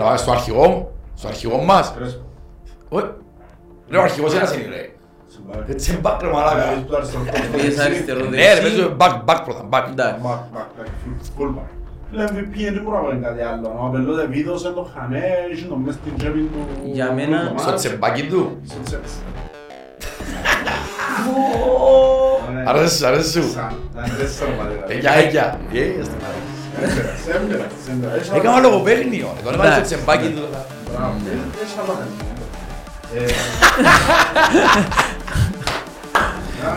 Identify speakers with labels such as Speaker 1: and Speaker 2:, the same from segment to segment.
Speaker 1: Να πάμε στο αρχηγό μου, στο αρχηγό μας. Όχι. Ρε ο αρχηγός ένας είναι ρε. Έτσι είναι back ρε μαλάκα.
Speaker 2: Πήγες αριστερό
Speaker 1: Ναι ρε
Speaker 2: δεξί.
Speaker 1: παίζω back, back πρώτα, back.
Speaker 2: Εντάξει.
Speaker 3: MVP δεν μπορώ να πω κάτι άλλο. Ο Απελό δεν βίδωσε το χαμέ, είχε το μες στην τσέπη του.
Speaker 2: Για μένα,
Speaker 1: Στο τσεμπάκι του.
Speaker 3: Στο τσέπη.
Speaker 1: Αρέσει σου, αρέσει σου. Εγιά, εγιά. Ε, στο μάτι. Έκανα λογοπαίγνιο. ρε. Τον έβαλε στο
Speaker 2: Εντάξει.
Speaker 1: τσεμπάκι του.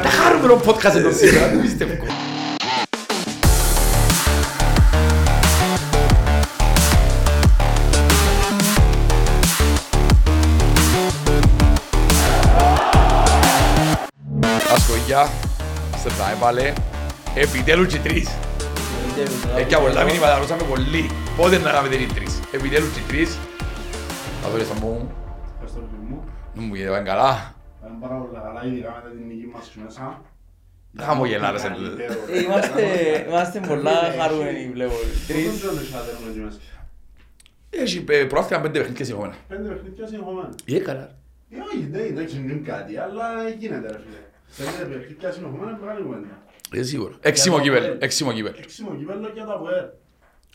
Speaker 1: Τα χαρούμενο podcast εδώ σήμερα, δεν πιστεύω. Ασκογιά, σε τα έβαλε. Επιτέλους και τρεις. Έχει πολλά μηνύματα, ρωτήσαμε πολύ. Πότε να κάνετε οι τρεις. Επιτέλους και τρεις. Θα δω στα μου. Δεν μου γίνεται καλά.
Speaker 3: Πάρα πολλά καλά, ειδικά μετά την νίκη μας και μέσα.
Speaker 1: Χαμογελάρες, εν τούτο.
Speaker 2: Ε, Είμαστε, είμαστε πολλά χαρούμενοι βλέπω. Τρεις.
Speaker 3: Πόσους ζώνες είχατε εκεί μέσα?
Speaker 1: Έχει ε, πρόθυμα πέντε παιχνίδια συνεχόμενα.
Speaker 3: Πέντε παιχνίδια συνεχόμενα.
Speaker 1: Ε, καλά.
Speaker 3: Ε, όχι, δεν δεν ξυνούν κάτι, αλλά γίνεται ρε φίλε. Πέντε παιχνίδια συνεχόμενα, μεγάλη κουβέντα.
Speaker 1: Ε, σίγουρα. Έξιμο κύπελο, έξιμο κύπελο.
Speaker 3: Έξιμο κύπελλο και τα ΒΟΕΡ.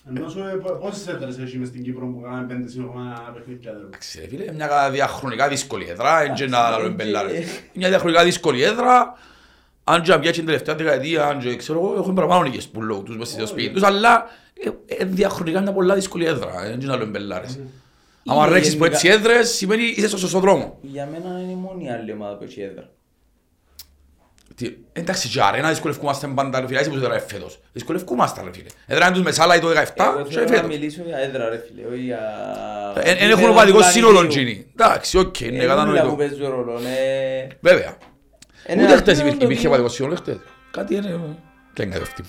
Speaker 3: Ενώ σου, ε, πο- πόσες έδρες έχεις μες στην Κύπρο που κάνουν πέντε συνεχόμενα παιχνίδια ρε.
Speaker 1: Εντάξει ρε φίλε, μια διαχρονικά δύσκολη έδρα, δεν και να λέω
Speaker 2: οκ.
Speaker 1: μπελάρες. Μια διαχρονικά δύσκολη έδρα, αν και αν πιάσει την τελευταία δεκαετία, αν και ξέρω εγώ, έχουν παραπάνω νίκες που λόγω τους μες στο σπίτι τους, αλλά ε, ε, διαχρονικά είναι μια πολλά δύσκολη έδρα, δεν και να λέω μπελάρες. Άμα
Speaker 2: Είναι
Speaker 1: ρέξεις που
Speaker 2: γενικά-
Speaker 1: έτσι έδρες, σημαίνει είσαι στο σωστό δρόμο.
Speaker 2: Για μένα είναι η μόνη άλλη ομάδα που έχει έδρα.
Speaker 1: Τι- Εντάξει, και αρένα δυσκολευκούμαστε πάντα ρε φίλε, είσαι που τώρα φέτος. Δυσκολευκούμαστε ρε φίλε. Έδραν τους μεσάλα το 17
Speaker 2: Εγώ
Speaker 1: και
Speaker 2: θέλω να
Speaker 1: φέτος.
Speaker 2: μιλήσω για έδρα ρε φίλε, όχι για...
Speaker 1: Εν έχουν οπαδικό σύνολο τζίνι. Εντάξει, οκ, είναι
Speaker 2: Είναι που
Speaker 1: κατανοητό.
Speaker 2: παίζουν ρόλος, ναι.
Speaker 1: Βέβαια.
Speaker 2: Είναι
Speaker 1: Ούτε
Speaker 2: ένα
Speaker 1: χτες
Speaker 2: τμήμα
Speaker 1: υπήρχε,
Speaker 2: το
Speaker 1: υπήρχε
Speaker 2: οποίο-
Speaker 1: οπαδικό σύνολο χτες. Κάτι είναι... Και είναι αυτό.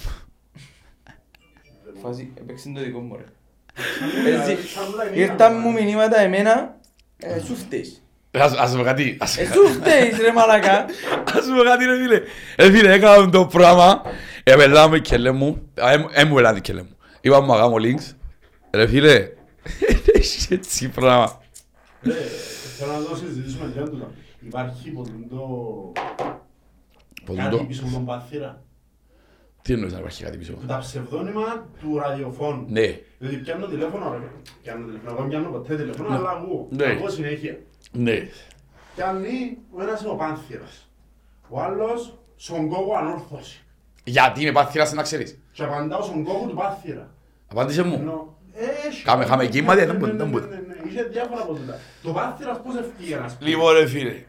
Speaker 2: Φάση, έπαιξε το δικό μου ρε. Παίζει- Ήρθαν μου μηνύματα εμένα, ε, σου φταίεις.
Speaker 1: Ας ας πούμε κάτι. ας-
Speaker 2: Ε, σου φταίεις ρε μαλακά.
Speaker 1: Ας πούμε κάτι ρε φίλε. Ε φίλε, έκανα το πράγμα. Επελάμε και λέμε μου. Α, ε, ε, μου ελάτε και λέμε μου. Είπα μου να κάνω links. Ρε φίλε. Έχεις έτσι πράγμα.
Speaker 3: Ε, Θέλω να το συζητήσουμε για τούτα. Υπάρχει ποτέ το...
Speaker 1: Πώς
Speaker 3: Κάτι
Speaker 1: το-
Speaker 3: πίσω από τον παθήρα.
Speaker 1: Τι εννοείς να υπάρχει κάτι πίσω.
Speaker 3: Τα ψευδόνυμα του ραδιοφώνου.
Speaker 1: Ναι.
Speaker 3: Δηλαδή πιάνω τηλέφωνο ρε. Πιάνω τηλέφωνο. Εγώ πιάνω ποτέ τηλέφωνο, αλλά ακούω.
Speaker 1: Ναι.
Speaker 3: Ακούω συνέχεια.
Speaker 1: Ναι.
Speaker 3: Πιάνει ο ένας είναι ο Πάνθυρας. Ο άλλος στον κόκο ανόρθωση.
Speaker 1: Γιατί με πάθηρας να ξέρεις.
Speaker 3: Και απαντάω στον κόκο του Πάνθυρα.
Speaker 1: Απάντησε μου.
Speaker 3: Ενώ, έχει.
Speaker 1: Κάμε- κάμε κύμα,
Speaker 3: Ναι,
Speaker 1: δεν
Speaker 3: ναι,
Speaker 1: μπορεί,
Speaker 3: ναι,
Speaker 1: δεν
Speaker 3: ναι,
Speaker 1: μπορεί.
Speaker 3: ναι, ναι. Είχε διάφορα από τούτα. Το Πάνθυρας πώς ευκήγε να σπίτι.
Speaker 1: Λοιπόν ρε φίλε,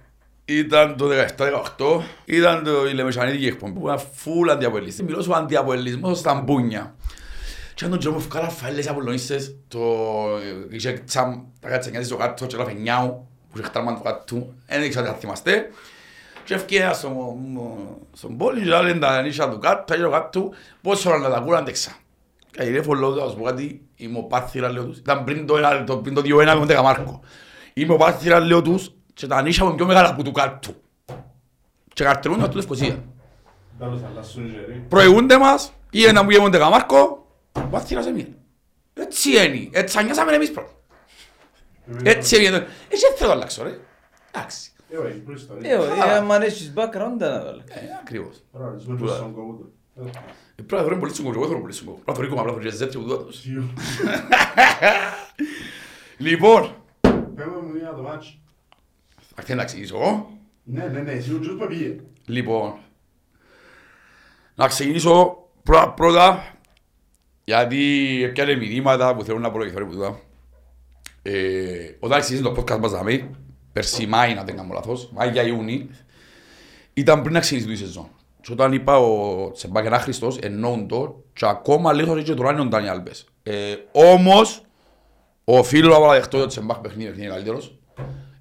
Speaker 1: ήταν το 17-18, ήταν το η Λεμεσανίδικη εκπομπή που ήταν φουλ αντιαπολίστη. Μιλώ σου αντιαπολισμός στα μπούνια. Και αν τον καιρό μου βγάλα φαίλες απολωνίστες, το είχε τσαμ, τα κατσενιάζεις στο κάτω και τα φαινιάου, που είχε χτάρμα του κάτω, δεν ήξερα τι θα θυμάστε. Και ευκαιρία στον πόλη και άλλοι τα νύσια του κάτω, τα κάτω, πόσο ώρα να τα ακούραν αντέξα. Κάτι ρε φωλό, θα σου πω κάτι, είμαι ο Πάθηρα λέω τους, ήταν πριν το, ένα- το, πριν το 2-1 με τον Δεκαμάρκο. Είμαι ο Πάθηρα λέω τους και τα νύσια μου είναι πιο μεγάλα από του κάτω. Και καρτερούν από τους Λευκοσία.
Speaker 3: Τέλος αλλάσουν γεροί.
Speaker 1: Προηγούνται μας, ή ένα που γέμονται Δεκαμάρκο, ο Πάθηρας έμεινε. Έτσι είναι, έτσι ανιάσαμε εμείς πρώτα. Έτσι έμεινε. Έτσι δεν θέλω να αλλάξω ρε. Εντάξει.
Speaker 3: Ε, όχι, πρώτη
Speaker 2: Ε,
Speaker 3: ιστορία.
Speaker 2: όχι, αν αρέσεις background δεν θα το λέω.
Speaker 1: Ε, ακριβώς.
Speaker 3: Τώρα, ρωτήσουμε
Speaker 1: Πού,
Speaker 3: τους
Speaker 1: α;
Speaker 3: στον κόκο του. Ε,
Speaker 1: Ε, Πρέπει να βρούμε πολύ τσιγκό, εγώ θέλω πολύ τσιγκό. Πρέπει να βρούμε απλά φορές ζέτρι που δώτος.
Speaker 3: σίγουρα.
Speaker 1: Λοιπόν,
Speaker 3: Πέμπω μου για το μάτσι.
Speaker 1: θα θέλω να εξηγήσω εγώ.
Speaker 3: Ναι, ναι, ναι, εσύ ο Τζος που πήγε.
Speaker 1: Λοιπόν, να ξεκινήσω πρώτα, πρώτα γιατί πιάνε μηνύματα που θέλουν να προλογηθούν από τούτα. Ε, όταν ξεκίνησε το podcast μας δαμε, πέρσι Μάη να δεν κάνω λάθος, Μάη για Ιούνι, ήταν πριν να ξεκινήσει τη σεζόν. Και όταν είπα ο Τσεμπάκ ένα Χριστός, εννοούν το και ακόμα λίγο και τώρα είναι ο Ντάνι Άλμπες. Ε, όμως, οφείλω να παραδεχτώ ότι ο Τσεμπάκ παιχνίδι είναι καλύτερος.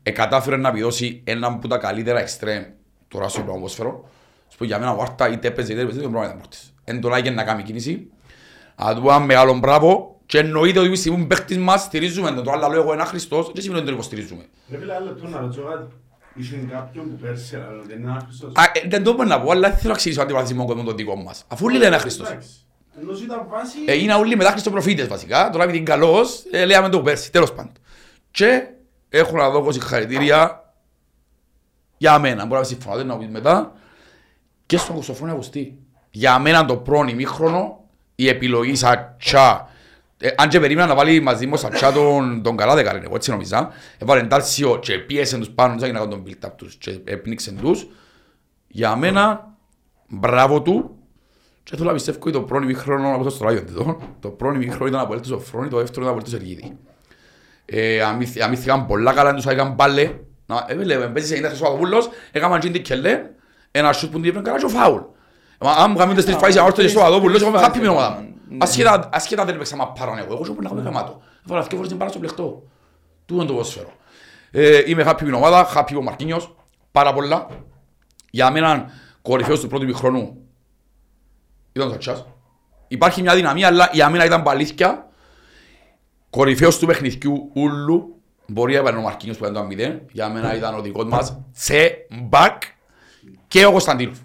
Speaker 1: Ε, κατάφερε να πηδώσει έναν από τα καλύτερα εξτρέμ τώρα στο ποδόσφαιρο. Που για μένα ο Άρτα είτε έπαιζε είτε έπαιζε, το πρόβλημα ήταν πρώτης. Εν τώρα έγινε να κάνει κίνηση. Αν του ένα μεγάλο μπράβο και εννοείται ότι στιγμή που παίχτης μας στηρίζουμε τον. Το άλλο λέω εγώ ένα Χριστός και σημαίνει ότι τον υποστηρίζουμε.
Speaker 3: Ρε φίλε, άλλο λεπτό να ρωτήσω κάτι. Είσαι κάποιον που πέρσι έλεγε ότι είναι ένα Χριστός.
Speaker 1: Α, ε, δεν το μπορώ να πω, αλλά δεν θέλω να εξηγήσω αντιπαθισμό κόσμο τον δικό μας. Αφού λέει ένα Χριστός.
Speaker 3: Εντάξει. Ενώ ήταν βάση...
Speaker 1: Ε, είναι όλοι μετά χριστοπροφήτες βασικά, τώρα επειδή είναι καλός, ε, λέμε το πέρσι, τέλος πάντων. Και έχω να δω συγχαρητήρια για μένα, μπορεί να συμφωνάτε να πεις μετά, και στον Κωστοφρόνη Αγουστή. Για μένα το πρώτο ημίχρονο, η επιλογή Σατσά, ε, αν και περίμενα να βάλει μαζί μου Σατσά τον, τον καλά δεκάρι, εγώ έτσι νομίζα, έβαλε εντάλσιο και πίεσαν τους πάνω, δεν να τον build up τους και έπνιξαν τους. Για μένα, μπράβο του, και θέλω να πιστεύω ότι το πρώτο ημίχρονο, όπως στο ράδιο εδώ, το πρώτο ημίχρονο ήταν από έλτους ο Φρόνη, το δεύτερο ήταν από έλτους ο Εργίδη. Ε, αμύθηκαν πολλά καλά, τους έκαναν πάλε. Να, ε, λέμε, παίζεις σε 90 ο Σαββούλος, έκαναν τζιν κελέ, ένα σούτ που την καλά και ο φάουλ. Αν μου κάνουμε τις τρεις φάσεις αόρτω και στο Σαββούλος, έχουμε χάπη με ομάδα. Ασχέτα δεν έπαιξα μα παρόν εγώ, εγώ σου να κάνω γαμάτο. Βάλα αυτοί φορές την πάρα στο πλεχτό. Τού είναι το ποσφαίρο. Ε, είμαι happy με την ομάδα, happy με ο Μαρκίνιος, πάρα πολλά. Για μένα κορυφαίος του πρώτου μηχρονού ήταν ο Σατσάς. Υπάρχει μια δυναμία, αλλά για μένα ήταν παλήθια. Κορυφαίος του παιχνιδιού ούλου. Μπορεί να ήταν ο Μαρκίνιος που ήταν το 0. Για μένα ήταν ο δικός μας. Τσε, μπακ και ο Κωνσταντίνος.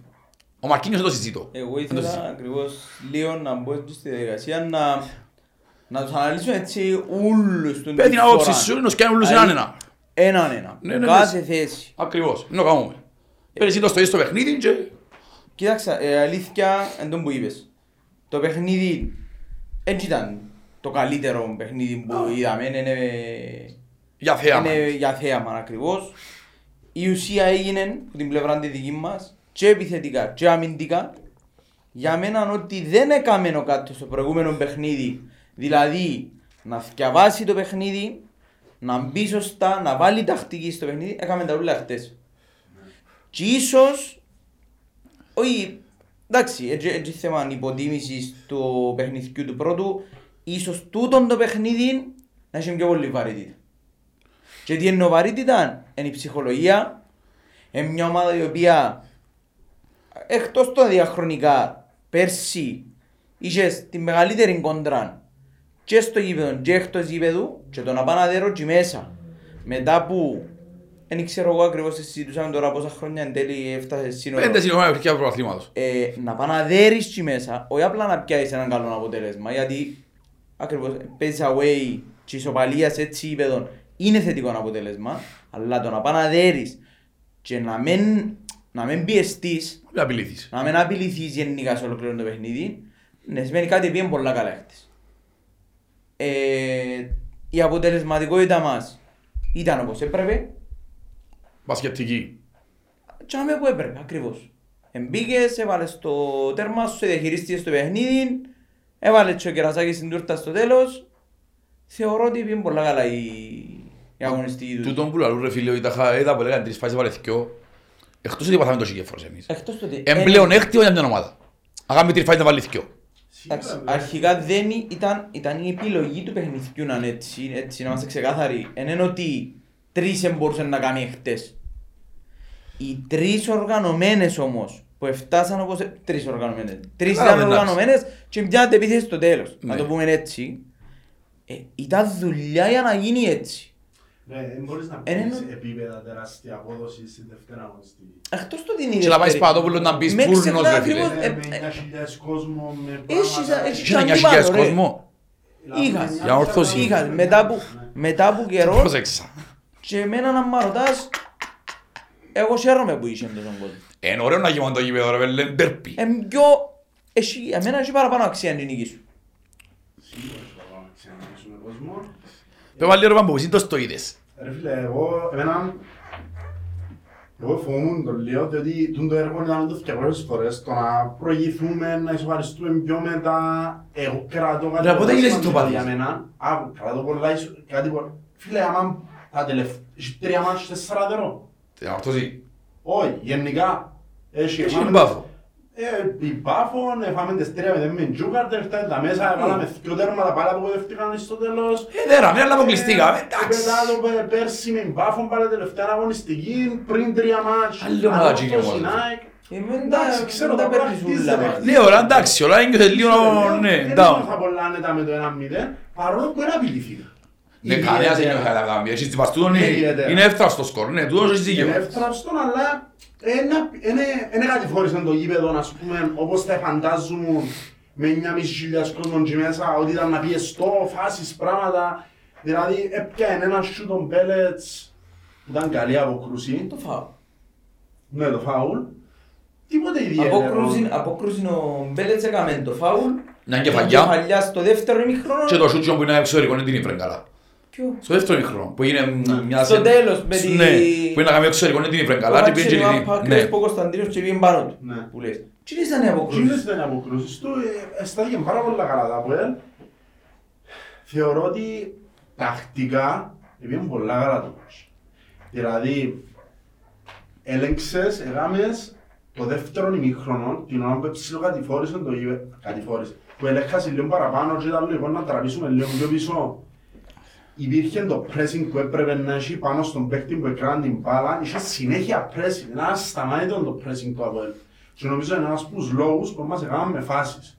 Speaker 1: Ο Μαρκίνιος δεν το συζητώ.
Speaker 2: Εγώ ήθελα ακριβώς λίγο να μπω στη διαδικασία να, να τους αναλύσω έτσι ούλους τον
Speaker 1: Πες την άποψη σου, είναι ο Σκιάνου ούλους έναν ένα.
Speaker 2: Έναν ένα.
Speaker 1: Ναι, ναι,
Speaker 2: Κάθε
Speaker 1: ναι.
Speaker 2: θέση.
Speaker 1: Ακριβώς, είναι το κάνουμε. Πες εσύ το στο στο παιχνίδι και...
Speaker 2: Κοίταξα, ε, αλήθεια εν τόν που είπες. Το παιχνίδι έτσι ήταν το καλύτερο παιχνίδι που είδαμε. Είναι,
Speaker 1: Για θέαμα.
Speaker 2: είναι για θέαμα ακριβώς. Η ουσία έγινε από την πλευρά τη δική μας και επιθετικά και αμυντικά. Για μένα ότι δεν έκαμε ο κάτι στο προηγούμενο παιχνίδι. Δηλαδή να διαβάσει το παιχνίδι, να μπει σωστά, να βάλει τακτική στο παιχνίδι, έκαμε τα ούλα χτες. Και ίσως, όχι, εντάξει, έτσι, έτσι θέμα υποτίμησης του παιχνιδιού του πρώτου, ίσως τούτον το παιχνίδι να έχει πιο πολύ βαρύτητα. Και τι εννοώ βαρύτητα, είναι η ψυχολογία, είναι μια ομάδα η οποία εκτός των διαχρονικά πέρσι είχες τη μεγαλύτερη κόντρα και στο γήπεδο και εκτός γήπεδου και το να πάνε αδέρο και μέσα μετά που δεν ξέρω εγώ ακριβώς συζητούσαμε τώρα πόσα χρόνια εν τέλει έφτασε σύνολο
Speaker 1: Πέντε συνεχόμενα παιχνίδια του πρωταθλήματος.
Speaker 2: ε, να πάνε να δέρεις και μέσα, όχι απλά να πιάσεις έναν καλό αποτέλεσμα, γιατί ακριβώς παίζεις away και ισοπαλίας έτσι γήπεδο είναι θετικό αποτέλεσμα, αλλά το να πάνε να δέρεις και να μην, να μην πιεστείς,
Speaker 1: Μην απειλήθεις.
Speaker 2: να μην απειληθείς γενικά σε ολοκληρώνει το παιχνίδι, ναι, σημαίνει κάτι πήγαινε πολλά καλά έχτες. Ε, η αποτελεσματικότητα μας ήταν όπως έπρεπε,
Speaker 1: Μπασκετική.
Speaker 2: Τσάμε που έπρεπε, ακριβώς. Εμπήκες, έβαλες το τέρμα σου, διαχειρίστηκες το παιχνίδι, έβαλες και ο κερασάκι στην τούρτα στο τέλος. Θεωρώ ότι πήγαινε πολλά καλά η, η αγωνιστική τους.
Speaker 1: Τούτον που λαλούν ρε φίλε, είδα είδα που λέγανε τρεις φάσεις έβαλε θκυο. Εκτός ότι παθάμε τόσο φορές εμείς.
Speaker 2: Εκτός το ότι...
Speaker 1: Εμπλέον έκτιο για μια ομάδα. Αγάμε τρεις φάσεις να βάλει θκυο.
Speaker 2: Εντάξει, αρχικά δεν ή- ήταν, ήταν η επιλογή του παιχνιδιού να είναι έτσι, έτσι να είμαστε ξεκάθαροι. Εν είναι ότι τρεις δεν μπορούσαν να κάνει χτες. Οι τρεις οργανωμένες όμως, που εφτάσαν όπως... Τρεις οργανωμένες. Τρεις
Speaker 1: Καλά,
Speaker 2: ήταν
Speaker 1: εντάξει.
Speaker 2: οργανωμένες και μοιάζεται επίθεση στο τέλος. Να
Speaker 1: Ναι.
Speaker 2: το πούμε έτσι. Ε, ήταν δουλειά για να γίνει έτσι.
Speaker 3: Ναι, δεν μπορείς να
Speaker 2: Ε, ναι,
Speaker 3: πεις
Speaker 2: ναι.
Speaker 3: επίπεδα τεράστια απόδοσης στην δεύτερη αγωνιστική.
Speaker 2: Εκτός το ότι είναι η
Speaker 1: Και να πάει
Speaker 2: δεύτερη.
Speaker 1: Σπαδόπουλος να μπεις
Speaker 2: Με
Speaker 1: φούρνος,
Speaker 2: ξεχνά
Speaker 1: ρε φίλε.
Speaker 2: ακριβώς,
Speaker 3: Ε,
Speaker 2: ε,
Speaker 3: Με
Speaker 2: ε,
Speaker 3: 9.000 κόσμο, με
Speaker 2: Έχεις-
Speaker 3: πράγματα...
Speaker 2: έχεις-
Speaker 1: Είχε
Speaker 2: Ήταν
Speaker 1: 9.000
Speaker 2: πάνω, ρε.
Speaker 1: κόσμο.
Speaker 2: Είχα.
Speaker 1: Για όρθωση.
Speaker 2: Είχα, μετά που, μετά από καιρό
Speaker 1: Πρόσεξα.
Speaker 2: και εμένα να μ' ρωτάς, εγώ χαίρομαι που είσαι τόσο κόσμο.
Speaker 1: Είναι ωραίο να γεμώνει το γήπεδο ρε φίλε, ντέρπι.
Speaker 2: Εμ πιο, εσύ, εμένα έχει παραπάνω αξία η νίκη σου.
Speaker 3: Σίγουρα θα πάμε να ξαναγυρίσουμε κόσμο.
Speaker 1: Πες βάλει ρε Παμπού, εσύ το στο είδες.
Speaker 3: Ρε φίλε, εγώ, εμένα, εγώ φοβούμουν το λίγο, διότι τούν το έργο ήταν το 200 φορές, το να προηγηθούμε, να ισοβαριστούμε πιο μετά, εγώ κρατώ κάτι
Speaker 1: Ρε, πότε
Speaker 3: πολύ
Speaker 1: γίνεσαι
Speaker 3: σημαντικό
Speaker 1: το
Speaker 3: για
Speaker 1: πάθεις;
Speaker 3: μένα. Α, κρατώ πολλά, ισο- κάτι πολλά. Φίλε, άμα τα τελευταία, έχει τρία μάτς τέσσερα τερό.
Speaker 1: Για όρθωση.
Speaker 3: Όχι, γενικά. Έχει
Speaker 1: Έχει
Speaker 3: εφάμε-
Speaker 1: μπάφο.
Speaker 3: Ε, η Πάφων, έφαμε τις τρία με με Τζούκαρτερ, φτάνει τα μέσα, βάλαμε δυο τέρματα πάλι απογοητευτήκαν στο τέλος.
Speaker 1: Ε, δέρα, μια αλλά αποκλειστήκαμε,
Speaker 3: Ε,
Speaker 1: εντάξει.
Speaker 3: Μετά το πέ- πέρσι με Πάφων πάλι τελευταία αγωνιστική, πριν τρία μάτς.
Speaker 1: Άλλη ομάδα
Speaker 3: Ανόρθωση,
Speaker 1: γίνει όμως.
Speaker 3: ΑΕΚ.
Speaker 2: Εμένα
Speaker 3: Εντάξει, ξέρω,
Speaker 2: τα
Speaker 3: τα
Speaker 2: παίρνεις
Speaker 3: πρακτίζεται,
Speaker 2: ούλα
Speaker 3: ρε.
Speaker 2: μας.
Speaker 1: Ναι, ωραία, εντάξει, όλα ένιωθε λίγο, ναι,
Speaker 3: Δεν
Speaker 1: down.
Speaker 3: έμαθα πολλά άνετα με το 1-0, παρόλο που δεν απειλήθηκα.
Speaker 1: Ναι, κανένας δεν
Speaker 3: Ιδιαίτερα.
Speaker 1: ένιωθε κατά Εσείς βαστούν
Speaker 3: Ναι, ιδιαίτερα.
Speaker 1: είναι εύθραυστος σκορ, ναι, τούτος έχεις δίκιο.
Speaker 3: Είναι εύθραυστον, αλλά δεν κατηφόρησαν το γήπεδο, ας πούμε, όπως τα φαντάζουν με 9.500 κόσμων και μέσα, ότι ήταν να πιεστώ, φάσεις, πράγματα. Δηλαδή, έπιανε ένα σου των πέλετς, ήταν καλή αποκρούση,
Speaker 2: Το φάω.
Speaker 3: με το φάουλ. Τίποτε ιδιαίτερο.
Speaker 2: Απόκρουση, απόκρουση ο Μπέλετς έκαμε το φάουλ.
Speaker 1: Μια κεφαλιά.
Speaker 2: Μια κεφαλιά στο δεύτερο ημίχρονο.
Speaker 1: Και το σούτσιο που είναι εξωτερικό δεν την ήφερε καλά.
Speaker 2: Ποιο;
Speaker 1: Στο δεύτερο ημίχρονο που είναι μια...
Speaker 2: Στο τέλος, με τη-
Speaker 1: Ναι, που είναι να κάνει εξωτερικό δεν την ήφερε καλά και πήγε και
Speaker 2: Καλά,
Speaker 1: λυθεί.
Speaker 2: Ναι.
Speaker 1: Ναι.
Speaker 2: που ο Κωνσταντίνος και πήγε πάνω του.
Speaker 3: Ναι.
Speaker 2: Που λες. Τι ήταν η
Speaker 3: Εκείνες
Speaker 2: απόκρουση.
Speaker 3: ήταν οι αποκρούσεις του, ε, αισθάνθηκε πάρα πολλά καλά τα ΑΠΟΕΛ. Θεωρώ ότι τακτικά πήγαινε πολλά καλά το μάτς. Δηλαδή, έλεγξες, εγάμες το δεύτερο ημίχρονο, την ώρα που ψιλοκατηφόρησε το γήπεδο, κατηφόρησε, που έλεγχασε λίγο παραπάνω και ήταν λίγο να τραβήσουμε λίγο πιο πίσω. Υπήρχε το pressing που έπρεπε να έχει πάνω στον παίκτη που έκρανε την μπάλα, είχε συνέχεια pressing, ένα ασταμάτητο το pressing του ΑΠΟΕΛ. Και νομίζω είναι ένας από τους λόγους που μας έκαναν με φάσεις.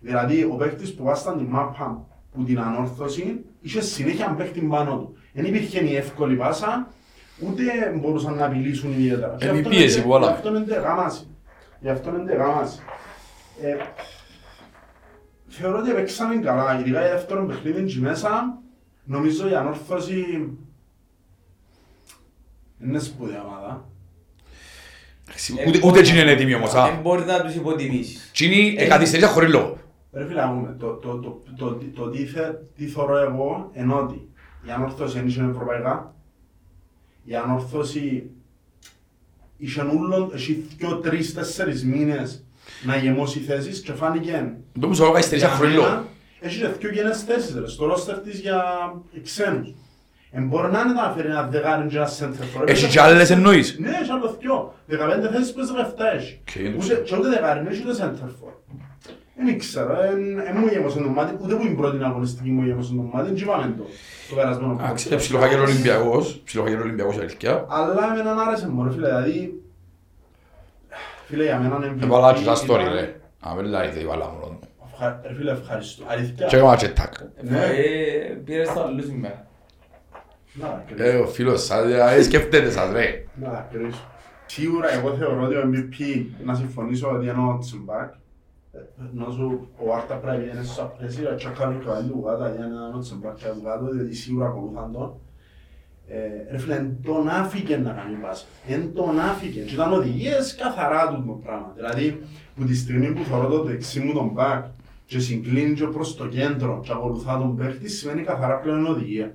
Speaker 3: Δηλαδή, ο παίκτης που βάσταν την μάπα που την ανόρθωση, είχε συνέχεια παίκτη πάνω του. Δεν υπήρχε η εύκολη πάσα, ούτε μπορούσαν να απειλήσουν ιδιαίτερα. Και
Speaker 1: Είναι η
Speaker 3: αυτό
Speaker 1: πίεση
Speaker 3: είναι-
Speaker 1: που όλα.
Speaker 3: Γι' αυτό είναι γάμαση. Γι' αυτό είναι γάμαση. Ε, θεωρώ ότι παίξαμε καλά, ειδικά η δεύτερο παιχνίδι εκεί μέσα, νομίζω η ανόρθωση είναι σπουδαία ομάδα.
Speaker 1: Ούτε- Ούτε εκείνοι είναι έτοιμοι όμως. α.
Speaker 2: Δεν μπορείς να τους υποτιμήσεις.
Speaker 1: Εκείνοι
Speaker 2: Ε,
Speaker 1: καθυστερήσαν χωρίς λόγο.
Speaker 3: Ρε φίλε, αγούμε, το, το, το, το, το, το τι, θε, τι θωρώ εγώ ενώ ότι η ανόρθωση δεν είχε ευρωπαϊκά, η ανόρθωση είχε ούλον, έχει δυο, τρεις, τέσσερις μήνες να γεμώσει θέσεις και φάνηκε
Speaker 1: Το που σου έλεγα καθυστερήσαν
Speaker 3: για
Speaker 1: χωρίς
Speaker 3: μένα,
Speaker 1: λόγο.
Speaker 3: Έχει και δυο γενές θέσεις ρε, στο ρόστερ της για ξένους. Εν μπορεί να είναι να φέρει ένα δεκάρι και ένα center for.
Speaker 1: Έχει και άλλες εννοείς;
Speaker 3: Ναι, έχει άλλο δυο. Δεκαπέντε θέσεις που 17 έχει.
Speaker 1: Και είναι το
Speaker 3: Ούτε-
Speaker 1: ξέρω.
Speaker 3: Και ούτε δεκάρι, ναι, ούτε center for. Δεν ξέρω, δεν μου γέμωσε το μάτι, ούτε που την πρώτη αγωνιστική μου γέμωσε το μάτι, δεν είπαμε το, το περασμένο
Speaker 1: Α,
Speaker 3: podcast.
Speaker 1: ξέρε, ψιλοχαγγέλο Ολυμπιακός. Ψιλοχαγγέλο Ολυμπιακός η αλήθεια.
Speaker 3: Αλλά εμένα άρεσε μου, ρε φίλε, δηλαδή... Φίλε, για μένα είναι
Speaker 1: Έβαλα και τα
Speaker 3: ήταν-
Speaker 1: story ρε. Α, δεν λέει, δεν βάλα μόνο.
Speaker 3: Ευχα- Ρε φίλε, ευχαριστώ. Αλήθεια.
Speaker 1: Και έκανα και τάκ.
Speaker 3: Ναι.
Speaker 2: Ε, Πήρες το άλλο σήμερα.
Speaker 3: Να τα
Speaker 1: Ε,
Speaker 3: κρίσω.
Speaker 1: ο φίλος σας, ε, σκέφτεται σας ρε.
Speaker 3: Να τα κρίσω. Σίγουρα εγώ θεωρώ ότι ο MVP, να συμφωνήσω ότι είναι ο Τσιμπάκ. Ενώ σου ο Άρτα πρέπει να είναι στο απρέσιο, και κάνει το καλή του γάτα για να είναι ο Τσιμπάκ και του γάτο, διότι σίγουρα ακολουθάν τον. Ε, Ρε φίλε, εν τον άφηκε να κάνει πάσα. Εν τον άφηκε. Και ήταν οδηγίες καθαρά του το πράγμα. Δηλαδή, που τη στιγμή που θωρώ το δεξί μου τον μπακ και συγκλίνει και προς το κέντρο και ακολουθά τον παίχτη, σημαίνει καθαρά πλέον είναι οδηγία.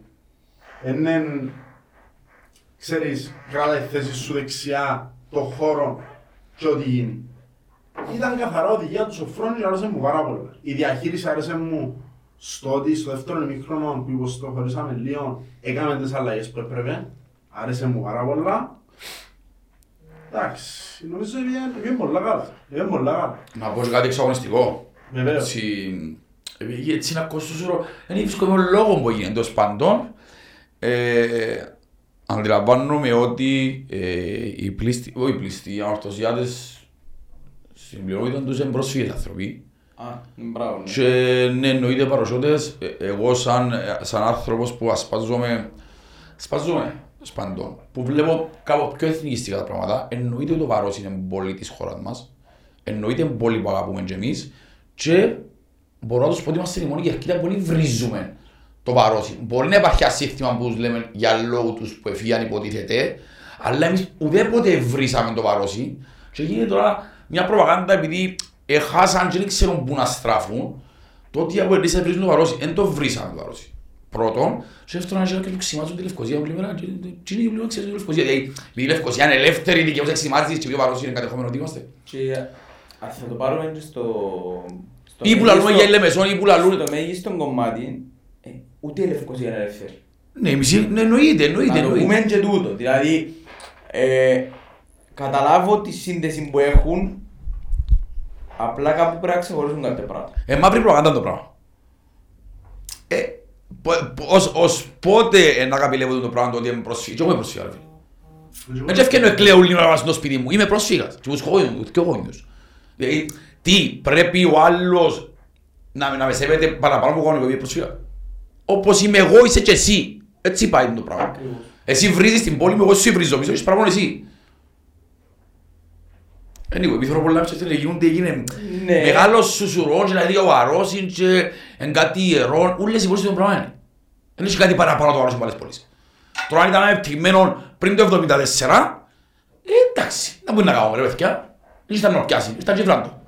Speaker 3: Είναι, ξέρεις, κράτα τη θέση σου δεξιά, το χώρο και ό,τι γίνει. Ήταν καθαρά οδηγία τους Σοφρόνη και άρεσε μου πάρα πολύ. Η διαχείριση άρεσε μου στο ότι στο δεύτερο ημίχρονο που υποστοχωρήσαμε λίγο, έκαμε τις αλλαγές που έπρεπε. Άρεσε μου πάρα πολλά. Εντάξει, νομίζω ότι πήγαινε- πήγαινε πολλά καλά. Πήγαινε πολλά καλά.
Speaker 1: Να πω και κάτι εξαγωνιστικό.
Speaker 3: Βεβαίως.
Speaker 1: Έτσι, ε, έτσι να κόστος δεν βρίσκω με λόγος που έγινε εντός πάντων. Ε, αντιλαμβάνομαι ότι ε, οι πλήστοι, όχι οι πλήστοι, οι ανορθωσιάτες στην πλειονότητα τους είναι πρόσφυγες άνθρωποι.
Speaker 2: Α, μπράβο. ναι.
Speaker 1: Και ναι, εννοείται παροσιώτες, ε, εγώ σαν, ε, σαν άνθρωπος που ασπάζομαι, ασπάζομαι σπαντών, που βλέπω κάπου πιο εθνικιστικά τα πράγματα, εννοείται ότι το Βαρός είναι πολύ της χώρας μας, εννοείται πολύ που αγαπούμε και εμείς και μπορώ να τους πω ότι είμαστε η μόνη κερκίδα που δεν βρίζουμε το Βαρός. Μπορεί να υπάρχει ένα σύστημα που τους λέμε για λόγους τους που εφήγαν υποτίθεται, αλλά εμείς ουδέποτε βρίσαμε το Βαρόσι και γίνεται τώρα μια προπαγάνδα επειδή έχασαν και δεν ξέρουν πού να στράφουν το ότι οι αποελίσσες βρίζουν το Βαρόσι, δεν το βρίσαμε το Βαρόσι. Πρώτον, και δεύτερον, να και του ξημάζουν τη Λευκοσία από πλευρά και τι είναι η πλευρά ξέρουν τη Λευκοσία. Δηλαδή, επειδή η Λευκοσία είναι ελεύθερη, δικαιώς εξημάζεις και επειδή ο Βαρόσι είναι κατεχόμενο ότι είμαστε.
Speaker 2: Και αν θα το πάρουμε και στο... στο
Speaker 1: Ή που λαλούμε
Speaker 2: μέγιστο-
Speaker 1: για Λεμεσόν ή που λαλούν...
Speaker 2: Στο μέγιστο κομμάτι, ε, ούτε η Λευκοσία είναι ελεύθερη.
Speaker 1: Ναι, μισή, ναι, εννοείται, εννοείται,
Speaker 2: Να το πούμε
Speaker 1: εννοείται.
Speaker 2: και τούτο. Δηλαδή, ε, καταλάβω τη σύνδεση που έχουν, απλά κάπου πρέπει να ξεχωρίσουν κάποια πράγματα.
Speaker 1: Ε, μαύρη προπαγάνδα το πράγμα. Ε, πο- πο- ως, ως πότε ε, να καπηλεύω το πράγμα το ότι είμαι πρόσφυγας; Και εγώ είμαι πρόσφυγας, ρε φίλε. Έτσι ευκαινώ εκλαίω όλοι να στο σπίτι μου. Είμαι πρόσφυγας. Και τους γόνιους, τι, πρέπει ο άλλος να, να με σέβεται παραπάνω από γόνιο που είναι πρόσφυγα. Όπως είμαι εγώ, είσαι και εσύ. Έτσι πάει το πράγμα.
Speaker 2: Ακριβώς.
Speaker 1: Εσύ βρίζεις την πόλη μου, εγώ σου βρίζω. Μισό έχεις παραπάνω εσύ. Anyway, πίθωρο πολλά μέσα στην γίνονται, έγινε
Speaker 2: Ναι.
Speaker 1: μεγάλος σουσουρός, δηλαδή ο αρρώσιν και εν κάτι ιερό, ούλες οι πόλεις του πράγμα είναι. Δεν έχει κάτι παραπάνω το αρρώσιν από άλλες πόλεις. Τώρα αν ήταν ανεπτυγμένο πριν το 74, ε, εντάξει, να μπορεί να κάνουμε ρε παιδιά. Ήσταν να πιάσει, ήσταν και φράντο.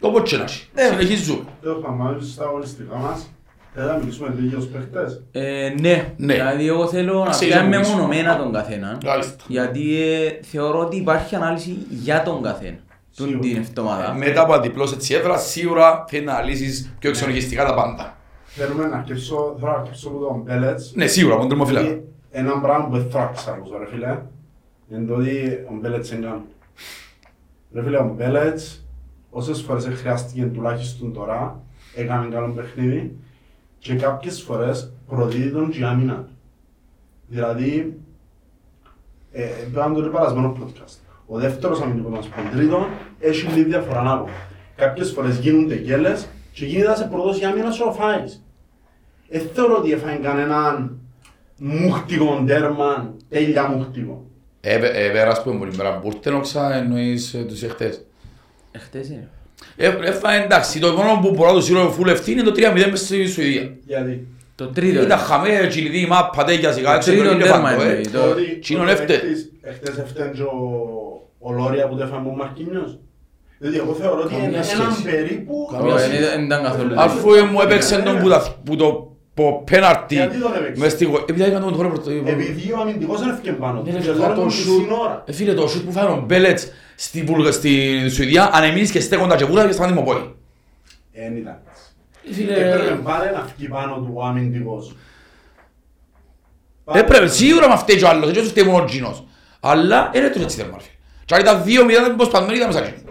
Speaker 1: Όπως και να έχει,
Speaker 2: Ναι.
Speaker 1: συνεχίζουμε.
Speaker 3: Τέλος πάντων, πάμε στα αγωνιστικά μας. Θέλω να μιλήσουμε λίγο για τους παίχτες.
Speaker 2: Ε, ναι.
Speaker 1: Ναι.
Speaker 2: δηλαδή εγώ θέλω να
Speaker 1: Ας
Speaker 2: πιάμε
Speaker 1: ξεκινήσουμε.
Speaker 2: μεμονωμένα τον καθένα.
Speaker 1: Μάλιστα.
Speaker 2: Γιατί ε, θεωρώ ότι υπάρχει ανάλυση για τον καθένα. Τον
Speaker 3: Σίγουρα.
Speaker 2: την εβδομάδα.
Speaker 1: Μετά από αντιπλώς έτσι έδρα, σίγουρα θέλει να λύσεις πιο εξονυχιστικά τα πάντα.
Speaker 3: Θέλουμε να αρκεψω, θέλω να αρκεψω από τον Μπέλετς.
Speaker 1: Ναι, σίγουρα, από τον τρομοφυλάκα.
Speaker 3: Γιατί Ένα πράγμα που δεν θα ξακούσω ρε φίλε, είναι το ότι ο Μπέλετς εγκάν. Ρε φίλε, ο Μπέλετς, όσες φορές χρειάστηκε τουλάχιστον τώρα, έκανε καλό παιχνίδι και κάποιες φορές προδίδει τον και η άμυνα του. Δηλαδή, ε, πέραν το περασμένο podcast. Ο δεύτερος αμυντικός μας που είναι τρίτον, έχει λίγη διαφορά να πω. Κάποιες φορές γίνονται γκέλες και γίνεται να σε προδώσει η άμυνα σου να φάεις. Δεν θεωρώ ότι έφαγε κανέναν μούχτικο τέρμα, τέλεια μούχτικο.
Speaker 1: Έβερα, ας πούμε, την μέρα που ήρθε, όξα, εννοείς ε, τους εχθές.
Speaker 2: Εχθές είναι.
Speaker 1: Έφαγε εντάξει, το μόνο που μπορώ να του σύρω φουλ ευθύνη είναι το 3-0 μες στη Σουηδία.
Speaker 3: Γιατί;
Speaker 2: Το τρίτο.
Speaker 1: Ήταν χαμέ, κυλιδί, η μάπα, τέγια σιγά,
Speaker 2: Το
Speaker 1: έξω,
Speaker 2: τρίτο
Speaker 1: είναι
Speaker 2: τέρμα
Speaker 1: φαντό, ε.
Speaker 2: εννοεί. Το-
Speaker 3: Ότι
Speaker 1: Τσίνον
Speaker 3: ο
Speaker 1: έφτε.
Speaker 3: παίκτης Εχθές έφτανε και ο- ο Λόρια που δεν έφαγε ο Μαρκίνιος. Δηλαδή εγώ θεωρώ ότι
Speaker 1: Καμία
Speaker 3: είναι
Speaker 1: σχέση.
Speaker 3: έναν περίπου...
Speaker 1: Καμία
Speaker 2: Όχι,
Speaker 1: σχέση.
Speaker 2: δεν ήταν καθόλου.
Speaker 1: Αφού ε, μου έπαιξε τον που τα- που το που πέναρτι
Speaker 3: Γιατί τον έπαιξε;
Speaker 1: μες στη γο- Επειδή έκανε τον χώρο πρωτο-
Speaker 3: Επειδή ο αμυντικός δεν έφυγε πάνω του.
Speaker 1: Ναι, ρε,
Speaker 3: Και
Speaker 1: φίλε,
Speaker 3: τώρα
Speaker 1: το
Speaker 3: τον
Speaker 1: σουτ-
Speaker 3: μισή ώρα.
Speaker 1: Ε, Φίλε, το σουτ που φάει ο Μπέλετς στη Βουλγα- στη Σουηδία, αν εμείς και στέκοντα και βούλα και στάνε μου πόη.
Speaker 3: Εν ήταν έτσι.
Speaker 1: Ε, Φίλε,
Speaker 3: Έπρεπε πάλι να φύγει πάνω του ο αμυντικός.
Speaker 1: έπρεπε σίγουρα με φταίει και ο άλλος, έτσι όσο φταίει μόνο ο Τζίνος. Αλλά δεν έτρεχε έτσι τέρμα, ρε φίλε. Και αν ήταν 2-0 δεν πως πασμένοι ήταν μέσα εκεί.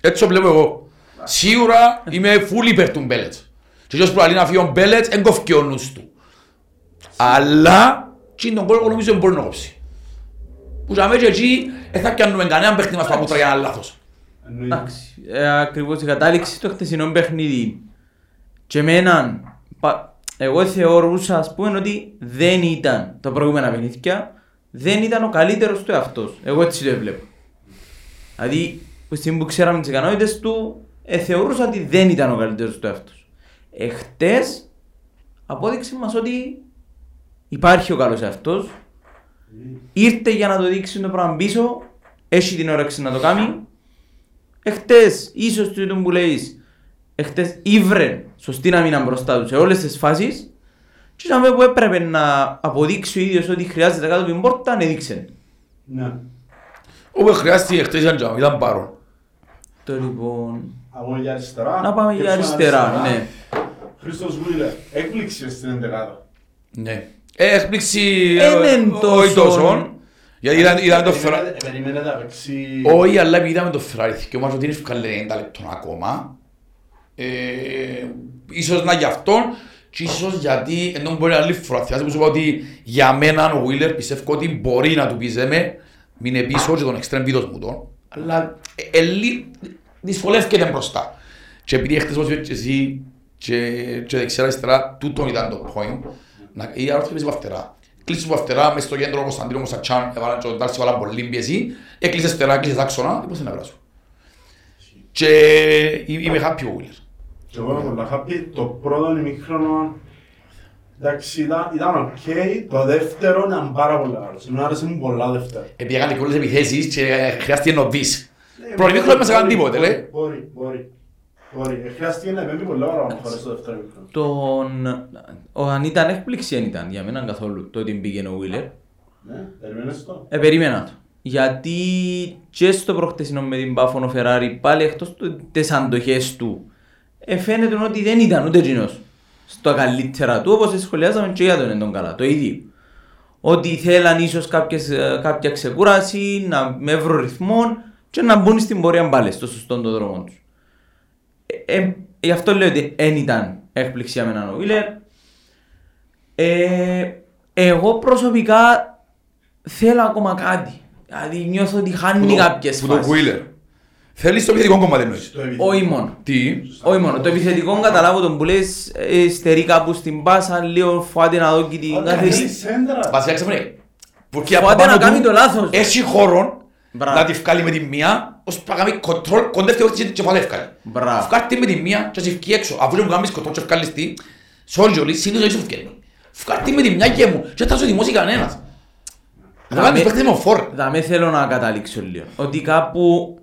Speaker 1: Έτσι το βλέπω εγώ. Σίγουρα είμαι full υπέρ του Μπέλετς. Και ποιος που λέει να φύγει ο Μπέλετς, δεν κοφκεί ο νους του. Αλλά, τι τον κόλπο νομίζω μπορεί να κόψει. Που για μένα και εκεί, δεν θα πιάνουμε κανέναν παίχτη μας παπούτρα για ένα λάθος.
Speaker 3: Εννοείται.
Speaker 2: Εντάξει, ε, ακριβώς η κατάληξη στο χτεσινό παιχνίδι και εμέναν, πα- εγώ θεωρούσα ας πούμε ότι δεν ήταν τα προηγούμενα παιχνίδια, δεν ήταν ο καλύτερος του εαυτός. Εγώ έτσι το έβλεπω. Δηλαδή, που στιγμή που ξέραμε τις ικανότητες του, ε, θεωρούσα ότι δεν ήταν ο καλύτερος του εαυτός. Εχθές, απόδειξε μας ότι υπάρχει ο καλός εαυτός, ήρθε για να το δείξει το πράγμα πίσω, έχει την όρεξη να το κάνει Εχθές, ίσως το που λέεις, εχθές ήβρε σωστή να μείναν μπροστά του σε όλες τις φάσεις και ήταν που έπρεπε να αποδείξει ο ίδιος ότι χρειάζεται κάτω από την πόρτα, έδειξε.
Speaker 3: Ναι.
Speaker 1: Όπου χρειάστηκε χτες ήταν τζάμι, ήταν παρόν.
Speaker 2: Το λοιπόν...
Speaker 3: Από για αριστερά.
Speaker 2: Να πάμε για
Speaker 3: Παίξουμε
Speaker 2: αριστερά, ναι.
Speaker 3: Χρήστος Βούιλερ. Έκπληξη στην ενδεκάδα.
Speaker 1: Ναι. Ε, έκπληξη
Speaker 2: Εν
Speaker 1: ε,
Speaker 2: εν
Speaker 1: όχι
Speaker 2: τόσο.
Speaker 1: τόσο. Γιατί είδα- είδαμε το Φεράρι.
Speaker 3: Περιμένετε- Περιμένετε να παίξει...
Speaker 1: Όχι, αλλά επειδή είδαμε το Φεράρι και όμως ότι είναι ευκάλε 90 λεπτών ακόμα. Ε, ίσως να γι' αυτόν και ίσως γιατί ενώ μπορεί να άλλη φορά. Θυμάσαι που σου είπα ότι για μένα ο Βίλερ πιστεύω ότι μπορεί να του πεις με μείνε πίσω και τον εξτρέμ βίδος μου τον. Αλλά ε, ε, λι- δυσκολεύκεται μπροστά. Και επειδή έχτες όπως είπες και εσύ και, και δεξιά αριστερά, τούτον ήταν το point. Να, η άρθρο παίζει παφτερά. Κλείσεις παφτερά μες στο κέντρο όπως Αντρίνο Μοσατσάν, έβαλαν και τον Τάρση βάλαν πολύ πίεση. Έκλεισες φτερά, έκλεισες άξονα, πώς είναι να βράσου. Και είμαι happy ο Βίλερ.
Speaker 3: Και εγώ είμαι πολλά happy. Το πρώτο ημίχρονο εντάξει ήταν, ήταν οκ. Το δεύτερο ήταν πάρα πολύ καλός. Μου άρεσε μου πολλά δεύτερο.
Speaker 1: Επειδή έκανε και όλες τις επιθέσεις και χρειάστηκε να δεις. Πρώτο ημίχρονο δεν μας έκανε τίποτε, λέει.
Speaker 3: Μπορεί, μπορεί. Μπορεί. Ε, Χρειάστηκε να επέμβει πολλά ώρα φορές στο δεύτερο ημίχρονο.
Speaker 2: Τον... Ο, αν ήταν έκπληξη δεν ήταν για μένα καθόλου το ότι πήγαινε ο Βίλερ.
Speaker 3: Ναι, περιμένεις το.
Speaker 2: Ε, περίμενα το. Γιατί και στο προχτεσινό με την Πάφωνο Φεράρι πάλι εκτός του τις αντοχές του ε, φαίνεται ότι δεν ήταν ούτε εκείνος στο καλύτερα του όπως σχολιάζαμε και για τον εν τον καλά, το ίδιο. Ότι θέλαν ίσως κάποιες, ε, κάποια ξεκούραση, να με βρω ρυθμό και να μπουν στην πορεία πάλι στο σωστό το δρόμο τους. Ε, ε, γι' αυτό λέω ότι δεν ήταν έκπληξη για μένα ο Βίλερ. Ε, εγώ προσωπικά θέλω ακόμα κάτι. Δηλαδή νιώθω ότι χάνει κάποιες
Speaker 1: Που το
Speaker 2: φάσεις.
Speaker 1: Wheeler. Θέλεις το επιθετικό κομμάτι εννοείς;
Speaker 3: Το επιθέτω.
Speaker 2: Όχι μόνο.
Speaker 1: Τι;
Speaker 2: Όχι μόνο. Το επιθετικό καταλάβω τον που λες ε, στερεί κάπου στην πάσα, λίγο φάτε να δω και την
Speaker 3: Όταν
Speaker 2: κάθε...
Speaker 3: κάνει σέντρα.
Speaker 1: Βασικά ξαφνικά. Porque
Speaker 2: Φάτε να κάνει το λάθος.
Speaker 1: Έχει χώρο
Speaker 2: Μπράβο.
Speaker 1: να τη βγάλει με τη μία, ώστε να κάνει κοντρόλ, κοντεύει όχι και πάλι ευκάλει.
Speaker 2: Μπράβο.
Speaker 1: Βγάλει τη με τη μία και να τη βγει έξω. Αφού δεν μου κάνεις κοντρόλ και βγάλεις τη, σόλγιολη, συνήθως έτσι βγαίνει. Βγάλει τη με τη μία και μου και δεν θα σου δημώσει κανένας. Θα κάνεις παίχτες με φορ.
Speaker 2: με θέλω να καταλήξω λίγο. Ότι κάπου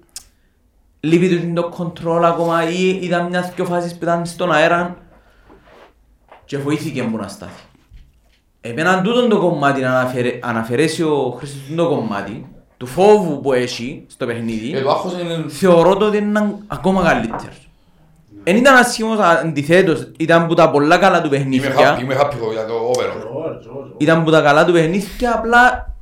Speaker 2: λείπει του το κοντρόλ ακόμα ή είδα μιας δυο φάσεις που ήταν στον αέρα και βοήθηκε μου να στάθει. Εμένα τούτο το κομμάτι να αναφερε, αναφερέσει ο Χρήστος το κομμάτι του φόβου που έχει στο
Speaker 1: Ε,
Speaker 2: παιχνίδι
Speaker 1: το άγχος είναι...
Speaker 2: θεωρώ το ότι είναι ακόμα καλύτερο. Εν ήταν ασχήμος αντιθέτως, ήταν που τα πολλά καλά του
Speaker 1: Είμαι
Speaker 2: παιχνίδια
Speaker 1: happy, είμαι happy για το overall.
Speaker 3: George, George.
Speaker 2: ήταν που τα καλά του παιχνίδια απλά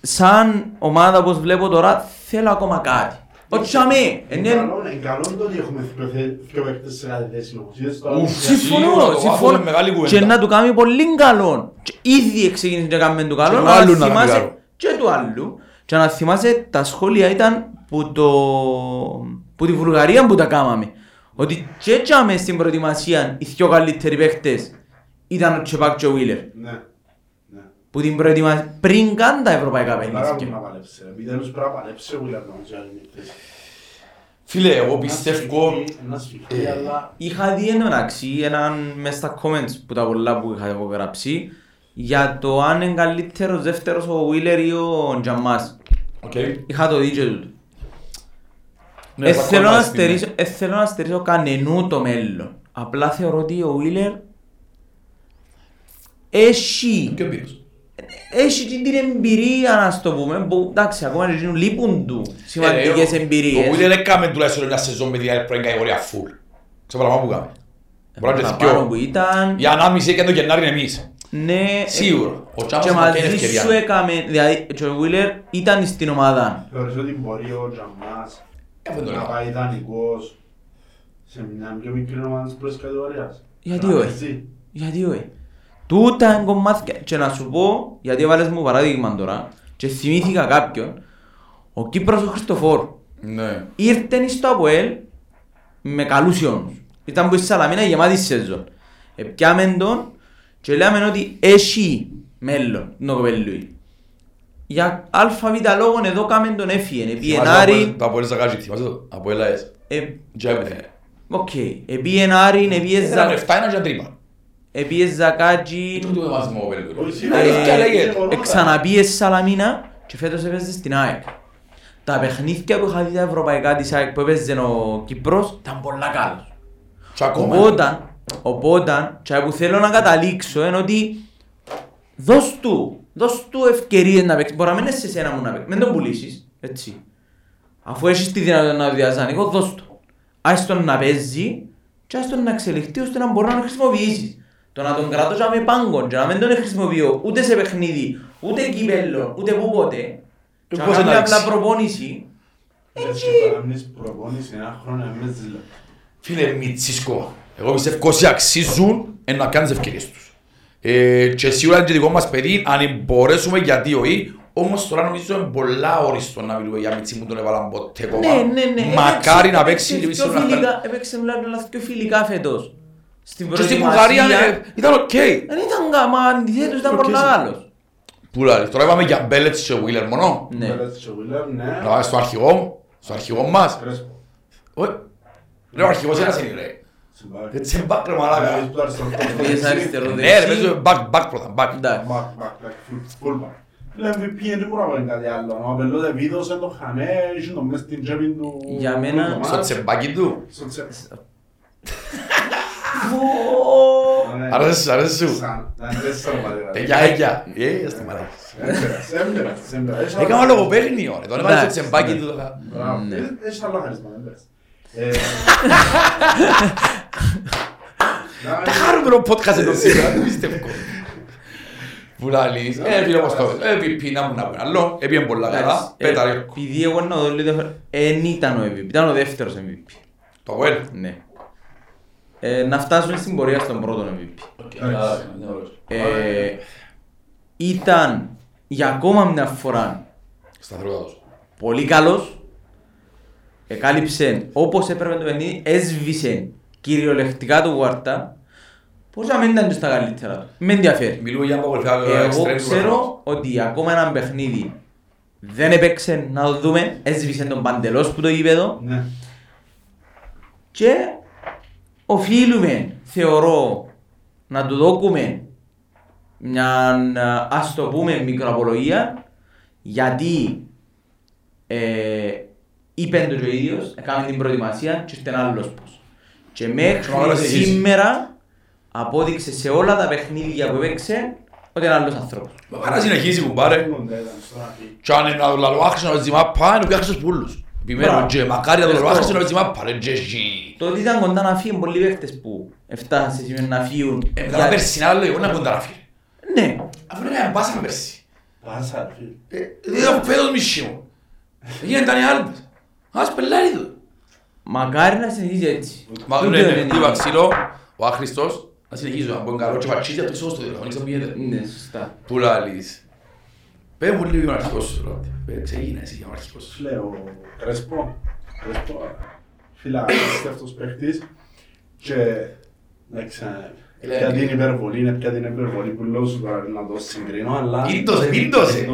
Speaker 2: σαν ομάδα όπως βλέπω τώρα θέλω ακόμα κάτι. Όχι αμέ,
Speaker 3: Είναι
Speaker 2: είναι...
Speaker 3: καλό- είναι καλό το ότι έχουμε δύο θε- δύο παίκτες σε κάθε θέση όμως. Είδες τώρα
Speaker 1: Ουφ,
Speaker 3: που-
Speaker 2: Συμφωνώ,
Speaker 1: Σίγουρα, το
Speaker 2: συμφωνώ.
Speaker 1: βάζω με μεγάλη κουβέντα.
Speaker 2: Και να του κάνει πολύ καλό. Και ήδη ξεκίνησε να κάνει του καλό,
Speaker 1: Και του
Speaker 2: αλλά
Speaker 1: άλλου να κάνει
Speaker 2: θυμάσαι-
Speaker 1: καλό.
Speaker 2: Και του άλλου. Και να θυμάσαι τα σχόλια ήταν που, το... που τη Βουλγαρία που τα κάμαμε. Ότι και έτσι στην προετοιμασία οι δυο καλύτεροι παίχτες ήταν ο Τσεπάκ και ο Βίλερ.
Speaker 3: Ναι. Ναι.
Speaker 2: Που την προετοιμασία πριν καν τα ευρωπαϊκά
Speaker 3: Πάρα πολύ
Speaker 2: παιχνίδια.
Speaker 3: να παλέψει. ρε. Επιτέλους πρέπει να παλέψει ο Βίλαρ νομίζω άλλη μια θέση.
Speaker 1: Φίλε, εγώ
Speaker 3: Να
Speaker 1: πιστεύω...
Speaker 3: σφιχτεί, Να σφιχτεί,
Speaker 1: Ε,
Speaker 3: αλλά...
Speaker 2: Είχα δει εν τω μεταξύ έναν μες στα comments που τα πολλά που είχα εγώ γράψει για το αν είναι καλύτερος δεύτερος ο Βίλερ ή ο Τζαμάς.
Speaker 1: Οκ.
Speaker 2: Είχα το δίκιο του.
Speaker 1: Ναι,
Speaker 2: Ε,
Speaker 1: θα
Speaker 2: θέλω
Speaker 1: κολλάει
Speaker 2: να
Speaker 1: στην-
Speaker 2: στερήσω, ε, θέλω να στερήσω κανενού το μέλλον. Απλά θεωρώ ότι ο Βίλερ έχει,
Speaker 1: Και ο Πύρος.
Speaker 2: έχει και την εμπειρία να στο πούμε που εντάξει ακόμα και εκείνου λείπουν του σημαντικές
Speaker 1: Ε, ο-
Speaker 2: εμπειρίες.
Speaker 1: Ο Βίλερ έκαμε τουλάχιστον μια σεζόν με την άλλη πρώτη κατηγορία full. Ξέρω πράγμα που κάμε. Μπορεί να είναι
Speaker 2: Παραπάνω
Speaker 1: δυο.
Speaker 2: που ήταν,
Speaker 1: Η ανάμιση έκανε το Γενάρη εμείς.
Speaker 2: Ναι,
Speaker 1: Σίγουρα. Ο Τσάμας
Speaker 2: και
Speaker 1: θα κάνει
Speaker 2: μαζί
Speaker 1: ευκαιρία.
Speaker 2: σου έκαμε, δηλαδή και ο Βίλερ ήταν στην ομάδα.
Speaker 3: Θεωρείς ότι μπορεί ο Τζαμάς
Speaker 1: Ε, δεν το
Speaker 3: να
Speaker 1: λέω.
Speaker 3: πάει ιδανικός σε μια πιο μικρή ομάδα της πρώτης κατηγορίας;
Speaker 2: Γιατί
Speaker 3: Να
Speaker 2: όχι.
Speaker 3: παίζει.
Speaker 2: Γιατί όχι. Τούτα είναι κομμάτια. Και να σου πω, γιατί έβαλες μου παράδειγμα τώρα και θυμήθηκα κάποιον, ο Κύπρος ο Χριστοφόρου
Speaker 1: Ναι.
Speaker 2: ήρθε στο ΑΠΟΕΛ με καλούς ιόνους. Ήταν που στη Σαλαμίνα γεμάτη σεζόν. Επιάμεν τον και λέμε ότι έχει μέλλον το κοπελούι. Για αλφαβήτα λόγων εδώ κάμεν τον έφυγε.
Speaker 1: Θυμάσαι
Speaker 2: Επιενάρη...
Speaker 1: Το Αποέλ Ζακάζι, θυμάσαι το. Από ΕΛΑΕΣ. Τζέπε.
Speaker 2: Οκ. Επιενάρη,
Speaker 1: Ήταν 7 ένα και τρύπα.
Speaker 2: επίε Ζακάτζι...
Speaker 1: Τι το έμαθες μου ο Πέλου.
Speaker 3: Όχι,
Speaker 1: Είναι αλήθεια,
Speaker 3: ε,
Speaker 1: λέγεται.
Speaker 3: ε,
Speaker 2: Εξαναπίε Σαλαμίνα και φέτος έπαιζε στην ΑΕΚ. Τα παιχνίδια που είχα δει τα ευρωπαϊκά της ΑΕΚ που έπαιζε ο Κύπρος ήταν πολλά καλός.
Speaker 1: Και ακόμα.
Speaker 2: Οπότε, οπότε, και που θέλω να καταλήξω είναι ότι δώσ' του, δώσ' του ευκαιρίες να παίξεις. Μπορεί να μην είναι σε σένα μου να παίξεις, μην τον πουλήσεις, έτσι. Αφού έχεις τη δυνατότητα να το διαζάνικο, δώσ' του. Ας τον να παίζει και ας τον να εξελιχθεί ώστε να μπορεί να τον χρησιμοποιήσεις. Το να τον κρατώ και με πάγκον και να μην τον χρησιμοποιώ ούτε σε παιχνίδι, ούτε κύπελλο, ούτε που ποτέ. Και να
Speaker 1: πώς
Speaker 2: κάνει
Speaker 1: να
Speaker 2: απλά
Speaker 1: ρίξεις.
Speaker 2: προπόνηση.
Speaker 3: Έτσι θα κάνεις προπόνηση ένα χρόνο εμείς δηλαδή.
Speaker 1: Φίλε, Μιτσίσκο. Εγώ πιστεύω όσοι αξίζουν ε, να κάνεις ευκαιρίες τους. Ε, και σίγουρα είναι και δικό μας παιδί, αν μπορέσουμε γιατί όχι, όμως τώρα νομίζω είναι πολλά όριστο να μιλούμε για Μιτσί μου τον έβαλαν ποτέ ακόμα.
Speaker 2: Ναι, ναι, ναι.
Speaker 1: Μακάρι
Speaker 2: Έπαιξε-
Speaker 1: να παίξει
Speaker 2: έπαιξε
Speaker 1: λίγο
Speaker 2: πιο
Speaker 1: να
Speaker 2: φιλικά- Έπαιξε τουλάχιστον πιο φιλικά φέτος. Στην
Speaker 1: Και στην Βουλγαρία ε, ήταν οκ.
Speaker 2: Δεν ήταν γάμα, αντιθέτως ήταν
Speaker 1: Οκ,
Speaker 2: πολύ
Speaker 1: σε-
Speaker 2: καλός.
Speaker 1: Πού λέει, τώρα είπαμε για Μπέλετς και Βίλερ μόνο.
Speaker 2: Ναι.
Speaker 3: Μπέλετς και Βίλερ, ναι.
Speaker 1: Να πάμε στο αρχηγό, στο αρχηγό μας.
Speaker 3: Κρέσπο.
Speaker 1: Όχι. Ρε, ο αρχηγός ένας είναι ρε.
Speaker 3: Συμπάκι.
Speaker 1: Έτσι είναι back ρε μαλάκα.
Speaker 3: Βλέπεις που αριστερό χώρο.
Speaker 2: Πήγες αριστερό
Speaker 1: Ναι ρε,
Speaker 2: δεξί.
Speaker 1: παίζω back, back πρώτα, back.
Speaker 2: Εντάξει.
Speaker 3: Back, back, like full- full back. Λέει, MVP δεν μπορώ να πω κάτι άλλο. Ο Απελό βίδωσε το χαμέ, είχε το μες στην τσέπη του.
Speaker 2: Για μένα,
Speaker 3: του
Speaker 1: Στο
Speaker 3: μάτς.
Speaker 1: τσεμπάκι του.
Speaker 3: Στο τσέπη. Ναι.
Speaker 1: Αρέσει σου, αρέσει σου.
Speaker 3: Σαν, να είναι τέσσερα πατέρα.
Speaker 1: Εγιά, εγιά. Ε, στο μαλάκα.
Speaker 3: Έμπερας, έμπερας, έμπερας.
Speaker 1: Έκανα λογοπαίγνιο ρε, τώρα έβαλε στο
Speaker 2: Εντάξει,
Speaker 1: τσεμπάκι
Speaker 2: ναι.
Speaker 1: του. τώρα.
Speaker 3: Μπράβο.
Speaker 2: Ναι.
Speaker 3: Ε, Έχεις άλλο χαρίσμα, έμπερας. Ε, να,
Speaker 1: Τα χαρούμενο podcast εδώ σήμερα, δεν πιστεύω. Βουλάλης, ε, φίλε όπως το πες, MVP να μου να πούμε άλλο, έπιεν πολλά καλά,
Speaker 2: Εντάξει, ε,
Speaker 1: πέταρε.
Speaker 2: Επειδή εγώ να δω λίγο δεν ήταν ο MVP, ήταν ο δεύτερος MVP.
Speaker 1: Το well.
Speaker 2: Ναι. Ε, να φτάσουμε στην πορεία στον πρώτο MVP. Ε, ήταν για ακόμα μια φορά
Speaker 1: Σταθερότητα του.
Speaker 2: πολύ καλός. Εκάλυψε όπως έπρεπε το παιχνίδι, έσβησε κυριολεκτικά του Γουάρτα. Πώς να μην ήταν και στα καλύτερα του. Με ενδιαφέρει.
Speaker 1: Μιλούμε για αποκολουθιά
Speaker 2: Εγώ ξέρω ότι ακόμα ένα παιχνίδι δεν έπαιξε να το δούμε, έσβησε τον παντελώς που το γήπεδο
Speaker 3: Ναι.
Speaker 2: και οφείλουμε, θεωρώ, να του δώκουμε μια, ε, ας το πούμε, μικροαπολογία γιατί ε, είπε το και ο ίδιος, έκαμε την προετοιμασία και ήρθε άλλος πώς. Και
Speaker 1: Μα
Speaker 2: μέχρι
Speaker 1: όλα συνεχίζει.
Speaker 2: σήμερα απόδειξε σε όλα τα παιχνίδια που έπαιξε ότι είναι άλλος άνθρωπος.
Speaker 1: Μα παρά να συνεχίσει που πάρε. Και αν είναι να το λαλό άξιο να ζημά πάνε, που άξιος πούλους. Επιμένω
Speaker 2: Μπράβο.
Speaker 1: και μακάρι να το λαλό
Speaker 2: Αυτό.
Speaker 1: άξιο να ζημά πάνε. Και εσύ.
Speaker 2: Το ότι ήταν κοντά να φύγουν πολλοί παίχτες που έφτασαν σε σημείο να φύγουν.
Speaker 1: Ε, μετά
Speaker 2: για-
Speaker 1: πέρσι είναι άλλο, εγώ να κοντά να φύγει.
Speaker 2: Ναι,
Speaker 1: Αφού είναι ένα μπάσα πέρσι.
Speaker 3: Πάσα, ρε φίλε.
Speaker 1: Ε, Ήταν φέτος μισή μου. Έγινε ήταν οι άλλες. Ας πελάρει του.
Speaker 2: μακάρι να συνεχίζει έτσι.
Speaker 1: Μα
Speaker 2: Τούτο
Speaker 1: ναι,
Speaker 2: είναι
Speaker 1: ναι,
Speaker 2: το-
Speaker 1: είπα ξύλο, ο άχρηστος, να συνεχίζω, να πω καλό και φατσίζει αυτό στο τηλέφωνο, δεν ξέρω που γίνεται.
Speaker 2: Ναι, σωστά.
Speaker 1: Που λαλείς. Πες μου λίγο για τον αρχικό σου, ρώτη. Πες, Ξεκίνα εσύ για τον αρχικό σου.
Speaker 3: Φίλε, ο Κρέσπο, Κρέσπο, φίλε, απίστευτος παίχτης και εντάξει,
Speaker 1: Λέει,
Speaker 3: πια την υπερβολή, είναι πια την υπερβολή που λέω σου τώρα να το συγκρίνω, αλλά...
Speaker 1: Πίντωσε, πίντωσε.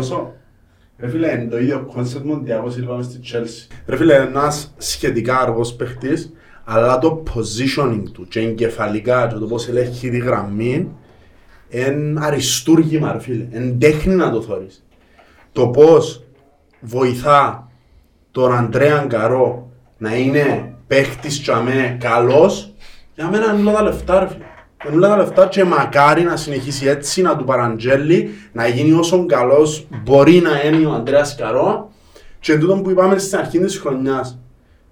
Speaker 3: Τόσο. Ρε φίλε, είναι το ίδιο concept με Τιάγκο Σίλβα μες στη Chelsea. Ρε φίλε, ένας σχετικά αργός παίχτης, αλλά το positioning του και εγκεφαλικά και το πώς ελέγχει τη γραμμή είναι αριστούργημα ρε φίλε, είναι τέχνη να το θωρείς. Το πώς βοηθά τον Αντρέα Καρό να είναι παίχτης και αμέ καλός, για μένα είναι όλα τα λεφτά ρε φίλε. Είναι όλα τα λεφτά και μακάρι να συνεχίσει έτσι, να του παραγγέλει, να γίνει όσο καλός μπορεί να είναι ο Αντρέας Καρό και τούτο που είπαμε στην αρχή της χρονιάς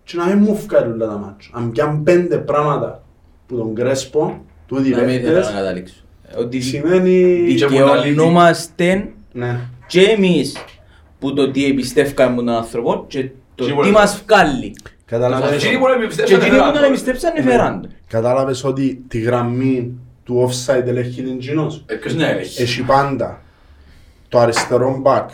Speaker 3: και να μην μου φκάρει όλα τα μάτια. Αν πιάνουν πέντε πράγματα που τον Κρέσπο, του
Speaker 2: Να μην ήθελα να
Speaker 3: διβέτες,
Speaker 2: καταλήξω. Ότι
Speaker 3: σημαίνει...
Speaker 1: Και που να λείπει.
Speaker 2: δικαιωνόμαστε
Speaker 3: Ναι.
Speaker 2: και εμείς που το τι εμπιστεύκαμε τον άνθρωπο και το
Speaker 1: Σίγουρα.
Speaker 2: τι μας βγάλει.
Speaker 3: Κατάλαβες,
Speaker 1: Εκείνοι που να
Speaker 2: Και
Speaker 1: εμπιστεύσαν
Speaker 2: εκείνοι που τον εμπιστέψαν έφεραν το.
Speaker 3: κατάλαβες ότι τη γραμμή του offside ελέγχει την Τζίνος.
Speaker 1: Ε, ποιος να έλεγχε.
Speaker 3: Έχει πάντα το αριστερό back,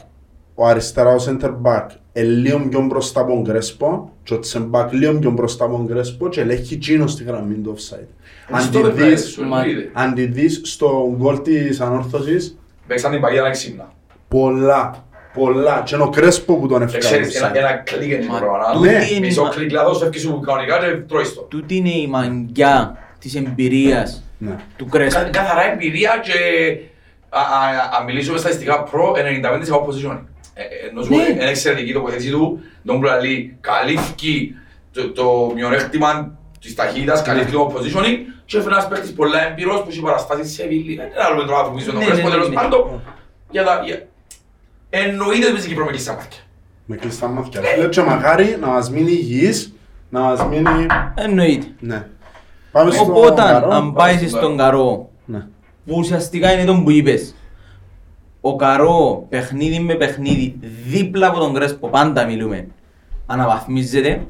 Speaker 3: ο αριστερό center back ε, λίγο πιο μπροστά από τον Κρέσπο και ο τσεμπάκ λίγο πιο μπροστά από τον Κρέσπο και ελέγχει Τζίνο στη γραμμή του offside. Αν
Speaker 1: Στο
Speaker 3: τη
Speaker 1: δεν
Speaker 3: δεις-
Speaker 1: σου
Speaker 2: μα-
Speaker 1: εννοείται.
Speaker 3: Αν τη δεις στο γκολ της ανόρθωσης,
Speaker 1: Παίξαν την παγίδα να ξύμνα.
Speaker 3: πολλά, πολλά. Και είναι ο Κρέσπο που τον
Speaker 1: Ε,
Speaker 3: έφυγε.
Speaker 1: Ξέρεις, ένα- ένα κλικ είναι το
Speaker 2: Μα
Speaker 1: πράγμα.
Speaker 2: τούτη
Speaker 3: Ναι.
Speaker 2: είναι η
Speaker 1: Μισό
Speaker 2: μα-
Speaker 1: κλικ λάθος, φεύγεις σου κανονικά και τρώεις το.
Speaker 2: Τούτη είναι η μαγκιά της εμπειρίας
Speaker 3: Ναι.
Speaker 2: του Κρέσπο.
Speaker 1: Κα- Καθαρά εμπειρία και α- α- αν μιλήσουμε στατιστικά προ 95% positioning. Ε, ε, ενώ σου
Speaker 2: Ναι.
Speaker 1: είναι εξαιρετική τοποθέτηση του, τον που λέει καλύφκει το, το μειονέκτημα της ταχύτητας, καλύφκει το positioning και έφερε ένας παίκτης πολλά εμπειρός που έχει παραστάσεις σε Βίλη. Δεν είναι άλλο με το άνθρωπο που τον
Speaker 2: Ναι,
Speaker 1: Κρέσπο
Speaker 2: ναι,
Speaker 1: τέλος
Speaker 2: ναι.
Speaker 1: πάντων. Για τα- για- Εννοείται ότι παίζει Κύπρο με κλειστά μάτια.
Speaker 3: Με κλειστά μάτια. Λέω και μακάρι να μας μείνει υγιής, να μας μείνει...
Speaker 2: Εννοείται.
Speaker 3: Ναι. Πάμε στο
Speaker 2: Οπότε
Speaker 3: Καρό.
Speaker 2: αν πάει στον Καρό
Speaker 3: Ναι.
Speaker 2: που ουσιαστικά είναι τον που είπες ο Καρό παιχνίδι με παιχνίδι δίπλα από τον Κρέσπο πάντα μιλούμε αναβαθμίζεται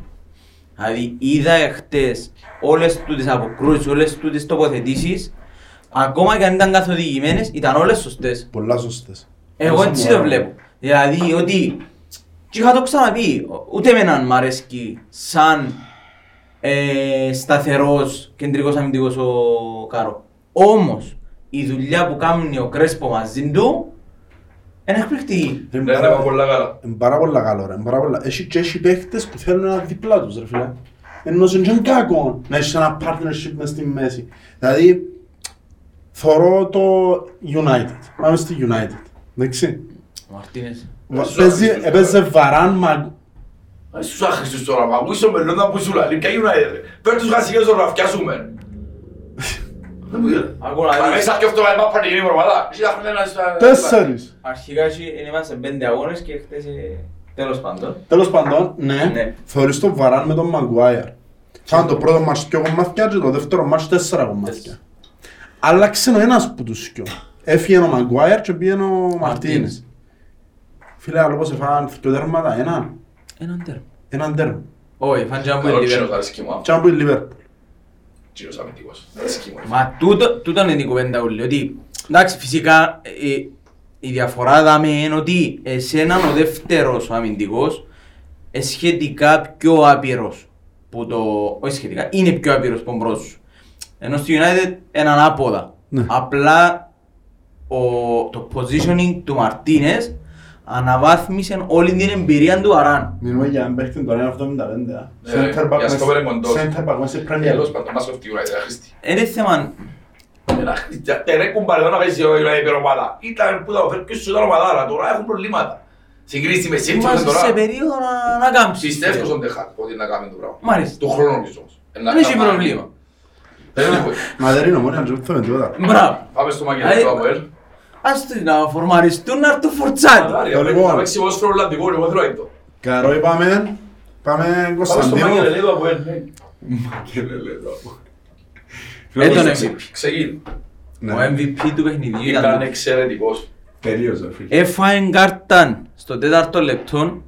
Speaker 2: δηλαδή είδα εχθές όλες τούτες αποκρούσεις, όλες τούτες τοποθετήσεις ακόμα και αν ήταν καθοδηγημένες ήταν όλες σωστές
Speaker 3: Πολλά σωστές.
Speaker 2: Εγώ
Speaker 3: Όσο
Speaker 2: έτσι
Speaker 3: μου
Speaker 2: το
Speaker 3: άρεσε.
Speaker 2: βλέπω δηλαδή ότι και είχα το ξαναπεί ούτε εμέναν μ' αρέσκει σαν ε, σταθερός κεντρικός αμυντικός ο Κάρο όμως η δουλειά που κάνει ο Κρέσπο μαζί του είναι εκπληκτική
Speaker 3: Είναι
Speaker 1: Δεν
Speaker 3: πάρα-
Speaker 1: είναι πολλά καλά.
Speaker 3: Είναι πάρα πολλά καλό ρε, είναι πάρα πολλά. Έχει και έχει παίχτες που θέλουν ένα διπλά τους ρε φίλε. Ενώ είναι και κακό να έχεις ένα partnership μες στη μέση. Δηλαδή, θωρώ το United. Πάμε στη United. Εντάξει.
Speaker 2: ο Μαρτίνες
Speaker 3: Βα-
Speaker 1: Σου
Speaker 3: παίζει-
Speaker 1: άχρηστος
Speaker 3: Έπαιζε βαράν μα...
Speaker 1: Ας τους άχρηστους τώρα, μα πού είσαι ο Μελώντα που σου λέει, ποια United. Πέρ τους γασικές τώρα, φτιάσουμε. Δεν μου γίνεται.
Speaker 2: Ακούω να
Speaker 1: Μα
Speaker 2: δεις.
Speaker 1: μέσα και αυτό να υπάρχει παντηγενή προβάδα. Εσύ τα χρόνια να στα-
Speaker 3: Τέσσερις.
Speaker 2: αρχικά έχει- είμαστε πέντε αγώνες και χτες ε, τέλος πάντων
Speaker 3: Τέλος πάντων, ναι,
Speaker 2: Ναι.
Speaker 3: θεωρείς το βαράν με τον Μαγκουάιρ. Σαν το πρώτο μάτς δυο κομμάτια και το δεύτερο μάτς τέσσερα κομμάτια. Άλλαξε ο ένας που τους δυο. Έφυγε ο Μαγκουάιρ και πήγαινε ο Μαρτίνες. Φίλε, άλλο πως έφαγαν δυο τέρματα, έναν.
Speaker 2: έναν τέρμα
Speaker 3: Έναν τέρμα.
Speaker 2: όχι φάνε και
Speaker 1: Καλό
Speaker 2: από
Speaker 1: τσίνος, αρέσκει μου.
Speaker 3: Και αν που η Λιβέρπουλ.
Speaker 1: Τσίνος αμυντικός, αρέσκει μου.
Speaker 2: Μα τούτο, τούτο είναι η κουβέντα ούλη, ότι εντάξει φυσικά ε, η διαφορά δάμε είναι ότι εσέναν ο δεύτερος ο αμυντικός ε, σχετικά πιο άπειρος που το, όχι σχετικά, είναι πιο άπειρος από μπρος σου. Ενώ στη United είναι ανάποδα.
Speaker 3: Ναι.
Speaker 2: Απλά ο, το positioning του Μαρτίνες αναβάθμισε όλη την εμπειρία του Αράν.
Speaker 3: Μιλούμε για έναν παίχτη τώρα είναι 75. α.
Speaker 1: Ναι,
Speaker 3: Center back
Speaker 1: για
Speaker 3: μες-
Speaker 1: στόπερ κοντός.
Speaker 3: Center back μες σε Premier
Speaker 1: Τέλος
Speaker 3: League.
Speaker 1: πάντων, μας κοφτεί η United, χρήστη.
Speaker 2: Είναι θέμα,
Speaker 1: Ένα χρήστη. Ε, ρε κουμπάρε, δεν αφήσεις η United υπερομάδα. Ήταν που τα offer και σου ήταν ομαδάρα, τώρα έχουν προβλήματα. Συγκρίση με City
Speaker 2: είμαστε
Speaker 1: τώρα.
Speaker 2: σε περίοδο να, να κάμψεις.
Speaker 1: Πιστεύω στον Τεχάκ ότι να κάνει το πράγμα.
Speaker 2: Μάλιστα.
Speaker 1: Του χρόνου νομίζω όμως. Ε, να
Speaker 2: Δεν έχει
Speaker 1: κάνει-
Speaker 2: πρόβλημα.
Speaker 1: Δεν είναι
Speaker 3: Μα δεν είναι ομόνια, δεν θέλουμε τίποτα.
Speaker 2: Μπράβο.
Speaker 1: Πάμε στο
Speaker 2: Δηλαδή,
Speaker 1: Μακεδονικό Αποέλ.
Speaker 2: Ας τους να φορμαριστούν να έρθουν φορτσάτι.
Speaker 1: Μαλάρια,
Speaker 3: Το
Speaker 1: πρέπει
Speaker 3: λοιπόν.
Speaker 1: να παίξει ποδόσφαιρο Ολλανδικό, εγώ θέλω αυτό.
Speaker 3: Καρόι πάμε. Πάμε
Speaker 1: Πάμε στο
Speaker 3: Κωνσταντίνο.
Speaker 1: Μακεδονικό Αποέλ.
Speaker 2: Δεν τον
Speaker 1: Ξε-
Speaker 2: MVP.
Speaker 1: Ξεκίνη.
Speaker 3: Ναι.
Speaker 2: Ο MVP του παιχνιδιού ήταν
Speaker 1: Ήταν
Speaker 2: το-
Speaker 1: εξαιρετικός.
Speaker 3: Τελείωσε, φίλε.
Speaker 2: Έφαεν κάρταν στο τέταρτο λεπτό,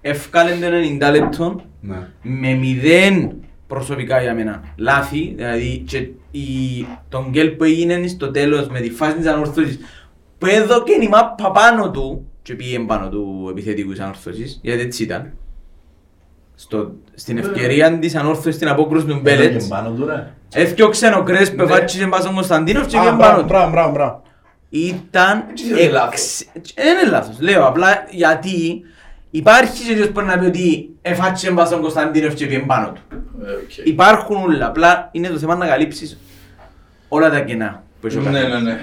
Speaker 2: έφκαλε το 90 λεπτό
Speaker 3: Ναι.
Speaker 2: με μηδέν προσωπικά για μένα λάθη, δηλαδή και η, τον γκέλ που έγινε στο τέλος με τη φάση της ανορθώσης που έδωκε η μάπα πάνω του και πήγε πάνω του επιθετικού της ανορθώσης, γιατί έτσι ήταν. Στο, στην ευκαιρία της ανόρθωσης στην απόκρουση του Μπέλετς,
Speaker 3: Έδωκε πάνω του, ρε.
Speaker 2: έφτιαξε ο Κρέσ που
Speaker 1: Ναι.
Speaker 2: εφάτσισε πάνω στον Κωνσταντίνοφ και
Speaker 3: Α,
Speaker 2: πήγε
Speaker 3: μπράβο,
Speaker 2: πάνω του.
Speaker 3: μπράβο, μπράβο, μπράβο.
Speaker 2: Ήταν
Speaker 1: Έτσι δεν είναι λάθος.
Speaker 2: εξ- Δεν είναι λάθος, λέω απλά γιατί υπάρχει και ποιος μπορεί να πει ότι εφάτσισε πάνω στον Κωνσταντίνοφ και πήγε πάνω του.
Speaker 1: Ε, οκ.
Speaker 2: Υπάρχουν όλα, απλά είναι το θέμα να καλύψεις όλα τα κενά που έχει ο
Speaker 1: Ναι,
Speaker 2: καθένας.
Speaker 1: ναι, ναι.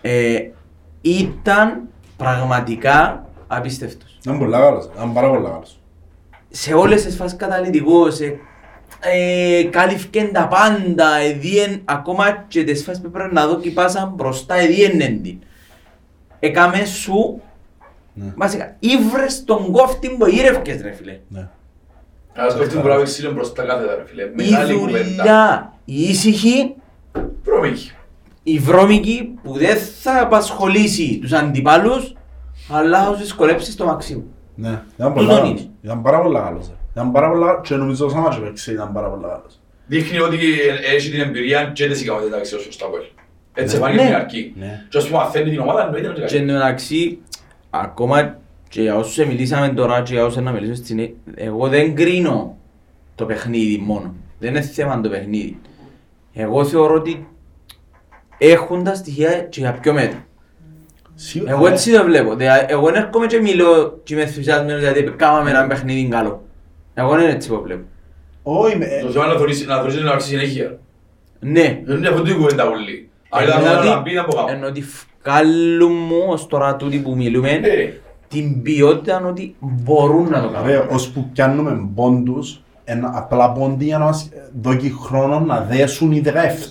Speaker 2: Ε, Ήταν πραγματικά απίστευτος.
Speaker 3: Ήταν πολλά καλός, ήταν πάρα πολλά καλός.
Speaker 2: Σε όλες τις φάσεις καταλητικός, ε, ε, κάλυφκεν τα πάντα, εδίεν, ακόμα και τις φάσεις που πρέπει να δω και πάσαν μπροστά, εδίεν την. Έκαμε σου,
Speaker 3: Ναι.
Speaker 2: Βασικά, ήβρες τον κόφτη που γύρευκες ρε φίλε.
Speaker 3: Ναι.
Speaker 1: Ένας κοφτή που πρέπει να μπροστά κάθετα ρε φίλε.
Speaker 2: Η
Speaker 1: Μεγάλη κουβέντα.
Speaker 2: δουλειά, η ήσυχη,
Speaker 1: Προμήθη.
Speaker 2: η βρώμικη που δεν θα απασχολήσει τους αντιπάλους, αλλά θα τους δυσκολέψει στο μαξίμου.
Speaker 3: Ναι, ήταν
Speaker 2: Τούτον
Speaker 3: πολλά καλός.
Speaker 2: είναι.
Speaker 3: Ήταν πάρα πολλά καλός. ρε. Ήταν πάρα πολλά και νομίζω σαν μάτσο παίξει ήταν πάρα πολλά καλός.
Speaker 1: Δείχνει ότι έχει την εμπειρία και τις ικανότητες αξιώσεις στο Αποέλ. Έτσι
Speaker 3: Ναι.
Speaker 1: φάνηκε
Speaker 2: Ναι.
Speaker 1: την αρκή.
Speaker 3: Ναι.
Speaker 1: Και όσο μαθαίνει την ομάδα εννοείται να
Speaker 2: Και
Speaker 1: κάνει.
Speaker 2: εν τω μεταξύ, ακόμα και για όσους μιλήσαμε τώρα και για όσους να μιλήσω στην εγώ δεν κρίνω το παιχνίδι μόνο. Δεν είναι θέμα το παιχνίδι. Εγώ θεωρώ ότι έχουν τα στοιχεία και για πιο μέτρο.
Speaker 3: Σίγουρα,
Speaker 2: Εγώ
Speaker 3: ναι.
Speaker 2: έτσι το βλέπω. Δηλαδή, Εγώ δεν έρχομαι και μιλώ και είμαι ενθουσιασμένος γιατί κάμαμε ένα παιχνίδι καλό. Εγώ δεν είναι έτσι που βλέπω.
Speaker 3: Όχι, με-
Speaker 1: Το θέμα είναι να θωρείς- να θωρείς την αλλάξει συνέχεια.
Speaker 2: Ναι.
Speaker 1: Δεν είναι αυτό την κουβέντα πολύ. Αν ήταν
Speaker 2: Ενώ
Speaker 1: να
Speaker 2: ότι-
Speaker 1: πει να πω κάπου.
Speaker 2: Ενώ ότι βγάλουν μου ως τώρα τούτοι που μιλούμε
Speaker 1: Ε,
Speaker 2: την ποιότητα ότι μπορούν να το
Speaker 3: Ρε,
Speaker 2: κάνουν.
Speaker 3: ώσπου πιάνουμε πόντους, ένα απλά πόντι για να μας δώσει χρόνο να δέσουν οι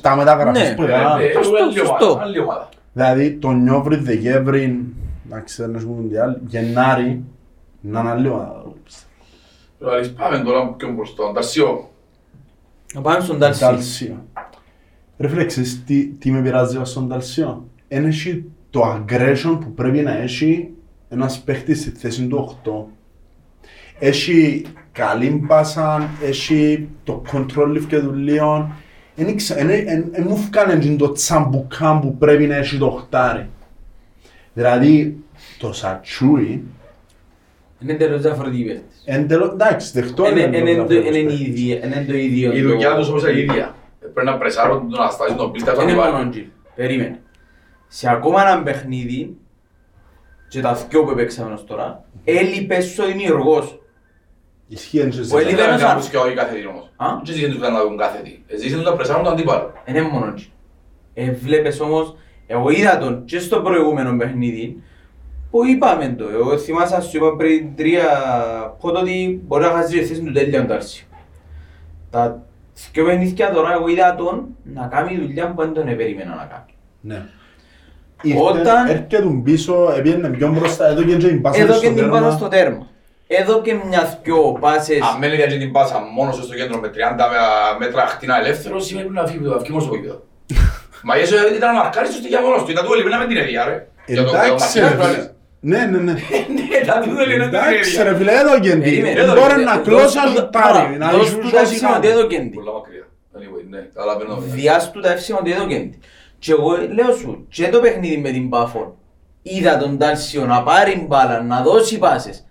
Speaker 3: 17 μεταγραφές
Speaker 2: Ναι.
Speaker 3: που
Speaker 1: ε,
Speaker 3: έκαναν.
Speaker 1: ε,
Speaker 2: Σωστό,
Speaker 1: άλλη ομάδα,
Speaker 2: σωστό.
Speaker 1: άλλη ομάδα.
Speaker 3: Δηλαδή το Νιόβρι, Δεκέμβρη, εντάξει δεν έχουμε Μουντιάλ, Γενάρη, να είναι άλλη ομάδα.
Speaker 1: Δηλαδή, Πάμε τώρα πιο μπροστά. Ταρσιό.
Speaker 2: Να πάμε στον Τάλσι.
Speaker 3: Ταλσίο. Ρε φίλε, ξέρεις τι, τι με πειράζει ως τον Ταλσίο. Εν έχει το aggression που πρέπει να έχει ένας παίχτης στη θέση του 8. Έχει καλή μπάσα, έχει το control και δουλείων. Εν μου φκάνε και το τσαμπουκάν που πρέπει να έχει το οχτάρι. Δηλαδή, το Σατσούι,
Speaker 2: Είναι τελώς διαφορετικοί παίχτες.
Speaker 3: εν τέλος, εντάξει, δεχτώ
Speaker 2: Είναι-
Speaker 3: είναι
Speaker 2: Είναι
Speaker 3: λίγο
Speaker 2: το-
Speaker 3: διαφορετικός
Speaker 2: είναι
Speaker 3: παίχτης.
Speaker 2: ίδιο- είναι το ίδιο.
Speaker 1: Η
Speaker 2: το-
Speaker 1: δουλειά τους όμως είναι η ίδια. Πρέπει να πρεσάρουν τον Αναστάσιο, τον πίστα, τον
Speaker 2: Είναι
Speaker 1: βάλει.
Speaker 2: μόνο τζι. Περίμενε. Σε ακόμα ένα παιχνίδι και τα δυο που παίξαμε ως τώρα, έλειπε σου ο δημιουργός.
Speaker 3: Ισχύει εν και
Speaker 2: Που
Speaker 3: σε-
Speaker 2: έλειπε
Speaker 1: Δεν
Speaker 2: ένας
Speaker 1: ήταν
Speaker 2: άνθρωπος.
Speaker 1: και όχι κάθε τι όμως.
Speaker 2: Α;
Speaker 1: Δεν ζήτησε τους να δουν κάθε τι. Ζήτησε τους να πρεσάρουν τον αντίπαλο.
Speaker 2: Είναι μόνος τζι. Ε, βλέπεις όμως, εγώ είδα τον και στο προηγούμενο παιχνίδι, που είπαμε το, εγώ θυμάσαι σου είπα πριν τρία πότε ότι μπορεί να χάσει τη θέση του τέλειον τάρσιο. Τα δυο παιχνίδια τώρα εγώ είδα τον να κάνει δουλειά που δεν τον περίμενα να κάνει.
Speaker 3: Ναι.
Speaker 2: Όταν-
Speaker 3: Όταν... Έρχεται τον πίσω, έπαιρνε πιο μπροστά, εδώ και την πάσα
Speaker 2: Εδώ
Speaker 3: στο
Speaker 2: και την
Speaker 3: τέρμα.
Speaker 2: πάσα στο τέρμα. Εδώ και μια δυο πάσες.
Speaker 1: Αν μένει για την πάσα μόνος του στο κέντρο με 30 μέτρα χτινά ελεύθερος, σημαίνει πρέπει να φύγει από το αυκή μόνο στο γήπεδο. Μα ίσως ήταν να μαρκάρει στο για μόνος του, ήταν του έλειπε να με την έδεια ρε. Για το- για το
Speaker 3: Εντάξει
Speaker 1: μαρκάρι
Speaker 3: ρε
Speaker 1: του
Speaker 3: φίλε.
Speaker 1: άλλης.
Speaker 3: Ναι, ναι, ναι.
Speaker 1: Ναι, ήταν του έλειπε να την
Speaker 3: Εντάξει
Speaker 1: έδεια.
Speaker 3: ρε φίλε, εδώ και τι.
Speaker 2: Περίμενε,
Speaker 1: εδώ
Speaker 3: Μπορεί
Speaker 1: και-
Speaker 3: να
Speaker 2: δώσ'
Speaker 3: κλώσει
Speaker 2: του
Speaker 3: αν
Speaker 2: τα-
Speaker 3: πάρει.
Speaker 2: τώρα,
Speaker 3: Να
Speaker 2: δώσ'
Speaker 3: ίσως
Speaker 2: του τα
Speaker 3: κάτι
Speaker 2: εύσημα
Speaker 3: κάνει.
Speaker 2: ότι εδώ και τι.
Speaker 1: Πολλά μακριά. Anyway, ναι, καταλαβαίνω.
Speaker 2: Διάσου του τα εύσημα ότι εδώ και τι. Και εγώ λέω σου, και το παιχνίδι με την Πάφον, είδα τον Τάλσιο να πάρει μπάλα, να δώσει πάσες.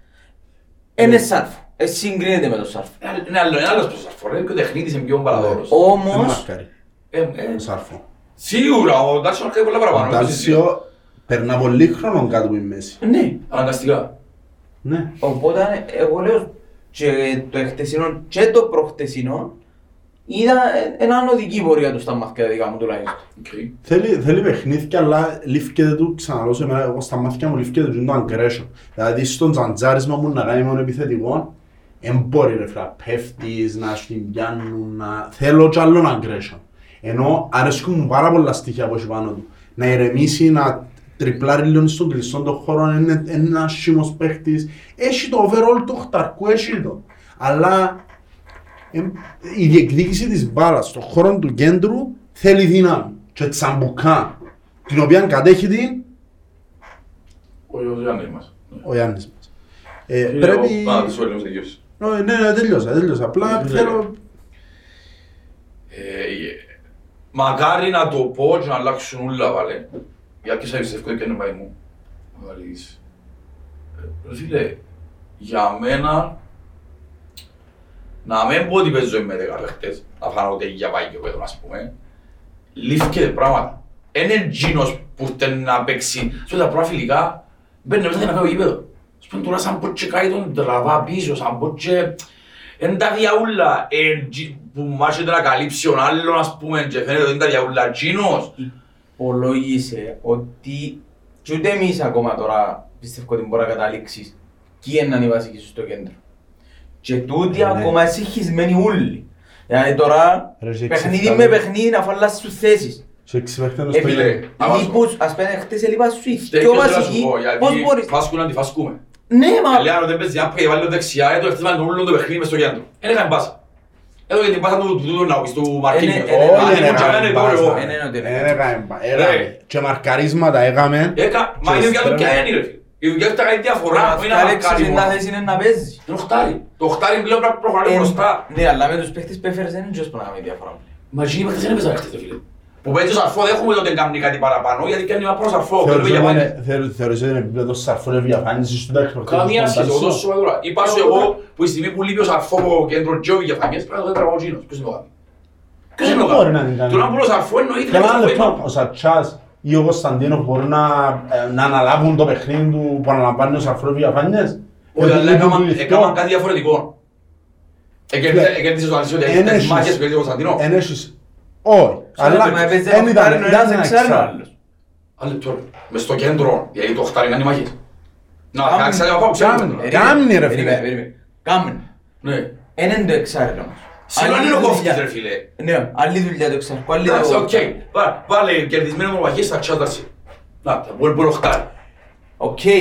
Speaker 2: Είναι σάρφο. Ε, συγκρίνεται με το σάρφο.
Speaker 1: Είναι άλλο, είναι άλλος προς αυτό, ρε, και ο τεχνίτης είναι πιο παραδόρος.
Speaker 3: Δεν
Speaker 2: Όμως,
Speaker 3: μαρκάρει.
Speaker 1: Ε, ε,
Speaker 3: Ο Σάρφο.
Speaker 1: Σίγουρα, ο Ντάτσιο μαρκάρει πολλά
Speaker 3: Ο
Speaker 1: παραπάνω.
Speaker 3: Τάλσιο Περνά πολύ χρόνο κάτω από η μέση.
Speaker 2: Ναι.
Speaker 1: Αναγκαστικά.
Speaker 3: Ναι.
Speaker 2: Οπότε εγώ λέω και το εχτεσινό και το προχτεσινό είδα ε, ένα ανοδική πορεία του στα μάτια δικά μου τουλάχιστον.
Speaker 1: Οκ.
Speaker 3: Θέλει, θέλει παιχνίδια, αλλά λείφκεται του, ξαναλώ σε μένα, εγώ στα μάτια μου λείφκεται του το aggression. Δηλαδή στον τζαρτζάρισμα μου να κάνει μόνο επιθετικό, δεν μπορεί ρε φίλε, πέφτεις, να σου πιάνουν, να... Θέλω κι άλλον aggression. Ενώ αρέσκουν μου πάρα πολλά στοιχεία από εκεί πάνω του. Να ηρεμήσει, να τριπλάρει λίγο στον κλειστό των χώρων, είναι είναι ένας σίμος παίχτης. Έχει το overall του χταρκού, έχει το. Αλλά ε, η διεκδίκηση της μπάλας στον χώρο του κέντρου θέλει δύναμη και τσαμπουκά την οποία κατέχει την
Speaker 1: Ο ο Γιάννης μας.
Speaker 3: ο Γιάννης μας. Ε,
Speaker 1: Ε,
Speaker 3: πρέπει...
Speaker 1: ο- Α, τις όλες τελειώσεις.
Speaker 3: Ω, Ναι, ναι, τελειώσα, τελειώσα. Απλά
Speaker 1: Ε,
Speaker 3: θέλω...
Speaker 1: Ε, ε, Μακάρι να το πω και να αλλάξουν όλα πάλι. Γιατί σε πιστεύω και είναι πάει μου. Βαλείς. Ε, ρε Φίλε, για μένα να μην πω ότι παίζω με δέκα παίχτες, να φάνω ότι για πάει και πέτω, ας πούμε. Λήφκεται πράγματα. Είναι εκείνος που θέλει να παίξει. Σε τα πρώτα φιλικά, μπαίνει μέσα και να κάνει γήπεδο. Ας πούμε τώρα σαν πω και κάτι τον τραβά πίσω, σαν πω και... Εν τα διαούλα ε, τζι- που μάχεται να καλύψει ο άλλον, ας πούμε, και φαίνεται ότι είναι τα διαούλα εκείνος.
Speaker 2: Υπολόγισε ότι και ούτε εμείς ακόμα τώρα πιστεύω ότι μπορεί να καταλήξεις ποιοι είναι οι βασικοί σου στο κέντρο. Και τούτοι
Speaker 3: Ε, ναι.
Speaker 2: ακόμα είσαι χισμένοι όλοι. Δηλαδή τώρα
Speaker 3: Ρε, σε
Speaker 2: παιχνίδι
Speaker 3: εξεφτά-
Speaker 2: με παιχνίδι να φαλάσεις τους θέσεις.
Speaker 3: Σε εξυπέχτενος
Speaker 1: Ε,
Speaker 3: το
Speaker 1: φίλε,
Speaker 3: γέννη.
Speaker 1: άμα σου-
Speaker 2: Λείπους, ας πέντε χτες έλειπα σου
Speaker 1: Τέτοιος
Speaker 2: πιο
Speaker 1: θέλω να σου
Speaker 2: βασικοί,
Speaker 1: πω,
Speaker 2: πώς
Speaker 1: γιατί
Speaker 2: μπορείς.
Speaker 1: φάσκουν αντιφασκούμε.
Speaker 2: Ναι, μα
Speaker 1: Λέει αν δεν παίζει άπλα και βάλει το δεξιά, ε, το χτύπανε το όλο το παιχνίδι μες στο κέντρο. Δεν έκανε μπάσα. Εδώ για την μπάσα του του του Ναουκής, του Μαρκίνιος.
Speaker 2: Ε, ναι,
Speaker 1: Αν
Speaker 3: Όχι,
Speaker 1: ήμουν
Speaker 3: δεν
Speaker 1: και εμένα,
Speaker 3: έκαμε
Speaker 1: είπα εγώ.
Speaker 3: μπάσα.
Speaker 2: Ε, ναι, ναι, ότι
Speaker 3: Ε,
Speaker 2: είναι.
Speaker 3: δεν έκαμε μπάσα. Έκαμε.
Speaker 1: Ρε.
Speaker 3: Και μαρκαρίσματα έκαμε.
Speaker 1: Έκα, μα η δουλειά του ποια είναι ρε φίλε. Η δουλειά του τα κάνει διαφορά,
Speaker 2: να
Speaker 1: όχι να
Speaker 2: διάλεξεις
Speaker 1: μαρκάρει
Speaker 2: ένα
Speaker 1: μόνο.
Speaker 2: θέση είναι να παίζεις.
Speaker 1: Είναι οχτάρι. Το οχτάρι πλέον πρέπει να προχωράει
Speaker 2: Ε,
Speaker 1: μπροστά.
Speaker 2: Ναι, αλλά με τους παίχτες που έφερες δεν είναι και όσο να κάνει διαφορά.
Speaker 1: Μα εκείνοι παίχτες δεν έπαιζαν χτες, ρε φίλε. Που παίζει ο Σαρφό δεν έχουμε τότε κάνει κάτι παραπάνω, γιατί κάνει ένα πρώτο Σαρφό.
Speaker 3: Θεωρείς
Speaker 1: δεν
Speaker 3: ότι
Speaker 1: πήγε
Speaker 3: είναι- θεωρείς- Θεωρείς ότι είναι επίπεδο σαρφών διαφάνισης στον τάξη
Speaker 1: Καμία σχέση, εγώ δώσω σου τώρα. Είπα σου εγώ που η στιγμή που λείπει ο Σαρφό από το κέντρο και ο διαφανιές πρέπει να το τραβώ ο Τζίνος. Ποιος είναι το κάνει. Ποιος είναι το
Speaker 3: Δεν μπορεί να την
Speaker 1: κάνει.
Speaker 3: κάνει.
Speaker 1: Του να πω ο Σαρφό εννοείται.
Speaker 3: Καλά
Speaker 1: ο Σαρφό
Speaker 3: λεπτό,
Speaker 1: είναι-
Speaker 3: ο Σατσάς ή ο Κωνσταντίνος μπορούν να, ε, να αναλάβουν το παιχνίδι του που αναλαμβάνει ο Σαρφρό διαφάνειες.
Speaker 1: Όχι, αλλά
Speaker 3: Επειδή
Speaker 1: έκαναν-
Speaker 3: του ληφτό,
Speaker 1: έκαναν κάτι διαφορετικό. Εκέρδισε-
Speaker 3: Ναι.
Speaker 1: Εκέρδισε ο Αλυσίου ότι
Speaker 3: εν
Speaker 1: έχετε
Speaker 3: έχεις-
Speaker 1: μάχες που κέρδισε ο Κωνσταντινό.
Speaker 3: εν έχεις- Όχι, αλλά
Speaker 2: Μα έπαιζε
Speaker 3: δεν ήταν,
Speaker 2: οχτάρι, ο
Speaker 3: ήταν
Speaker 2: ένας
Speaker 3: ένα
Speaker 2: εξάρι ο
Speaker 3: εξάρι.
Speaker 2: άλλος.
Speaker 1: Άλλο τώρα, μες στο κέντρο, γιατί το οχτάρι κάνει μάχες. Να,
Speaker 2: Κάμνη.
Speaker 1: κάνει ξέρω πάω, ξέρω.
Speaker 3: Κάμνη.
Speaker 1: τώρα.
Speaker 3: Κάμνη, ρε,
Speaker 2: Περίμενε,
Speaker 3: φίλε.
Speaker 2: περίμενε. Κάμνη.
Speaker 1: Ναι.
Speaker 2: Ένα είναι το εξάρι όμως.
Speaker 1: Σίγουρα
Speaker 2: Άλλη
Speaker 1: είναι ο
Speaker 2: δουλειά.
Speaker 1: κόφτης ρε φίλε.
Speaker 2: Ναι, άλλη δουλειά το εξάρι. Άλλη
Speaker 1: Εντάξει,
Speaker 2: το-
Speaker 1: οκ. Πά- Πάλι κερδισμένο μονομαχίες θα τσάταρσει. Να, τα μπορεί μπορεί οχτάρι.
Speaker 2: Οκ. Ε,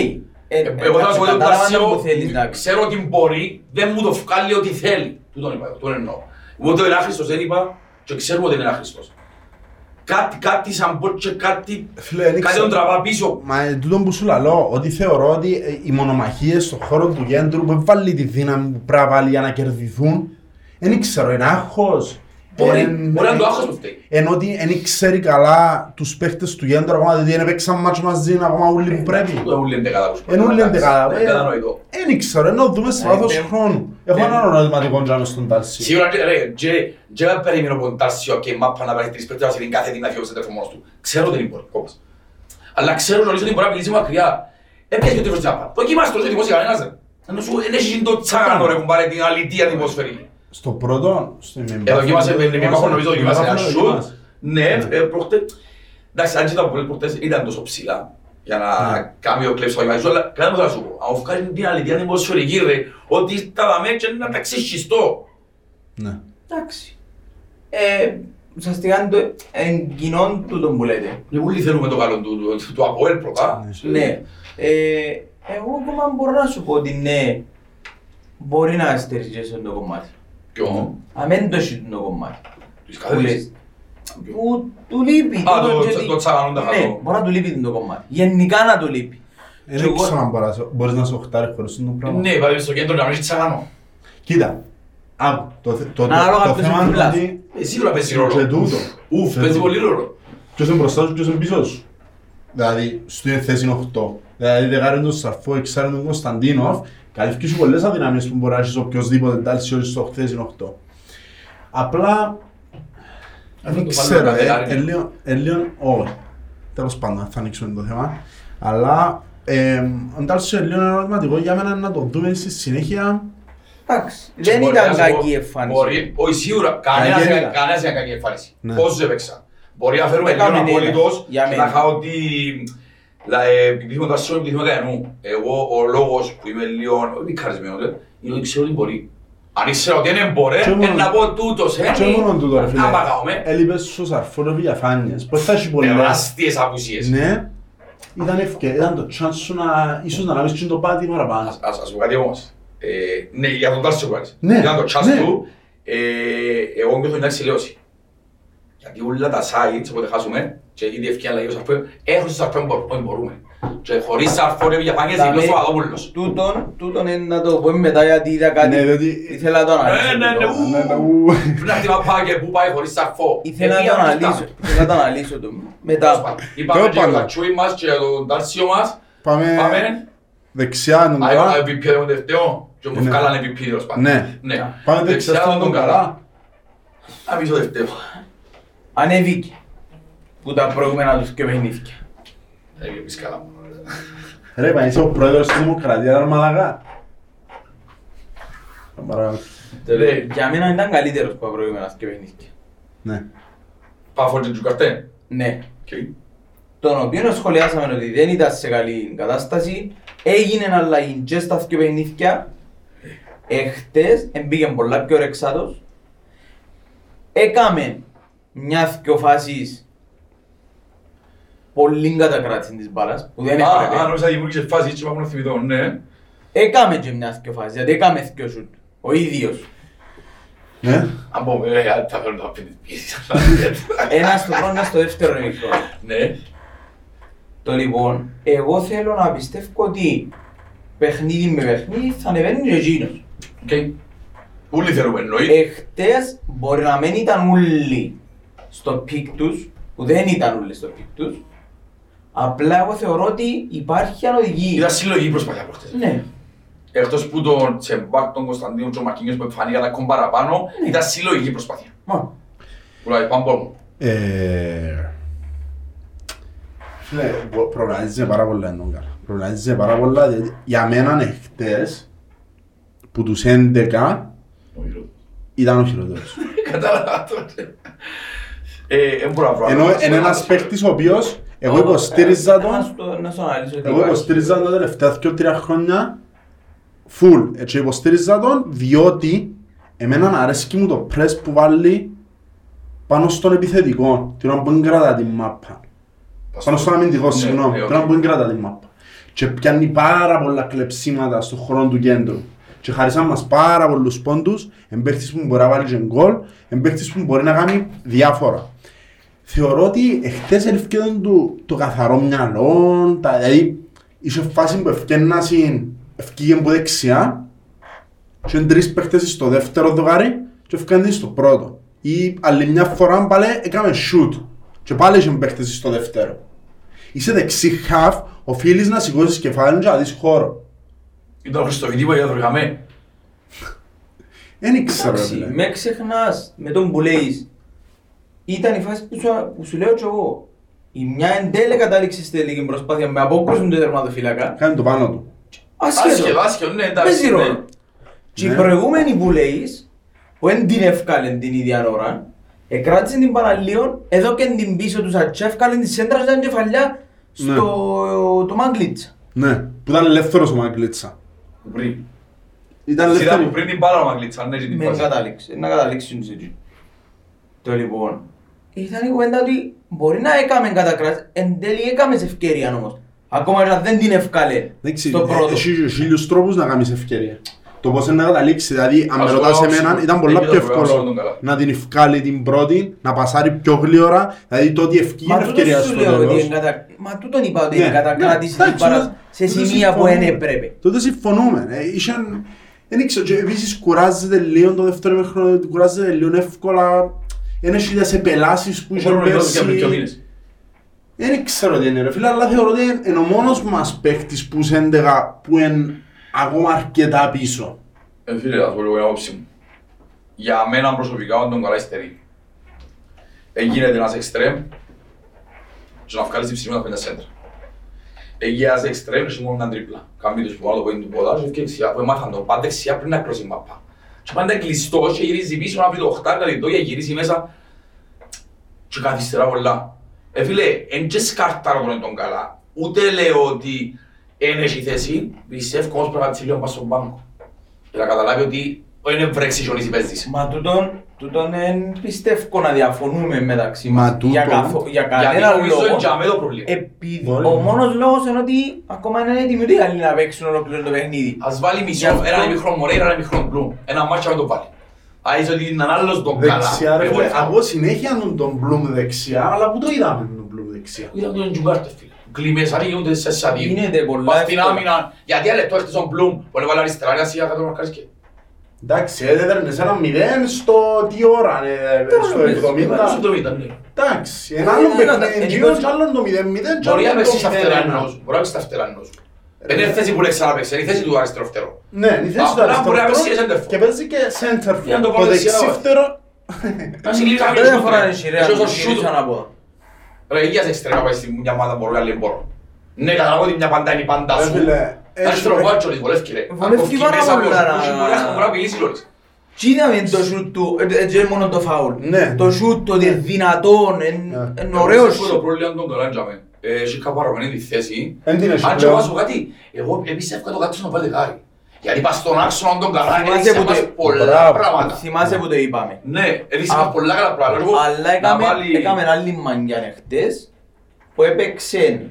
Speaker 1: Ε, Εγώ θα σου πω ότι ο
Speaker 2: καταλάβαμε
Speaker 1: Ταρσίο
Speaker 2: που θέλεις να πεις.
Speaker 1: ξέρω ότι μπορεί, δεν μου το βγάλει ό,τι θέλει. Του τον είπα, εγώ, τον εννοώ. Ούτε είναι άχρηστος δεν είπα και ξέρουμε ότι είναι άχρηστος. Κάτι, κάτι σαν πω και κάτι,
Speaker 3: Φίλε, δεν
Speaker 1: κάτι
Speaker 3: ξέρω.
Speaker 1: τον τραβά πίσω.
Speaker 3: Μα ε, τούτο που σου λαλώ, ότι θεωρώ ότι ε, οι μονομαχίες στον χώρο του κέντρου που βάλει τη δύναμη που πρέπει να βάλει για να κερδιθούν, δεν ξέρω, είναι άγχος.
Speaker 1: Μπορεί,
Speaker 3: Εν-
Speaker 1: μπορεί να είναι το άγχος που φταίει.
Speaker 3: Ενώ ότι δεν ξέρει καλά τους παίχτες του κέντρου ακόμα, δηλαδή δεν παίξαν μάτσο μαζί ακόμα όλοι που πρέπει.
Speaker 1: Το ούλοι είναι δεκάδα που σου πω.
Speaker 3: Εν ούλοι είναι δεκάδα.
Speaker 1: Είναι κατανοητό.
Speaker 3: Δεν ξέρω, ενώ δούμε σε
Speaker 2: Ε,
Speaker 3: βάθος
Speaker 2: ε,
Speaker 3: χρόνου. Έχω
Speaker 2: ε,
Speaker 3: έναν ερωτηματικό τζάμε στον Τάρσι.
Speaker 1: Σίγουρα και ρε, και- και δεν περιμένω από τον Τάρσιο και η μάπα να πάρει τρεις παίκτες στην κάθε την να φύγει ο σέντερφο μόνος του. Ξέρω ότι είναι μπορεί, κόπας. Αλλά ξέρω νωρίς ότι μπορεί να μιλήσει μακριά. Έπιασε και ο τρίβος τσάπα. Δοκιμάστε το, δεν δημόσια κανένας ρε. Ενώ σου δεν έχει το τσάκανο ρε κουμπάρε την αλητία την ποδοσφαιρική.
Speaker 3: Στο πρώτο, στο
Speaker 1: Ε, δοκιμάσε, με με μάχο νομίζω δοκιμάσε ένα σουτ.
Speaker 3: δοκιμάσε.
Speaker 1: Ναι, ε, προχτέ... Εντάξει, αν ήταν πολύ προχτές ήταν τόσο ψηλά για να
Speaker 3: Ναι.
Speaker 1: κάνει ο κλέψο αγιβάζω, αλλά κάτι μου θα σου πω. Αν βγάλει την αλητία την ποδοσφαιρική ρε, ότι τα δαμέ και να τα ξεχιστώ.
Speaker 3: Ναι.
Speaker 2: Εντάξει. Ε, ουσιαστικά είναι το εγκοινόν του τον που λέτε.
Speaker 1: Και όλοι θέλουμε το καλό του, του, του Αποέλ πρώτα.
Speaker 2: Ναι. Ε, εγώ ακόμα μπορώ να σου πω ότι ναι, μπορεί να στερήσει σε αυτό το κομμάτι.
Speaker 1: Ποιο;
Speaker 2: Αν δεν το έχει το κομμάτι.
Speaker 1: Τους
Speaker 2: Που
Speaker 1: καθένας.
Speaker 2: λες. Που του λείπει.
Speaker 1: Α, το-
Speaker 2: και
Speaker 1: το-
Speaker 2: ότι-
Speaker 1: το τσαγανόν τα
Speaker 2: Ναι,
Speaker 1: χατώ.
Speaker 2: μπορεί να του λείπει το κομμάτι. Γενικά να του λείπει. Και
Speaker 3: Δεν
Speaker 2: εγώ-
Speaker 3: ξέρω αν μπορείς- μπορείς να σε οχτάρεις χωρίς το πράγμα.
Speaker 1: Ναι, πάμε στο κέντρο να μην έχει τσαγανό.
Speaker 3: Κοίτα, άκου, το, θε- το, το,
Speaker 2: Ανάλογα
Speaker 3: το
Speaker 2: ποιος
Speaker 3: θέμα
Speaker 2: είναι
Speaker 3: είναι
Speaker 2: πλάς.
Speaker 3: ότι
Speaker 1: Ε, Σίγουρα παίζει
Speaker 3: και
Speaker 1: ρόλο.
Speaker 3: τούτο.
Speaker 1: Ουφ,
Speaker 3: Και
Speaker 1: παίζει
Speaker 3: τούτο.
Speaker 1: πολύ ρόλο.
Speaker 3: Ποιος είναι μπροστά σου, ποιος είναι πίσω σου. Δηλαδή, στην θέση είναι 8. Δηλαδή, δεκάρι τον Σαρφό, εξάρι τον Κωνσταντίνοφ, καλύφθηκε σου πολλές αδυναμίες που μπορεί να έχεις οποιοσδήποτε τάλση όχι στο θέση είναι 8. Απλά,
Speaker 1: Αυτό
Speaker 3: δεν
Speaker 1: το
Speaker 3: ξέρω,
Speaker 1: βάλουμε
Speaker 3: ε,
Speaker 1: δεκάρι.
Speaker 3: ε, λίγο- ε, λίγο, όχι. τέλος πάντων δεν θα ανοίξουμε το θέμα. Αλλά ε, εντάξει, σε λίγο ερωτηματικό για μένα να το δούμε στη συνέχεια.
Speaker 2: Εντάξει,
Speaker 1: Και
Speaker 2: δεν
Speaker 1: μπορεί
Speaker 2: ήταν
Speaker 1: να σου πω,
Speaker 2: κακή εμφάνιση.
Speaker 1: Μπορεί, όχι σίγουρα, κανένας
Speaker 3: Κακή
Speaker 1: δεν-
Speaker 3: ήταν.
Speaker 1: κανένας δεν έκανε κακή εμφάνιση.
Speaker 3: Ναι.
Speaker 1: Πώς έπαιξα. Μπορεί να φέρουμε λίγο
Speaker 2: Έκαμε
Speaker 1: απόλυτος
Speaker 2: για
Speaker 1: και
Speaker 2: μένα.
Speaker 1: να χάω ότι επιτυχούμε τα σώμα, επιτυχούμε κανενού. Εγώ ο λόγος που είμαι λίγο, όχι καρισμένο, είναι ότι ξέρω ότι μπορεί. Αν ήξερα ότι δεν μπορεί,
Speaker 3: Και μόνο-
Speaker 1: ε, να πω τούτος, ε,
Speaker 3: Και μόνο τούτο ρε φίλε.
Speaker 1: να παγάουμε.
Speaker 3: Έλειπες σου σαρφόρο διαφάνειες. Πώς θα έχεις πολλές;
Speaker 1: Τεράστιες απουσίες.
Speaker 3: Ναι. Ήταν ευκαιρία, ήταν το chance σου να, ίσως να λάβεις και το πάτη παραπάνω.
Speaker 1: Ας, ας, ας πω κάτι όμως. Ε, ναι, για τον Τάρσιο Κουάρης.
Speaker 3: Ναι,
Speaker 1: Ήταν το chance
Speaker 3: ναι.
Speaker 1: του. Ε, εγώ νιώθω μια εξηλαίωση. Γιατί όλα τα sites, όποτε χάσουμε, και ήδη ευκαιρία λέγει ο Σαρφέ, έχουν στο Σαρφέ, όχι μπορούμε. Και χωρίς Σαρφέ, για πάνιες,
Speaker 2: Τα
Speaker 1: διπλός ο
Speaker 2: με-
Speaker 1: Παπαδόπουλος.
Speaker 2: Τούτον, τούτον είναι να το πούμε μετά γιατί είδα κάτι.
Speaker 3: Ναι, διότι...
Speaker 2: Ήθελα να το αναλύσω.
Speaker 1: Ναι, ναι, ναι,
Speaker 2: τούτο.
Speaker 1: ου.
Speaker 3: Ναι, ναι, ου.
Speaker 1: Πρέπει να χτυπά πάγε, πού πάει χωρίς Σαρφό.
Speaker 2: Ήθελα να
Speaker 1: Ε,
Speaker 2: το
Speaker 1: μία
Speaker 2: αναλύσω.
Speaker 1: μισή.
Speaker 2: Ήθελα να το αναλύσω το. Μετά.
Speaker 1: Είπαμε
Speaker 3: Τέλος
Speaker 1: και για
Speaker 3: πάντων.
Speaker 1: τα τσούι μας και για τον Τάρσιο μας.
Speaker 3: Πάμε
Speaker 1: Πάμε.
Speaker 3: δεξιά τον
Speaker 1: Α, εγώ
Speaker 3: καλά.
Speaker 1: MVP δεν τελευταίο. Και μου
Speaker 3: Ναι.
Speaker 1: βγάλανε MVP τέλος πάντων.
Speaker 3: Ναι.
Speaker 1: Ναι.
Speaker 3: Πάμε δεξιά στον καλά.
Speaker 1: Να πεις το τελευταίος.
Speaker 2: Ανέβηκε. Που τα προηγούμενα τους και παιχνίδια.
Speaker 1: Ε, πεις καλά μου.
Speaker 3: Ρε, μα είσαι ο πρόεδρος της Δημοκρατίας, ρε μαλακά. Παρά-
Speaker 1: Ναι.
Speaker 2: Για μένα ήταν καλύτερος που τα προηγούμενα και παιχνίδια.
Speaker 3: Ναι.
Speaker 1: Πάφο και Τζουκαρτέ.
Speaker 2: Ναι.
Speaker 1: Οκ.
Speaker 2: Τον οποίο σχολιάσαμε ότι δεν ήταν σε καλή κατάσταση. Έγινε αλλαγή και στα δύο παιχνίδια. Εχθές εμπήκε πολλά πιο ορεξάτος. Έκαμε μια-δυο φάσεις πολύ κατακράτηση της μπάλας που δεν
Speaker 1: Α, α,
Speaker 2: έπρεπε.
Speaker 1: νόμιζα δημιούργησε φάση, έτσι υπάρχουν θυμηθώ, ναι.
Speaker 2: Έκαμε και μια-δυο φάσεις, γιατί έκαμε δυο σουτ. Ο ίδιος.
Speaker 3: Ναι.
Speaker 1: Αν πω, ε, θα φέρω τα πέντε πίσεις.
Speaker 2: Ένα στο πρώτο, ένα στο δεύτερο ημίχρονο.
Speaker 1: Ναι.
Speaker 2: Το λοιπόν, εγώ θέλω να πιστεύω ότι παιχνίδι με παιχνίδι θα ανεβαίνει και εκείνος.
Speaker 1: Οκ. Ούλοι θέλουμε, εννοείται.
Speaker 2: Εχθές μπορεί να μην ήταν όλοι στο peak τους, που δεν ήταν όλοι στο peak τους. Απλά εγώ θεωρώ ότι υπάρχει ανοδική.
Speaker 1: Ήταν συλλογική προσπάθεια προχτές.
Speaker 2: Ναι.
Speaker 1: Εκτός που τον Τσεμπάκ, τον Κωνσταντίνο και ο Μαρκίνιος που εμφανίγαν ακόμα παραπάνω, ήταν συλλογική προσπάθεια.
Speaker 2: Μα.
Speaker 1: Που λέει, πάμε πόλο.
Speaker 3: Ε, Φίλε, μπο- προβληματίζεσαι πάρα πολλά εννοώ καλά. Προβληματίζεσαι πάρα πολλά, διότι για μένα είναι χτες, που τους 11 ήταν ο χειρότερος.
Speaker 1: Κατάλαβα
Speaker 3: Ενώ είναι ένας παίκτης ο οποίος, εγώ υποστήριζα
Speaker 2: Να
Speaker 3: τον,
Speaker 2: σου το- Να σου αναλύσω τι
Speaker 3: εγώ
Speaker 2: υπάρχει.
Speaker 3: υποστήριζα τον τα τελευταία 2-3 χρόνια full. Έτσι υποστήριζα τον διότι εμένα αρέσκει μου το press που βάλει πάνω στον επιθετικό, την ώρα που δεν κρατά την μάπα. Πάνω στον αμυντικό,
Speaker 1: Ναι,
Speaker 3: συγγνώμη,
Speaker 1: ε,
Speaker 3: την
Speaker 1: οκ.
Speaker 3: ώρα που δεν κρατά την μάπα. Και πιάνει πάρα πολλά κλεψίματα στον χώρο του κέντρου. Και χαρίσαν μας πάρα πολλούς πόντους, εμπαίχτης που μπορεί να βάλει και γκολ, εμπαίχτης που μπορεί να κάνει διάφορα. Θεωρώ ότι εχθές ελευκέδον του το καθαρό μυαλό, τα, δηλαδή είχε φάση που ευκένασαν, ευκήγε από δεξιά και είναι τρεις παίχτες στο δεύτερο δοκάρι και ευκένασαν στο πρώτο. Ή άλλη μια φορά πάλι έκαμε shoot και πάλι είχε παίχτες στο δεύτερο. Είσαι δεξί half, οφείλεις να σηκώσεις κεφάλι και να δεις χώρο.
Speaker 1: Ήταν ο Χριστοφιδίπο για το ρηγαμέ.
Speaker 3: Δεν ήξερα ρε
Speaker 2: Εντάξει,
Speaker 3: φίλε.
Speaker 2: με ξεχνάς με τον που λέεις. Ήταν η φάση που σου, που σου λέω και εγώ. Η μια εν τέλει κατάληξε στη τελική προσπάθεια με απόκρουση του τερματοφύλακα.
Speaker 3: Κάνει το πάνω του.
Speaker 2: Ασχέτω.
Speaker 1: Άσχετο, άσχετο, ναι, εντάξει.
Speaker 2: Παίζει
Speaker 1: ναι.
Speaker 2: ρόλο. Και η
Speaker 3: Ναι.
Speaker 2: προηγούμενη που λέεις, που δεν την ευκάλεν την ίδια ώρα, εκράτησε την παραλίον, εδώ και την πίσω τους σαν ευκάλεν τη σέντρα και ήταν κεφαλιά
Speaker 3: Ναι.
Speaker 2: στο το Μάγκλιτσα.
Speaker 3: Ναι, που ήταν ελεύθερος ο Μαγκλίτσα.
Speaker 1: Πριν.
Speaker 3: Ήταν
Speaker 1: Ζητά
Speaker 3: ελεύθερη.
Speaker 1: που πριν την μπάλα ο Μαγκλίτσα, ναι, και την
Speaker 2: Με
Speaker 1: φάση.
Speaker 2: κατάληξε, να καταλήξουν σε εκεί. Το λοιπόν, ήταν η κουβέντα ότι μπορεί να έκαμε κατακράτηση, εν τέλει έκαμες σε ευκαιρία όμως. Ακόμα και αν δεν την ευκάλε
Speaker 3: Εντάξει,
Speaker 2: στο πρώτο.
Speaker 3: Έχει και χίλιους τρόπους να κάνεις ευκαιρία. Το πώς είναι να καταλήξεις, δηλαδή αν με
Speaker 1: Ας
Speaker 3: ρωτάς
Speaker 1: πω,
Speaker 3: εμένα
Speaker 1: όψιμο.
Speaker 3: ήταν πολλά
Speaker 1: Δεν
Speaker 3: πιο
Speaker 1: είδα το πρόγραμμα
Speaker 3: εύκολο
Speaker 1: στον καλά.
Speaker 3: να την ευκάλει την πρώτη, να πασάρει πιο γλύωρα, δηλαδή το ότι ευκήγε
Speaker 2: Μα
Speaker 3: είναι
Speaker 2: τούτο
Speaker 3: ευκαιρία
Speaker 2: σου
Speaker 3: στο
Speaker 2: λέω ότι
Speaker 3: τέλος.
Speaker 2: είναι κατα... Μα τούτον είπα ότι
Speaker 3: Ναι,
Speaker 2: είναι κατακράτηση
Speaker 3: ναι,
Speaker 2: της
Speaker 3: εντάξει,
Speaker 2: παράς
Speaker 3: τότε-
Speaker 2: σε
Speaker 3: τότε
Speaker 2: σημεία που
Speaker 3: συμφωνούμε.
Speaker 2: δεν έπρεπε.
Speaker 3: Τότε συμφωνούμε. Ε, είχαν- Δεν ήξερα, και επίσης κουράζεται λίγο το δεύτερο ημίχρονο, κουράζεται λίγο εύκολα. Δεν έχει τις επελάσεις που
Speaker 1: Ο
Speaker 3: είχε
Speaker 1: χρόνος δόθηκε πριν δύο
Speaker 3: πέρσι.
Speaker 1: μήνες.
Speaker 3: Δεν ξέρω τι είναι ρε φίλε, αλλά θεωρώ ότι είναι ο μόνος μας παίκτης που σε 11 που είναι ακόμα αρκετά πίσω.
Speaker 1: Ε, φίλε, θα σου πω λίγο την άποψη μου. Για μένα προσωπικά, όταν τον καλά υστερεί. Έγινε ένας εξτρέμ και να βγάλεις υψηλή με τα πέντε σέντρα. Εγιάζει εξτρέμ και μόνο έναν τρίπλα. Κάμει τους που βάλω το πέντε του ποδά και δεξιά που έμαθαν το πάντα δεξιά πριν να κρώσει η μάπα. Και πάντα κλειστός και γυρίζει πίσω να πει το οχτάρ κάτι το για γυρίσει μέσα και καθυστερά πολλά. Ε φίλε, εν και σκάρταρο τον τον καλά, ούτε λέω ότι δεν έχει θέση, πιστεύω όμως πρέπει να τσιλίω πάνω στον πάγκο. Για να καταλάβει ότι δεν είναι βρέξει και only παίζεις.
Speaker 2: Μα τούτον, τούτον δεν πιστεύω να διαφωνούμε μεταξύ
Speaker 3: Μας
Speaker 2: μας. Για,
Speaker 3: τούτον-
Speaker 2: καθο- για
Speaker 1: Γιατί
Speaker 2: κανένα
Speaker 1: νομίζω
Speaker 2: λόγο.
Speaker 1: είναι για μένα το πρόβλημα.
Speaker 2: Επειδή
Speaker 3: Μπορεί.
Speaker 2: ο μόνος λόγος είναι ότι ακόμα είναι έτοιμοι ούτε οι άλλοι να παίξουν ολόκληρο το παιχνίδι.
Speaker 1: Ας βάλει
Speaker 2: Γι'
Speaker 1: μισό,
Speaker 2: αυτό-
Speaker 1: έναν μικρό Μωρέιρα, έναν μικρό Μπλουμ. Ένα μάτσο να το βάλει. Αν είσαι ότι είναι άλλος τον καλά.
Speaker 3: Δεξιά ρε
Speaker 1: εγώ
Speaker 3: φίλε,
Speaker 1: θα-
Speaker 3: εγώ συνέχεια τον τον Μπλουμ δεξιά, αλλά πού το είδαμε τον Μπλουμ δεξιά.
Speaker 1: Ήταν τον Τζουγκάρτε φίλε. Κλειμέσαν γίνονται σε σαδί.
Speaker 2: Γίνεται πολλά
Speaker 1: Πας στην
Speaker 2: εύκολα.
Speaker 1: άμυνα. Γιατί ένα λεπτό έχτισε τον Μπλουμ. Μπορεί να βάλει αριστερά, ένα σιγά κάτω να μαρκάρεις και.
Speaker 3: Εντάξει, έδερνες ένα μηδέν στο τι ώρα, ε, στο
Speaker 1: Βάλει
Speaker 3: 70.
Speaker 1: στο 70, ναι.
Speaker 3: Εντάξει, ένα άλλο
Speaker 2: Ε, ένα-
Speaker 3: παιχνίδι,
Speaker 2: εν
Speaker 3: γύρω
Speaker 2: είκοσι-
Speaker 3: κι άλλο το 0-0 και
Speaker 1: Μπορεί να
Speaker 3: άλλο το
Speaker 1: παίξεις στα φτερά
Speaker 3: 0-1.
Speaker 1: ενός. Μπορεί να παίξεις στα φτερά ενός. Δεν είναι θέση που λέει ξαναπαίξει, είναι η θέση του αριστερό φτερό.
Speaker 3: Ναι, είναι η θέση του
Speaker 1: Απλά μπορεί να
Speaker 3: αριστερού
Speaker 1: παίξει center for.
Speaker 3: και παίζει και center
Speaker 1: Για να το
Speaker 3: for.
Speaker 1: πάω
Speaker 3: Το
Speaker 1: δεξιά,
Speaker 3: δεξί
Speaker 1: ρε.
Speaker 3: φτερό,
Speaker 1: Να συγκλίνεις να
Speaker 2: Δεν
Speaker 1: μην
Speaker 2: αφορά
Speaker 1: σούτ,
Speaker 2: την σειρά,
Speaker 1: ρε. Εσύ
Speaker 2: να
Speaker 1: όσο σούτ.
Speaker 2: γυρίσω να πω.
Speaker 1: Ρε, ήγιας εξτρέμα να πάει στη μια ομάδα μπορώ, αλλά δεν μπορώ. Ναι, καταλάβω ότι μια πάντα είναι η πάντα
Speaker 3: Ρε
Speaker 1: σου.
Speaker 3: Φίλε,
Speaker 1: Τα
Speaker 3: έτσι,
Speaker 1: στροβάτσο της βολεύκει ρε.
Speaker 2: Βολεύκει
Speaker 1: Αν κόφκει
Speaker 2: πάρα
Speaker 1: μέσα από
Speaker 2: πολλά,
Speaker 1: σου,
Speaker 2: να-
Speaker 1: μπορεί να- μπορεί να απειλήσει όλες.
Speaker 2: Τι είδαμε το σούτ του, ε, έτσι είναι μόνο το φάουλ.
Speaker 3: Ναι.
Speaker 2: Το σούτ του είναι δυνατόν,
Speaker 3: Ναι.
Speaker 2: είναι ωραίος.
Speaker 1: Εγώ Το πρόβλημα των καλά τζάμε. Έχει καπαρωμένη τη θέση.
Speaker 3: Εν την έχει
Speaker 1: Αν και
Speaker 3: πλέον.
Speaker 1: εγώ σου πω κάτι, εγώ εμπιστεύω το κάτι στον βάλει δεκάρι. Γιατί πας στον άξονα των καλά,
Speaker 2: Θυμάσαι
Speaker 1: έδειξε
Speaker 2: που
Speaker 1: μας
Speaker 2: το-
Speaker 1: πολλά
Speaker 3: Μπράβο.
Speaker 1: πράγματα.
Speaker 2: Θυμάσαι που το είπαμε.
Speaker 1: Ναι, έδειξε μας
Speaker 2: Α,
Speaker 1: πολλά καλά πράγματα. Εγώ
Speaker 2: Αλλά
Speaker 1: να
Speaker 2: έκαμε,
Speaker 1: βάλει-
Speaker 2: έκαμε άλλη μαγιά χτες που έπαιξε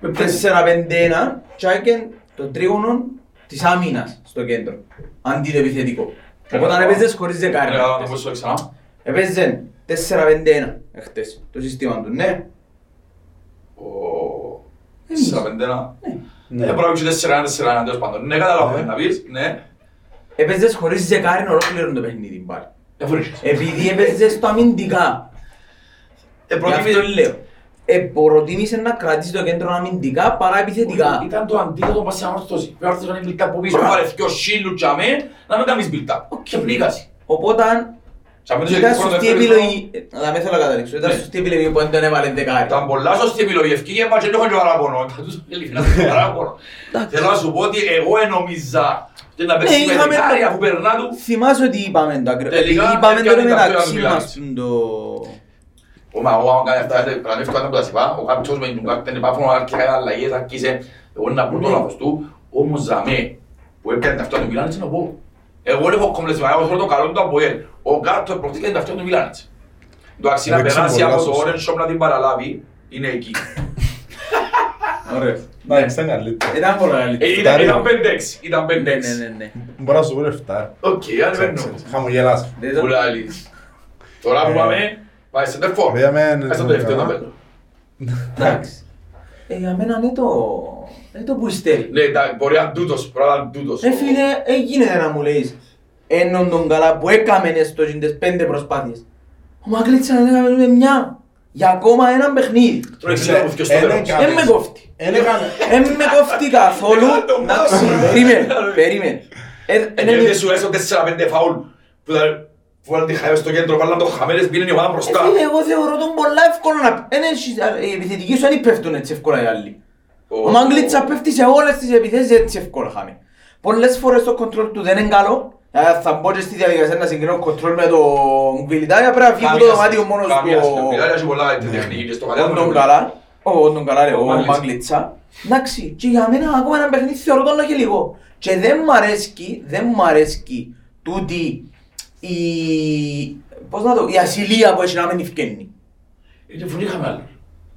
Speaker 2: 4-5-1 και έκανε το τρίγωνο της άμυνας στο κέντρο, αντί το επιθετικό. Οπότε έπαιζες χωρίς δεκάρι.
Speaker 1: Ρε, να το
Speaker 2: χτες.
Speaker 1: πω στο ξανά.
Speaker 2: Έπαιζε 4-5-1 χτες το σύστημα του, ναι.
Speaker 1: Ο... Τέσσερα πέντε ένα.
Speaker 3: Ναι.
Speaker 1: Ε, πρέπει να πεις τέσσερα ένα, τέσσερα ένα, τέλος πάντων. Ναι, καταλαβαίνω
Speaker 3: Ναι.
Speaker 1: να πεις, ναι.
Speaker 2: Έπαιζες χωρίς δεκάρι ολόκληρο το παιχνίδι πάλι.
Speaker 1: Δεν βρίσκεις.
Speaker 2: Επειδή έπαιζες στο αμυντικά.
Speaker 1: Ε,
Speaker 2: Γι' αυτό
Speaker 1: προτιμείς-
Speaker 2: λέω. Ε, προτίμησε να κρατήσεις το κέντρο αμυντικά παρά επιθετικά.
Speaker 1: Ήταν το αντίθετο μας στην ανόρθωση. Πρέπει να έρθεις να είναι build-up από πίσω, βάλε δυο σύλλου τζαμέ, να μην κάνεις build-up. Και πνίγασαι.
Speaker 2: Οπότε
Speaker 1: Σαν μην το
Speaker 2: ήταν
Speaker 1: έχεις πρώτο,
Speaker 2: σωστή
Speaker 1: δεύτερο,
Speaker 2: επιλογή. Να μην θέλω να καταλήξω. Ήταν
Speaker 1: Ναι.
Speaker 2: σωστή επιλογή που δεν τον έβαλε δεκάρι.
Speaker 1: Ήταν πολλά σωστή επιλογή, ευκήγε μας και δεν έχω και παράπονο. Τα τους ειλικρινά δεν έχω παράπονο. Θέλω να σου πω ότι εγώ ενόμιζα ότι να παίξει
Speaker 2: Ναι,
Speaker 1: με
Speaker 2: είχαμε-
Speaker 1: δεκάρι αφού περνά του.
Speaker 2: Θυμάσαι ότι είπαμε το ακριβώς.
Speaker 1: Τελικά,
Speaker 2: Είπαμε το
Speaker 1: έπιανε
Speaker 2: μεταξύ
Speaker 1: κάποιο
Speaker 2: μας
Speaker 1: να
Speaker 2: το...
Speaker 1: Ο μα εγώ αν κάνει αυτά, πρέπει να εύκολα να το είπα. Ο κάποιος με την κάρτα είναι πάφωνο, άρχισε κάνει αλλαγές, άρχισε. Εγώ να πω το λάθος του, όμως ζαμέ που έπιανε τα αυτιά του Μιλάνιτς να πω. Εγώ δεν έχω κομπλεσμά, εγώ θέλω το καλό του από ελ. Ο Γκάρτο προχτήκε τα αυτιά του Μιλάνιτς. Το αξί να
Speaker 3: Έπαιξε
Speaker 1: περάσει
Speaker 3: πολλά
Speaker 1: από το
Speaker 3: σωστά.
Speaker 1: Orange Shop να την παραλάβει, είναι εκεί.
Speaker 2: Ωραίο.
Speaker 3: Εντάξει, ήταν καλύτερο.
Speaker 2: Ήταν πολύ καλή.
Speaker 1: Ε, Ήταν ήταν 5-6, ήταν 5-6.
Speaker 2: Ναι, ναι, ναι, ναι.
Speaker 3: Μπορώ να σου πω λεφτά.
Speaker 1: Οκ, ανεβαίνω.
Speaker 3: Χαμογελάς.
Speaker 2: Δεν το-
Speaker 1: Πουλάλης. Τώρα που
Speaker 3: Ε,
Speaker 1: πάμε, πάει σε τερφόρ.
Speaker 3: Πήγαμε,
Speaker 1: Πάει στο
Speaker 3: ναι,
Speaker 1: τελευταίο
Speaker 3: καλά.
Speaker 1: ταπέλο.
Speaker 2: Εντάξει. Ε, για μένα είναι το... Είναι το που υστέρει.
Speaker 1: Ναι, τα- μπορεί να είναι τούτος, μπορεί να είναι τούτος.
Speaker 2: Ε, φίλε, ε, γίνεται να μου λέεις έναν τον καλά που έκαμε στο τις πέντε προσπάθειες. Ο Μαγκλίτσα δεν έκαμε με μια. Για ακόμα έναν παιχνίδι.
Speaker 1: Τώρα ξέρω που θυκιος στο
Speaker 3: Ένα
Speaker 1: τέλος.
Speaker 3: κα-
Speaker 2: Δεν με κόφτει.
Speaker 3: Εν έκανε-
Speaker 2: Δεν με κόφτει καθόλου.
Speaker 1: Έκανα το
Speaker 2: Εντάξει,
Speaker 1: μάθημα.
Speaker 2: περίμενε, περίμενε. Ε, ε,
Speaker 1: Ε,
Speaker 2: ναι,
Speaker 1: και
Speaker 2: ναι.
Speaker 1: δεν σου έσω 4-5 φάουλ που θα- που βάλουν τη χαΐα στο κέντρο, βάλαν το χαμέλες, πήγαινε η ομάδα
Speaker 2: Ε,
Speaker 1: μπροστά.
Speaker 2: Φίλε, εγώ θεωρώ τον πολλά εύκολο να... Εν έχεις- Οι επιθετικοί σου δεν πέφτουν έτσι εύκολα οι άλλοι. Ο Μάγκλιτσα πέφτει σε όλες τις επιθέσεις έτσι εύκολα χάμε. Πολλές φορές το κοντρόλ του δεν είναι καλό. Ε, Θα μπω και στη διαδικασία να συγκρίνω κοντρόλ με το Γκβιλιτάρια πρέπει να φύγει από το δωμάτιο μόνος
Speaker 1: Καμία
Speaker 2: του.
Speaker 1: σχέση. Μιλάει, έχει πολλά τεχνική και στο κατάλαβο.
Speaker 2: Όντων καλά. Όντων καλά ρε,
Speaker 1: Ο
Speaker 2: ο
Speaker 1: Μάγκλιτσα.
Speaker 2: Μάγκλιτσα. Εντάξει, και για μένα ακόμα ένα παιχνίδι θεωρώ τον και λίγο. Και δεν μ' αρέσκει, δεν μ' αρέσκει τούτη η... Πώς να το... η ασυλία που έχει να μην ευκαινεί.
Speaker 1: Είναι φωνή είχαμε άλλη.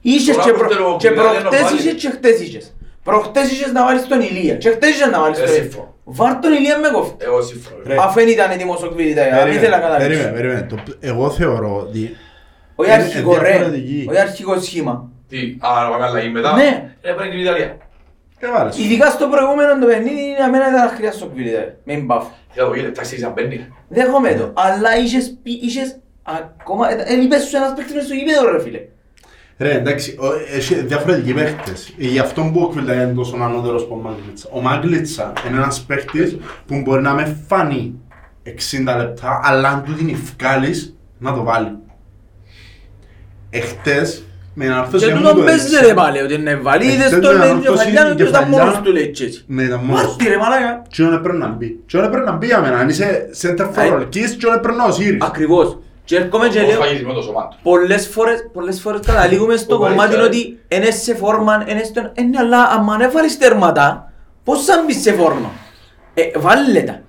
Speaker 2: Είχες
Speaker 1: Τώρα
Speaker 2: και,
Speaker 1: που
Speaker 2: προ...
Speaker 1: θέλω,
Speaker 2: και
Speaker 1: μιλάει να
Speaker 2: προχτές
Speaker 1: βάλει.
Speaker 2: είχες και χτες είχες. Προχτές είχες να βάλεις τον Ηλία και χτες είχες να βάλεις
Speaker 1: Ε,
Speaker 2: τον
Speaker 1: συμφωνώ.
Speaker 2: Βάρ τον Ηλία με κόφτη.
Speaker 1: Εγώ συμφωνώ.
Speaker 3: Ρε.
Speaker 2: Αφού δεν ήταν έτοιμος ο Κβιλιτάια, δεν ήθελα να
Speaker 3: Περίμενε,
Speaker 2: καταλήξω.
Speaker 3: περίμενε. Το- Εγώ θεωρώ ότι
Speaker 2: Όχι
Speaker 3: Είναι
Speaker 2: αρχικό ρε,
Speaker 3: διαφορετική.
Speaker 2: όχι αρχικό σχήμα.
Speaker 1: Τι, α, να πάμε αλλαγή μετά.
Speaker 2: Ναι.
Speaker 1: Ε, πρέπει και η Ιταλία.
Speaker 3: Έβαλες.
Speaker 2: Ειδικά στο προηγούμενο το παιχνίδι, για μένα ήταν αχρήαστο ο Κβιλιτάια, με μπαφ.
Speaker 1: Για το γίνεται, τάξη να μπαίνει.
Speaker 2: Δέχομαι το, αλλά είχες, πει- είχες ακόμα, ε, ε, είπες σου ένας παίκτης μες στο γήπεδο ρε φίλε.
Speaker 3: Ρε, εντάξει, ο- έχει διαφορετικοί παίχτες. Ε, Γι' αυτό που ο Κβιλτάγια είναι τόσο ανώτερος από τον Μάγκλητσα. Ο Μάγκλητσα είναι ένας παίχτης που μπορεί να με φανεί 60 λεπτά, αλλά αν του την ευκάλεις, να το βάλει. Εχθές, Με αναρθώσει
Speaker 2: Και
Speaker 3: δεν μου
Speaker 2: τούτον
Speaker 3: το
Speaker 2: παίζεται
Speaker 3: έδειξε.
Speaker 2: ρε πάλι, ότι είναι βάλει, είδες
Speaker 3: Εχθές
Speaker 2: τον
Speaker 3: με
Speaker 2: λέει
Speaker 3: αναρθώσει
Speaker 2: κεφαλιά,
Speaker 3: η
Speaker 2: και ήταν
Speaker 3: κεφαλιά.
Speaker 2: μόνος του λέει και έτσι.
Speaker 3: Ναι, ήταν μόνος του.
Speaker 2: Μάρτι ρε μαλάκα.
Speaker 3: Τι ώρα πρέπει να μπει. Τι ώρα πρέπει να μπει για μένα. Αν είσαι center for
Speaker 2: Ε.
Speaker 3: all. Και είσαι τι ώρα πρέπει να ο Σύρης.
Speaker 2: Ακριβώς. Και έρχομαι και
Speaker 1: Ο
Speaker 2: λέω,
Speaker 1: σφαγισμό το σωμάτο.
Speaker 2: πολλές φορές, πολλές φορές καταλήγουμε στο
Speaker 1: Ο
Speaker 2: κομμάτι
Speaker 1: Βαρύτσα,
Speaker 2: ότι είναι σε φόρμα, είναι στο... Ε, ναι, αλλά άμα αν έβαλες τέρματα, πώς θα μπεις σε φόρμα; Ε, βάλε τα.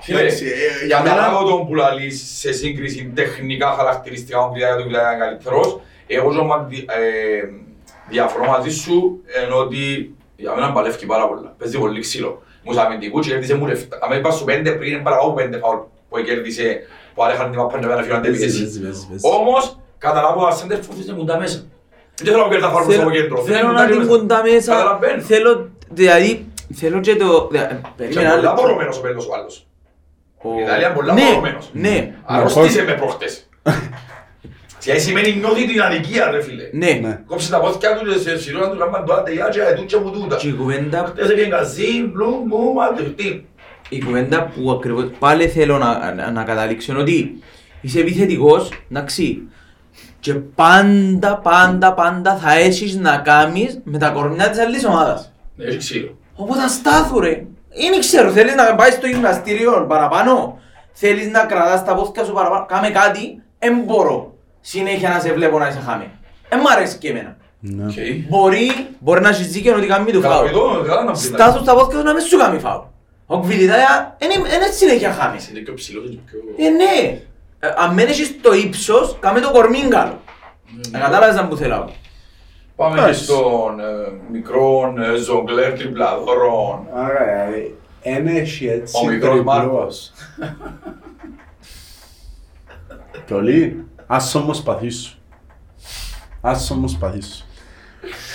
Speaker 1: Φίλε,
Speaker 3: Εντάξει, ε,
Speaker 1: για
Speaker 3: για
Speaker 1: να
Speaker 3: μένα-
Speaker 1: λάβω τον που λαλείς σε σύγκριση τεχνικά χαρακτηριστικά μου για το που ήταν καλύτερος, εγώ ζω διαφορώ μαζί σου ενώ ότι για μένα παλεύει πάρα πολλά. Παίζει πολύ ξύλο. Μου σαν αμυντικού και κέρδισε μου λεφτά. Αν είπα σου πέντε πριν, είναι παραγωγό πέντε φαουλ που κέρδισε που άρεχαν την μαπά και να φύγουν αντεπιθέσεις. Όμως, καταλάβω ότι σέντερ φούθησε μου τα μέσα. Δεν θέλω να παίρνει τα φάουλ στο κέντρο.
Speaker 2: Θέλω να την κοντά μέσα,
Speaker 1: Καταλαβαίνω.
Speaker 2: θέλω, δηλαδή, θέλω και το... δια-
Speaker 1: Και
Speaker 2: Περίμενα
Speaker 1: πολλά
Speaker 2: λεπτό.
Speaker 1: μπορωμένος ο Πέλος ο άλλος.
Speaker 2: Ο-
Speaker 1: Η Ιταλία πολλά
Speaker 2: Ναι,
Speaker 1: μπορωμένος.
Speaker 2: Ναι,
Speaker 1: Αρρώστησε με προχτές. Τι σημαίνει νιώθει την αδικία ρε φίλε.
Speaker 2: ναι.
Speaker 3: Ναι.
Speaker 1: Κόψε τα πόθηκια του και σε σειρά του λάμπαν το άντε γεια και αετούν και μου τούτα.
Speaker 2: Και η κουβέντα,
Speaker 1: Χτες έγινε καζίν, μπλου, μου, άντε, τι.
Speaker 2: η κουβέντα που ακριβώς πάλι θέλω να, να, να καταλήξω είναι ότι είσαι επιθετικός, εντάξει, και πάντα, πάντα, πάντα θα έχεις να κάνεις με τα κορμιά της άλλης ομάδας.
Speaker 1: Ναι, Έχει ξύλο.
Speaker 2: Οπότε στάθου ρε. Δεν ξέρω, θέλεις να πάεις στο γυμναστήριο παραπάνω. Θέλεις να κρατάς τα πόδκια σου παραπάνω. Κάμε κάτι, δεν μπορώ συνέχεια να σε βλέπω να είσαι χάμε. Δεν μ' αρέσει και εμένα.
Speaker 3: Ναι.
Speaker 1: Οκ.
Speaker 2: Μπορεί, μπορεί να έχεις δίκιο ότι κάνει του φάουλ.
Speaker 1: Καταπληκτό, καλά να πει.
Speaker 2: Στάθου στα πόδκια σου να μην σου κάνει φάουλ. Ο Κβιλιτάια δεν είναι συνέχεια χάμε.
Speaker 1: Είναι πιο ψηλός, είναι πιο...
Speaker 2: Ε, ναι. Ε, Αν μένεις στο ύψος, κάμε το κορμί καλό. Ε, Κατάλαβες να που θέλω.
Speaker 1: Πάμε και
Speaker 3: Εντάξει.
Speaker 1: στον ε, μικρό ε, ζογκλέρ τριπλαδόρο.
Speaker 3: Άρα, δηλαδή, ένα έχει έτσι
Speaker 1: Ο μικρός
Speaker 3: τριπλός.
Speaker 1: Μάρκος.
Speaker 3: Πολύ. Ας όμως παθήσω. Ας όμως παθήσω.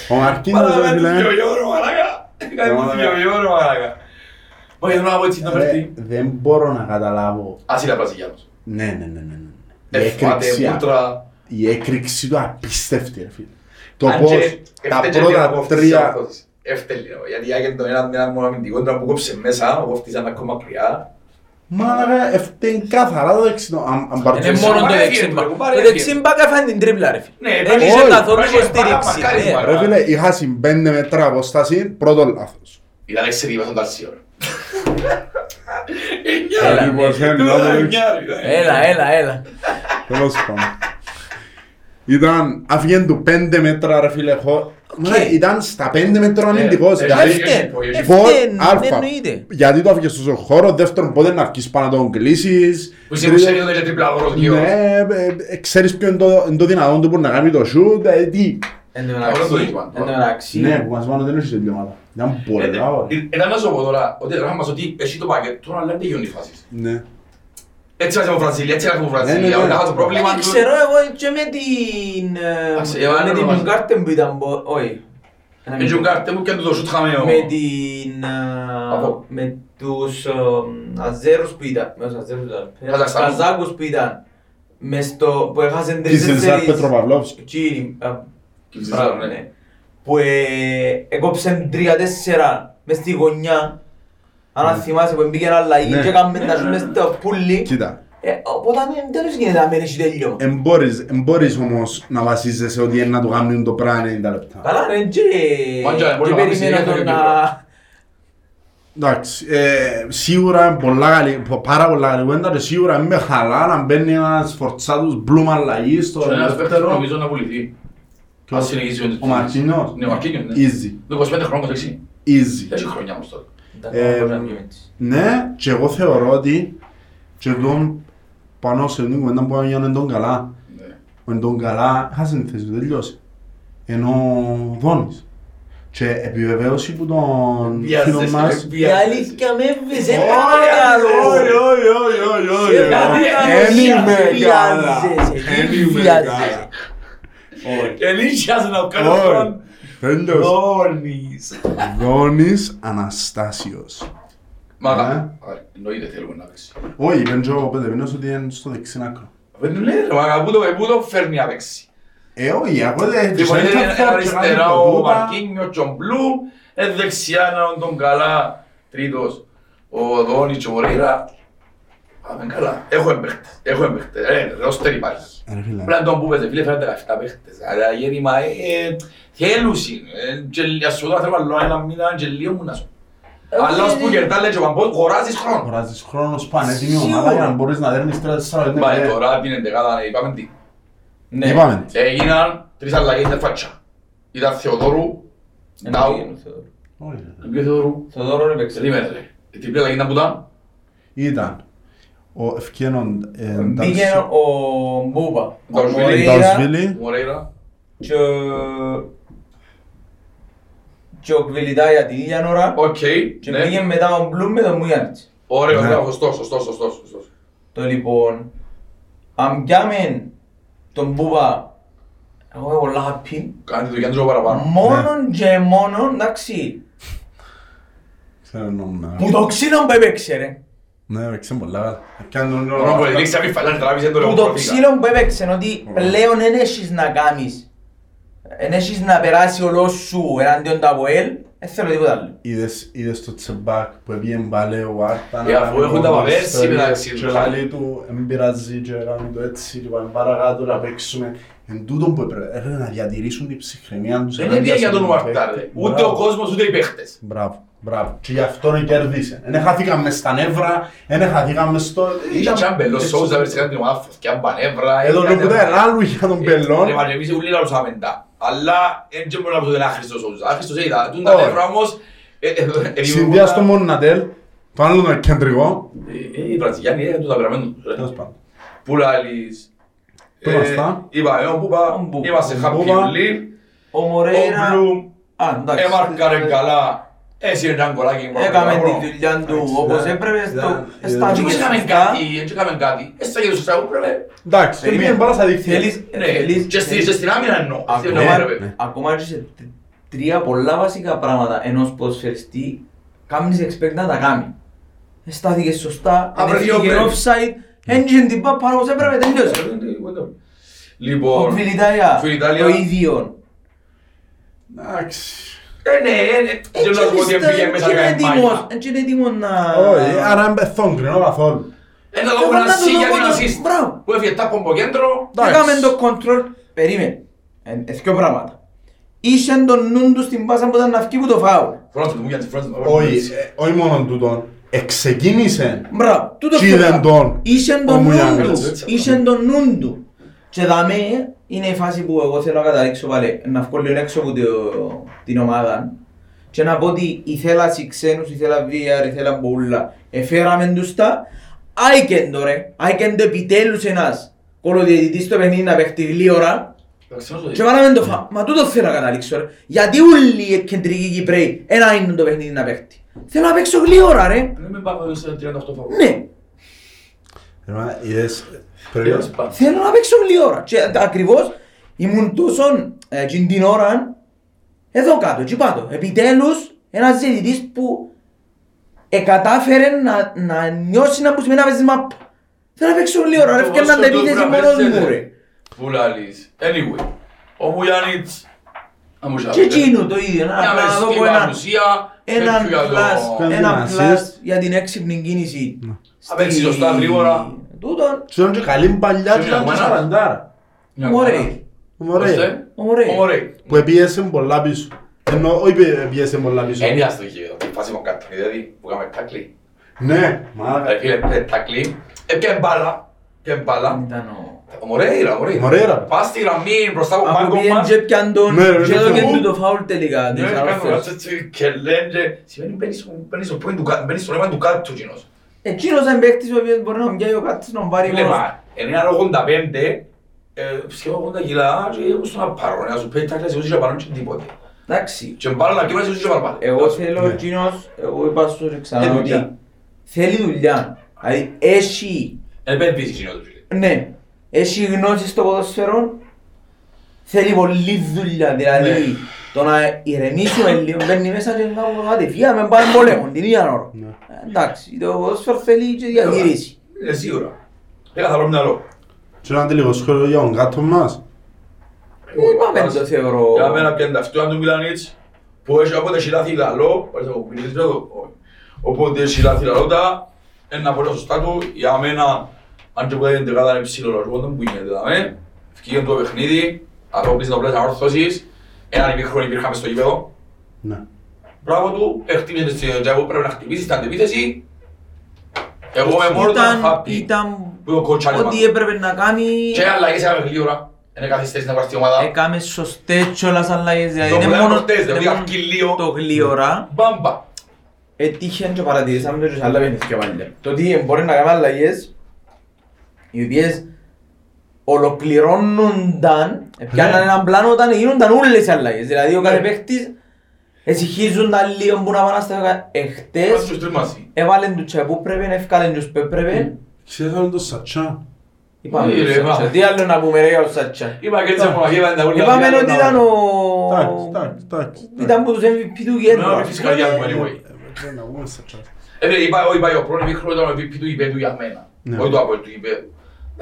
Speaker 3: Ο Μαρκίνος
Speaker 1: Παρά
Speaker 3: ρε
Speaker 1: με τους
Speaker 3: φίλε.
Speaker 1: δυο γιώρο, μαλάκα. Κάνει τους δυο γιώρο, μαλάκα. Όχι, θέλω να πω έτσι να
Speaker 3: ρε,
Speaker 1: φερθεί.
Speaker 3: Δεν μπορώ να καταλάβω.
Speaker 1: Ας είναι Βραζιλιάνος.
Speaker 3: Ναι, ναι, ναι, ναι. ναι. Η
Speaker 1: Εφάτε,
Speaker 3: έκρηξη,
Speaker 1: μούτρα.
Speaker 3: η έκρηξη του απίστευτη ρε φίλε. Το
Speaker 1: Αν
Speaker 3: πώς
Speaker 1: και
Speaker 3: τα
Speaker 1: έφταιγε λίγο
Speaker 3: πρώτα
Speaker 1: από αυτές τις
Speaker 3: τρία
Speaker 1: αποδόσεις. Έφταιγε λίγο, γιατί άγγελε τον έναν με έναν μόνο αμυντικό ήταν που κόψε μέσα, ο κόφτης ακόμα μακριά.
Speaker 3: Μάλακα, έφταιγε καθαρά το δεξινό. Αν- αν πάρεις
Speaker 2: Είναι
Speaker 1: Εντάξει,
Speaker 2: μόνο το
Speaker 1: πάρε
Speaker 2: δεξί
Speaker 1: φιέντρο,
Speaker 2: μπακ.
Speaker 1: πάρε
Speaker 2: Το δεξί
Speaker 1: φιέντρο.
Speaker 2: μπακ έφανε την τρίπλα ρε φίλε.
Speaker 1: Ναι,
Speaker 2: Δεν
Speaker 1: πάρε-
Speaker 2: είχε
Speaker 3: όχι,
Speaker 2: καθόλου
Speaker 1: πάρε-
Speaker 2: υποστήριξη.
Speaker 1: πάρε-
Speaker 2: ναι.
Speaker 1: πάρε-
Speaker 3: Ρε φίλε, είχα συμπέντε μέτρα απόσταση, πρώτο λάθος.
Speaker 1: Ήταν εξαιρετικά στον Ταρσίο.
Speaker 2: Έλα,
Speaker 1: Εννιά,
Speaker 3: λοιπόν,
Speaker 1: ρε.
Speaker 3: έλα,
Speaker 1: Τώρα
Speaker 3: έλα.
Speaker 1: εννιά, ρε.
Speaker 2: Έλα, έλα, έλα.
Speaker 3: Τέλος πάντων. Ήταν, άφηγεν του πέντε μέτρα ρε φίλε, χω... Μα, Ήταν στα πέντε μέτρα αμυντικός,
Speaker 1: ε,
Speaker 3: δηλαδή...
Speaker 1: έφταιγε.
Speaker 2: Έφταιν,
Speaker 1: έχει-
Speaker 3: Φορ,
Speaker 2: έφταιν,
Speaker 3: αλφα.
Speaker 2: εννοείται.
Speaker 3: Γιατί το άφηγες τόσο χώρο, δεύτερον πότε να αρχίσεις πάνω να τον κλείσεις.
Speaker 1: Που είσαι που ξέρει ότι είναι τριπλαδόρος γύρω.
Speaker 3: Ναι, ε, ε, ξέρεις ποιο είναι το, είναι το δυνατόν του που να κάνει το shoot, ε, τι.
Speaker 2: Εν τω
Speaker 1: Αυτό
Speaker 2: μεταξύ,
Speaker 1: το είπα.
Speaker 2: εν τω μεταξύ,
Speaker 3: Ναι, που μας πάνε δεν έχεις τελειώματα. Ήταν πολλά ωραία.
Speaker 1: Ένα να σου πω τώρα, ότι έγραφα μας ότι έχει το πακέτο, αλλά δεν τελειώνει η φάση.
Speaker 3: Ναι.
Speaker 1: Έτσι βάζει με Βραζιλία, έτσι έγραφε με
Speaker 3: Ναι, ναι,
Speaker 1: Βραζιλία.
Speaker 3: ναι.
Speaker 1: Όταν είχα το πρόβλημα
Speaker 2: δεν
Speaker 1: του...
Speaker 2: ξέρω εγώ και με την... ε,
Speaker 1: Εντάξει, εγώ
Speaker 2: Με
Speaker 1: δεν
Speaker 2: την
Speaker 1: ονομάζω.
Speaker 2: Γκάρτεν που ήταν... μπο- Όχι. Ένα
Speaker 1: Με
Speaker 2: μικρό.
Speaker 1: τον κάρτε μου και το σούτ χαμένο.
Speaker 2: Με την... ε,
Speaker 1: Από.
Speaker 2: Με τους ε, Αζέρους που ήταν. Με τους Αζέρους ήταν.
Speaker 1: Καζακστάνους.
Speaker 2: Καζάκους που ήταν. Μες στο... Που έχασαν τρεις
Speaker 3: Κιζελζάρ Πετροπαυλόφσκι.
Speaker 2: Εκείνοι. ε,
Speaker 1: Κιζελζάρ,
Speaker 2: μπράβο,
Speaker 1: ναι.
Speaker 2: ναι. Που ε, έκοψαν τρία-τέσσερα μες στη γωνιά. Αν θυμάσαι που μπήκε ένα αλλαγή
Speaker 3: Ναι.
Speaker 2: και έκαμε τα σου μες στο πουλί.
Speaker 3: Κοίτα,
Speaker 2: Ε, Οπότε δεν τέλος γίνεται να μένεις τέλειο.
Speaker 3: εμπόρεις, εμπόρεις όμως να βασίζεσαι ότι είναι να του κάνουν το πράγμα 90 λεπτά.
Speaker 2: Καλά ρε και...
Speaker 1: Μάντια, μπορεί
Speaker 2: Και
Speaker 1: να κάνεις
Speaker 2: περιμένω
Speaker 1: συνέχεια
Speaker 2: τον
Speaker 1: και
Speaker 2: να...
Speaker 3: Εντάξει, ε, σίγουρα είναι πολλά καλή, πο- πάρα πολλά καλή κουβέντα και σίγουρα με χαλά να μπαίνει ένας φορτσάτος μπλουμ αλλαγή στο
Speaker 1: Και ένας παίκτης
Speaker 3: δεύτερο.
Speaker 1: νομίζω να πουληθεί.
Speaker 3: Ποιος;
Speaker 1: Αν συνεχίσει με τις
Speaker 3: Ο Μαρτίνος.
Speaker 1: Ναι, ο Μαρκίνιος, ναι.
Speaker 3: Easy,
Speaker 1: Το 25 χρόνων δεξί.
Speaker 3: easy.
Speaker 1: Έχει χρονιά όμως τώρα.
Speaker 3: Ε, Ναι, και εγώ θεωρώ ότι και εδώ πάνω σε την κουβέντα που έγινε τον καλά.
Speaker 1: Ναι.
Speaker 3: Ο τον καλά χάσε τη θέση του, τελειώσει. Ενώ ο Δόνης. Και επιβεβαίωση που τον φίλο
Speaker 1: Βιάζεσαι,
Speaker 3: μας...
Speaker 2: Η αλήθεια με έβγαιζε
Speaker 3: Όχι,
Speaker 2: παρακαλώ.
Speaker 3: όχι, όχι, όχι, όχι.
Speaker 2: Σε παρακαλώ,
Speaker 3: Εν είμαι
Speaker 2: βιάζεσαι,
Speaker 3: καλά.
Speaker 2: τι
Speaker 3: Εν είμαι
Speaker 2: βιάζεσαι.
Speaker 3: καλά. Όχι.
Speaker 1: Και νύχιας να κάνω
Speaker 3: Όχι.
Speaker 1: τον
Speaker 3: Τέλος.
Speaker 1: Δόνης.
Speaker 3: Δόνης Αναστάσιος.
Speaker 1: Μάγα.
Speaker 3: Ναι.
Speaker 1: Α, Εννοείται θέλουμε να παίξει.
Speaker 3: Όχι, είπεν και ο Πεδεβίνος ότι είναι στο δεξί άκρο.
Speaker 1: Δεν του λέει ρε μάγα, πού το- πού το φέρνει να παίξει.
Speaker 3: Ε, όχι, εγώ δεν...
Speaker 1: Λοιπόν,
Speaker 3: δεν
Speaker 1: είναι
Speaker 3: θα φέρω και
Speaker 1: αριστερά
Speaker 3: κάτι
Speaker 1: ο
Speaker 3: τούτα.
Speaker 1: Μαρκίνιο, ο Μπλου, ε, δεξιά είναι ο τον καλά, τρίτος, ο Δόνιτς, ο Μωρέιρα. Πάμε καλά. Έχουμε παίχτες. Έχουμε παίχτες. Ε, ρόστερ υπάρχει.
Speaker 3: Ε, ρε φίλε.
Speaker 1: Πρέπει να τον πούμε, ρε φίλε, φέρετε 17 παίχτες. Άρα γέννημα, ε, θέλουσιν. Ε, και ας σου δω, θέλω άλλο ένα μήνα και λίγο μου να σου. Αλλά ως που κερτά, λέει και ο Παμπός, χωράζεις χρόνο.
Speaker 3: Αγοράζεις χρόνο πανέτοιμη ομάδα για να μπορείς να δέρνεις 3-4 πέντε
Speaker 1: Μα
Speaker 3: παιχνίδια.
Speaker 1: τώρα την εντεκάδα, είπαμε τι.
Speaker 2: Ναι.
Speaker 3: Είπαμε.
Speaker 1: Έγιναν τρεις αλλαγές de φάτσα. Ήταν Θεοδόρου,
Speaker 2: Ένα
Speaker 1: Ντάου,
Speaker 2: πήγαινε ο Θεοδόρου.
Speaker 3: Όχι, ρε.
Speaker 1: τον ποιο Θεοδόρου,
Speaker 2: Θεοδόρου είναι παίξε.
Speaker 1: περίμενε ρε. Η τριπλή αλλαγή ήταν που ήταν;
Speaker 3: Ήταν ο Ευκένον ε,
Speaker 2: Πήγαινε ο Μπούμπα, ο
Speaker 1: Νταουσβίλη.
Speaker 2: Μορέιρα
Speaker 3: Νταουσβίλη
Speaker 1: Μορέιρα.
Speaker 2: και και ο Κβιλιτάια την ίδια ώρα
Speaker 1: Οκ,
Speaker 2: και
Speaker 1: ναι.
Speaker 2: πήγε μετά ο Μπλουμ με τον Μουγιάννιτς.
Speaker 1: Ωραίο,
Speaker 3: Ναι.
Speaker 1: ωραίο, σωστός, σωστός, σωστός, σωστός.
Speaker 2: Το λοιπόν, αν πιάμε τον Μπούμπα, εγώ είμαι πολλά happy,
Speaker 1: Κάνει τη δουλειά του παραπάνω.
Speaker 2: μόνον και μόνον, εντάξει,
Speaker 3: Ξέρω νόμιζα.
Speaker 2: που το ξύλο που έπαιξε ρε.
Speaker 3: Ναι, παίξε πολλά καλά. Πιάνε τον
Speaker 1: Μόνο που δείξει αυτή φαλά, τράβησε το
Speaker 2: Που το ξύλο που έπαιξε, ότι πλέον δεν έχεις να κάνεις, δεν έχεις να περάσει ολός σου εναντίον του ΑΠΟΕΛ, δεν θέλω τίποτα άλλο.
Speaker 3: Είδες, είδες το τσεμπάκ που έπιεν πάλι ο Άρτα
Speaker 1: Ε, αφού έχουν τα παπέρσι μεταξύ τους.
Speaker 3: Και λαλεί του, «Εν πειράζει και κάνει το έτσι και πάμε παρακάτω να παίξουμε. Εν τούτον που έπρεπε ε, ρε, να διατηρήσουν την ψυχραιμία τους.
Speaker 1: Δεν είναι
Speaker 3: ενάντια
Speaker 1: για
Speaker 3: σε
Speaker 1: τον
Speaker 3: τον
Speaker 1: Ουαρτάρ,
Speaker 3: παίκτη.
Speaker 1: ρε. Ούτε
Speaker 3: Μπράβο.
Speaker 1: ο κόσμος, ούτε οι παίχτες.
Speaker 3: Μπράβο, μπράβο. Και γι' αυτό κέρδισε. Δεν χάθηκαν μες στα νεύρα, δεν χάθηκαν μες στο...
Speaker 1: Είχε και έναν μπελό Σόουζα, βρες την ομάδα φωτιά μπανεύρα.
Speaker 3: Εδώ το που τα ελάλου για τον πελόν.
Speaker 1: Ρε, μα εμείς ούλοι λαλούσαμε τα. Αλλά δεν μπορούμε να πούμε ότι είναι άχρηστος ο Σόουζα. Άχρηστος είδα. Τούν τα
Speaker 3: Όχι.
Speaker 1: νεύρα όμως... ε, ε, ε,
Speaker 3: Συνδυάς το Μονατέλ, το άλλο το κεντρικό.
Speaker 1: Ε, ε, Οι Βραζιλιάνοι είναι του τα πειραμένου τους, ρε.
Speaker 3: Τέλος πάντων.
Speaker 1: Που λαλείς.
Speaker 3: Πού
Speaker 1: Ε,
Speaker 3: είμαστε;
Speaker 1: Είπαμε, ο
Speaker 2: Ο
Speaker 1: Μπούπα,
Speaker 2: Μπούπα.
Speaker 1: είμαστε
Speaker 3: Ο
Speaker 1: happy
Speaker 3: Μπούπα.
Speaker 1: ούλοι.
Speaker 2: Ο
Speaker 1: Ο
Speaker 2: Μορέιρα,
Speaker 1: Μπλουμ,
Speaker 2: α, εντάξει,
Speaker 1: έμαρκαρε καλά. Εσύ είναι έναν κολάκι.
Speaker 2: έκαμε τη δουλειά του
Speaker 3: Εντάξει,
Speaker 2: όπως
Speaker 3: ναι.
Speaker 2: έπρεπε, στο-
Speaker 3: Ήταν-
Speaker 2: στα
Speaker 1: Έτσι
Speaker 2: δικά
Speaker 1: έκαμε
Speaker 2: σωστά.
Speaker 1: κάτι, έτσι έκαμε κάτι. Έτσι θα γίνει σωστά, έπρεπε.
Speaker 3: Εντάξει, δεν πήγαινε πάρα στα δίκτυα.
Speaker 2: Θέλεις,
Speaker 1: Ναι,
Speaker 2: θέλεις,
Speaker 1: και στη- και στην άμυνα εννοώ.
Speaker 2: Ακόμα-
Speaker 1: Δεν έπρεπε.
Speaker 3: ναι.
Speaker 2: Ακόμα και σε τ- τρία πολλά βασικά πράγματα ενός ποδοσφαιριστή κάνεις expect να τα κάνει. Στάθηκε σωστά,
Speaker 1: Απρε-
Speaker 2: έφυγε
Speaker 1: πρέπει.
Speaker 2: offside, έντυχε την πάπα πάνω όπως έπρεπε, τελείωσε. Ο
Speaker 1: Λοιπόν,
Speaker 2: Κβιλιτάια,
Speaker 1: Κβιλιτάλια.
Speaker 2: το ίδιο.
Speaker 3: Εντάξει.
Speaker 1: Ε, ναι, ε, ναι. Δεν να σου πω ότι πήγε μέσα
Speaker 2: είναι
Speaker 1: να κάνει
Speaker 2: έτοιμος,
Speaker 1: μάγια.
Speaker 2: έτσι είναι έτοιμος να...
Speaker 3: Όχι, άρα δεν πεθόγκρινο καθόλου.
Speaker 1: Ένα
Speaker 2: Εγώ
Speaker 1: λόγο
Speaker 2: να
Speaker 1: ένα
Speaker 2: το
Speaker 1: σί
Speaker 2: δω
Speaker 1: για την
Speaker 2: μόνο-
Speaker 1: assist.
Speaker 2: μπράβο.
Speaker 1: Που έφυγε τάπο από κέντρο.
Speaker 3: Εντάξει.
Speaker 2: Έκαμε το control, περίμενε, Ε, ε, δυο πράγματα. Είχε τον νου του στην πάσα που ήταν να βγει που το φάουλ.
Speaker 1: Φρόντο του μου για τη φρόντο του.
Speaker 3: Όχι, ε, όχι μόνο τούτον. Εξεκίνησε.
Speaker 2: Μπράβο, τούτο
Speaker 3: Τι
Speaker 2: θέλω
Speaker 3: είδαν
Speaker 2: να πω.
Speaker 3: τον
Speaker 2: Είχε
Speaker 3: ο
Speaker 2: τον νου
Speaker 3: Μουγιάννης.
Speaker 2: του, είχε τον νου του. Και δαμέ είναι η φάση που εγώ θέλω να καταλήξω πάλι, να βγω λίγο έξω από το- την ομάδα και να πω ότι ήθελα σε ξένους, ήθελα VR, ήθελα μπουλά. Εφέραμε τους τα, άικεν το ρε, άικεν το επιτέλους ένας κολοδιαιτητής στο παιχνίδι να παίχτει γλύωρα και βάλαμε το φα... Μα τούτο θέλω να καταλήξω ρε. Γιατί όλοι οι κεντρικοί Κυπρέοι ένα είναι το παιχνίδι να παίχτει. Θέλω να παίξω γλύωρα ρε.
Speaker 1: Δεν με πάω σε 38 φάουλ.
Speaker 2: Ναι,
Speaker 3: Ρε, μα, είδες, πρέπει-
Speaker 2: θέλω να παίξω γλύωρα. Και ακριβώς ήμουν τόσο ε, εκείνη την ώρα εδώ κάτω, εκεί πάνω. Επιτέλους ένας διαιτητής που εκατάφερε να, να νιώσει να που σημαίνει να παίζει μαπ. Θέλω να παίξω γλύωρα ρε, έφτιανα την επίθεση μόνος μου ρε.
Speaker 1: Που λαλείς. Anyway, ο Μουγιάννιτς... να μου
Speaker 2: Και
Speaker 1: σιάζει.
Speaker 2: εκείνο το ίδιο, να,
Speaker 1: Μια
Speaker 2: να δω
Speaker 1: μεστή
Speaker 2: από έναν
Speaker 1: παρουσία.
Speaker 2: έναν
Speaker 1: τέτοιο για το-
Speaker 2: plus,
Speaker 3: Κάνει
Speaker 2: έναν
Speaker 3: ένα
Speaker 2: plus
Speaker 3: assist.
Speaker 2: για την έξυπνη κίνηση.
Speaker 1: Να παίξει σωστά, γρήγορα.
Speaker 2: Τούτον,
Speaker 3: Ξέρουν και καλή παλιά
Speaker 1: Και
Speaker 3: και ήταν και
Speaker 1: μια
Speaker 3: σαραντάρα.
Speaker 1: Μια
Speaker 2: μωρέ,
Speaker 1: χαρά.
Speaker 3: Ο Μωρέι.
Speaker 1: Ώστε,
Speaker 2: ο μωρέ.
Speaker 1: ο Μωρέι.
Speaker 3: Που επίεσε πολλά πίσω. Ενώ όχι πι- επίεσε πολλά πίσω.
Speaker 1: Είναι αστοχή εδώ, η φάση μου κάτω, δηλαδή που κάνουμε τάκλι.
Speaker 3: Ναι, μα
Speaker 1: Ρε φίλε, ε, τάκλι, έπιανε μπάλα, έπιανε μπάλα.
Speaker 2: Ήταν ο...
Speaker 1: Ο Μωρέιρα, Μωρέιρα.
Speaker 3: Μωρέιρα.
Speaker 1: Πας στη γραμμή μπροστά από
Speaker 2: Από
Speaker 1: πάγκο
Speaker 2: πήγαινε
Speaker 1: μας.
Speaker 2: και πιαν τον
Speaker 3: Ναι, ρε,
Speaker 2: και
Speaker 3: ναι,
Speaker 2: έδωκε
Speaker 3: ναι.
Speaker 2: του το φάουλ τελικά.
Speaker 1: Ναι,
Speaker 2: της
Speaker 1: κάνω
Speaker 2: αρρώστιας.
Speaker 1: κάτι έτσι και λένε και σημαίνει μπαίνεις στο- μπαίνεις στο point του κα- μπαίνεις στο αίμα του κάτω του κοινός.
Speaker 2: Εκείνος είναι παίκτης ο οποίος μπορεί να μου πιάει ο κάτσος να μου πάρει
Speaker 1: Φίλε,
Speaker 2: μόνος.
Speaker 1: μα, είναι ένα 85, ε, σχεδόν 80 κιλά και έχω στον απαρό, να σου πει τάκλα σε ούση και παρόν και τίποτε.
Speaker 2: Εντάξει.
Speaker 1: Και μπάλα να κύμασαι σε ούση και παραπάνω.
Speaker 2: Εγώ θέλω
Speaker 3: Ναι.
Speaker 2: εκείνος, εγώ είπα σου ρε
Speaker 1: Ε,
Speaker 2: ξανά
Speaker 1: δουλειά.
Speaker 2: ότι θέλει δουλειά. Δηλαδή έχει
Speaker 1: Ε, δεν πεις εκείνο του φίλε.
Speaker 2: Ναι, έχει γνώση στο ποδοσφαιρό, θέλει πολλή δουλειά, δηλαδή
Speaker 1: Ναι.
Speaker 2: το να ηρεμήσουμε λίγο, μπαίνει μέσα και να πούμε κατευθείαν με πάμε πολέμο την ίδια ώρα.
Speaker 3: Ναι.
Speaker 2: Ε, Εντάξει, το ποδοσφαίρο θέλει και διαχείριση.
Speaker 1: Είναι σίγουρα. Έχει καθαρό μυαλό.
Speaker 3: Και ένα λίγο σχόλιο για τον κάτω μας.
Speaker 2: Είπαμε το θεωρώ.
Speaker 1: Για μένα πιάνε τα αυτιά του Μιλανίτς, που έχει όποτε σιλάθει λαλό, πάρεις από κουμπινίζεις πέρα, όχι. Όποτε σιλάθει λαλό τα, ένα πολύ σωστά του, για μένα, αν και ποτέ δεν είναι ψηλό λόγο, δεν που γίνεται, δάμε. Φκήγε το παιχνίδι, απόκλεισε το πλαίσιο ορθώσεις, έναν ημίχρονο υπήρχαμε στο γήπεδο.
Speaker 3: Ναι.
Speaker 1: Μπράβο του, χτύπησε στη Τζαβού, πρέπει να χτυπήσει στην αντεπίθεση. Εγώ με μόνο
Speaker 2: Ήταν,
Speaker 1: τον happy
Speaker 2: ήταν
Speaker 1: που το κοτσάρισμα.
Speaker 2: ό,τι έπρεπε να κάνει.
Speaker 1: Και αλλαγές έκαμε γλύωρα. Είναι καθυστέρηση να πάρει ομάδα.
Speaker 2: Έκαμε σωστές κιόλας αλλαγές, δηλαδή
Speaker 1: Το
Speaker 2: είναι
Speaker 1: που λέμε
Speaker 2: μόνο
Speaker 1: προχτές,
Speaker 2: είναι
Speaker 1: δηλαδή
Speaker 2: μόνο
Speaker 1: αρκεί λίγο.
Speaker 2: το γλύωρα.
Speaker 1: Μπάμπα.
Speaker 2: Έτυχε και παρατηρήσαμε το και σε άλλα παιχνίδια πάλι. Το ότι μπορεί να κάνει αλλαγές οι οποίες ολοκληρώνονταν, πιάνναν έναν πλάνο όταν γίνονταν όλες οι αλλαγές. Δηλαδή ο κάθε
Speaker 1: Ναι.
Speaker 2: παίχτης εσυχίζονταν λίγο που να πάνε στα
Speaker 1: Είμαστε
Speaker 2: Εχτες
Speaker 1: στους τρεις μαζί.
Speaker 2: έβαλαν του τσέ που πρέπει, ευκάλεν τους που έπρεπε.
Speaker 3: Ξέρεις άλλο το Σατσά.
Speaker 2: Είπαμε
Speaker 1: Ε,
Speaker 2: το
Speaker 1: ρε,
Speaker 2: Σάτσα.
Speaker 1: μα.
Speaker 2: Τι άλλο να πούμε ρε για ο Σάτσα.
Speaker 1: Είπα και έτσι από μαγεία πάντα ούλα.
Speaker 2: Είπαμε ότι ήταν ο...
Speaker 3: Εντάξει, εντάξει, εντάξει.
Speaker 2: Ήταν που τους MVP του γέντρου.
Speaker 1: Ναι, φυσικά για μου, anyway.
Speaker 3: Ε, να πούμε Σατσά.
Speaker 1: Ε, ρε, είπα, είπα, ο πρώτο μικρό ήταν ο MVP του υπέτου για μένα.
Speaker 3: Ναι.
Speaker 1: Όχι το από του υπέτου.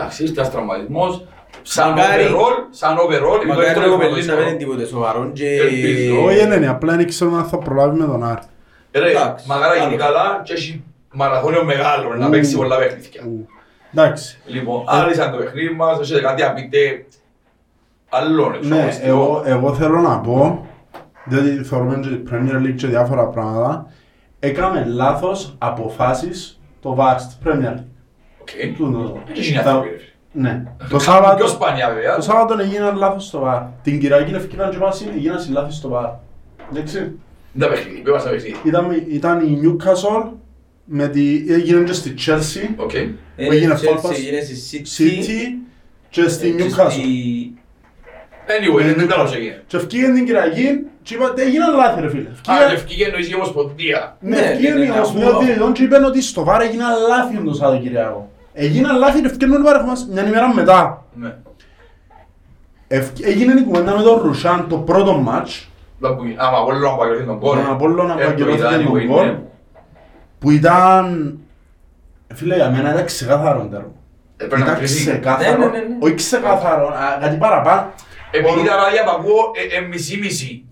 Speaker 1: Εντάξει, ήρθε ένας τραυματισμός. Σαν
Speaker 2: Μακάρι-
Speaker 1: overall, σαν overall, είναι το
Speaker 2: Μακάρι
Speaker 1: δεύτερο
Speaker 2: ο Πελής να
Speaker 1: δύσκολο.
Speaker 2: μην είναι τίποτε σοβαρό και...
Speaker 1: Ελπίζω.
Speaker 3: Όχι, ναι, ναι, απλά δεν ξέρουμε αν θα προλάβει με τον Άρη.
Speaker 1: Ρε,
Speaker 2: Εντάξει,
Speaker 1: μακάρα γίνει
Speaker 2: άλλο.
Speaker 1: καλά και έχει μαραθώνιο μεγάλο να
Speaker 3: Ου.
Speaker 1: παίξει πολλά παιχνίδια.
Speaker 3: Ου. Εντάξει.
Speaker 1: Λοιπόν, άρχισαν το παιχνίδι μας, έχετε κάτι να πείτε άλλον
Speaker 3: Ναι,
Speaker 1: εξωγωνιστικό.
Speaker 3: εγώ, εγώ θέλω να πω, διότι θεωρούμε και η Premier League και διάφορα πράγματα, έκαμε λάθος αποφάσεις το VAR στη Premier League. Ναι. Το
Speaker 1: Πιο
Speaker 3: Σάββατο,
Speaker 1: σπάνια βέβαια.
Speaker 3: το Σάββατο έγιναν λάθος στο VAR. Την Κυριακή ευκαιρία και πάση έγιναν λάθος στο VAR. Εντάξει.
Speaker 1: Δεν τα παιχνίδι, πέρα στα παιχνίδι;
Speaker 3: Ήταν, ήταν η Newcastle με τη, έγινε και στη Chelsea,
Speaker 1: Οκ.
Speaker 3: που έγινε
Speaker 2: Chelsea,
Speaker 3: φόλπας.
Speaker 2: έγινε στη City.
Speaker 3: City και στη
Speaker 2: και
Speaker 3: Newcastle.
Speaker 2: στη-
Speaker 1: Anyway, δεν ήταν όσο έγινε.
Speaker 3: Και ευκήγεν την Κυριακή και είπα, έγιναν λάθη ρε φίλε.
Speaker 1: Α,
Speaker 3: Ευκήγεν-
Speaker 1: και ευκήγε εννοείς η Ομοσπονδία.
Speaker 3: Ναι,
Speaker 2: Ναι,
Speaker 3: ευκήγεν
Speaker 2: ναι,
Speaker 3: η
Speaker 2: ναι,
Speaker 3: Ομοσπονδία
Speaker 2: αφού-
Speaker 3: Διευθυντών και είπαν ότι στο βάρ έγιναν λάθη το Σαββατοκυριακό. Έγιναν λάθη και ευκαιρνούν οι πάρεχοι μας μια ημέρα μετά.
Speaker 1: Ναι.
Speaker 3: Ευκ- Έγινε η κουβέντα με τον Ρουσάν το πρώτο μάτς
Speaker 1: Δεν που- Άμα από όλο να παγιωθεί τον κόρ.
Speaker 3: Τον Απόλλωνα που
Speaker 1: Ε, το
Speaker 3: ακυρώθηκε
Speaker 1: ήταν,
Speaker 3: τον
Speaker 1: anyway,
Speaker 3: γκολ.
Speaker 1: ναι.
Speaker 3: που ήταν... Φίλε, για μένα ήταν ξεκάθαρο τέρμα.
Speaker 1: Έπρεπε να
Speaker 3: Ήταν
Speaker 1: κρυθεί.
Speaker 3: ξεκάθαρο,
Speaker 2: Ναι, ναι, ναι, ναι.
Speaker 3: όχι ξεκάθαρο, α, κάτι παραπάνω.
Speaker 1: Επειδή τα ράδια που ακούω, ε, ε, μισή-μισή.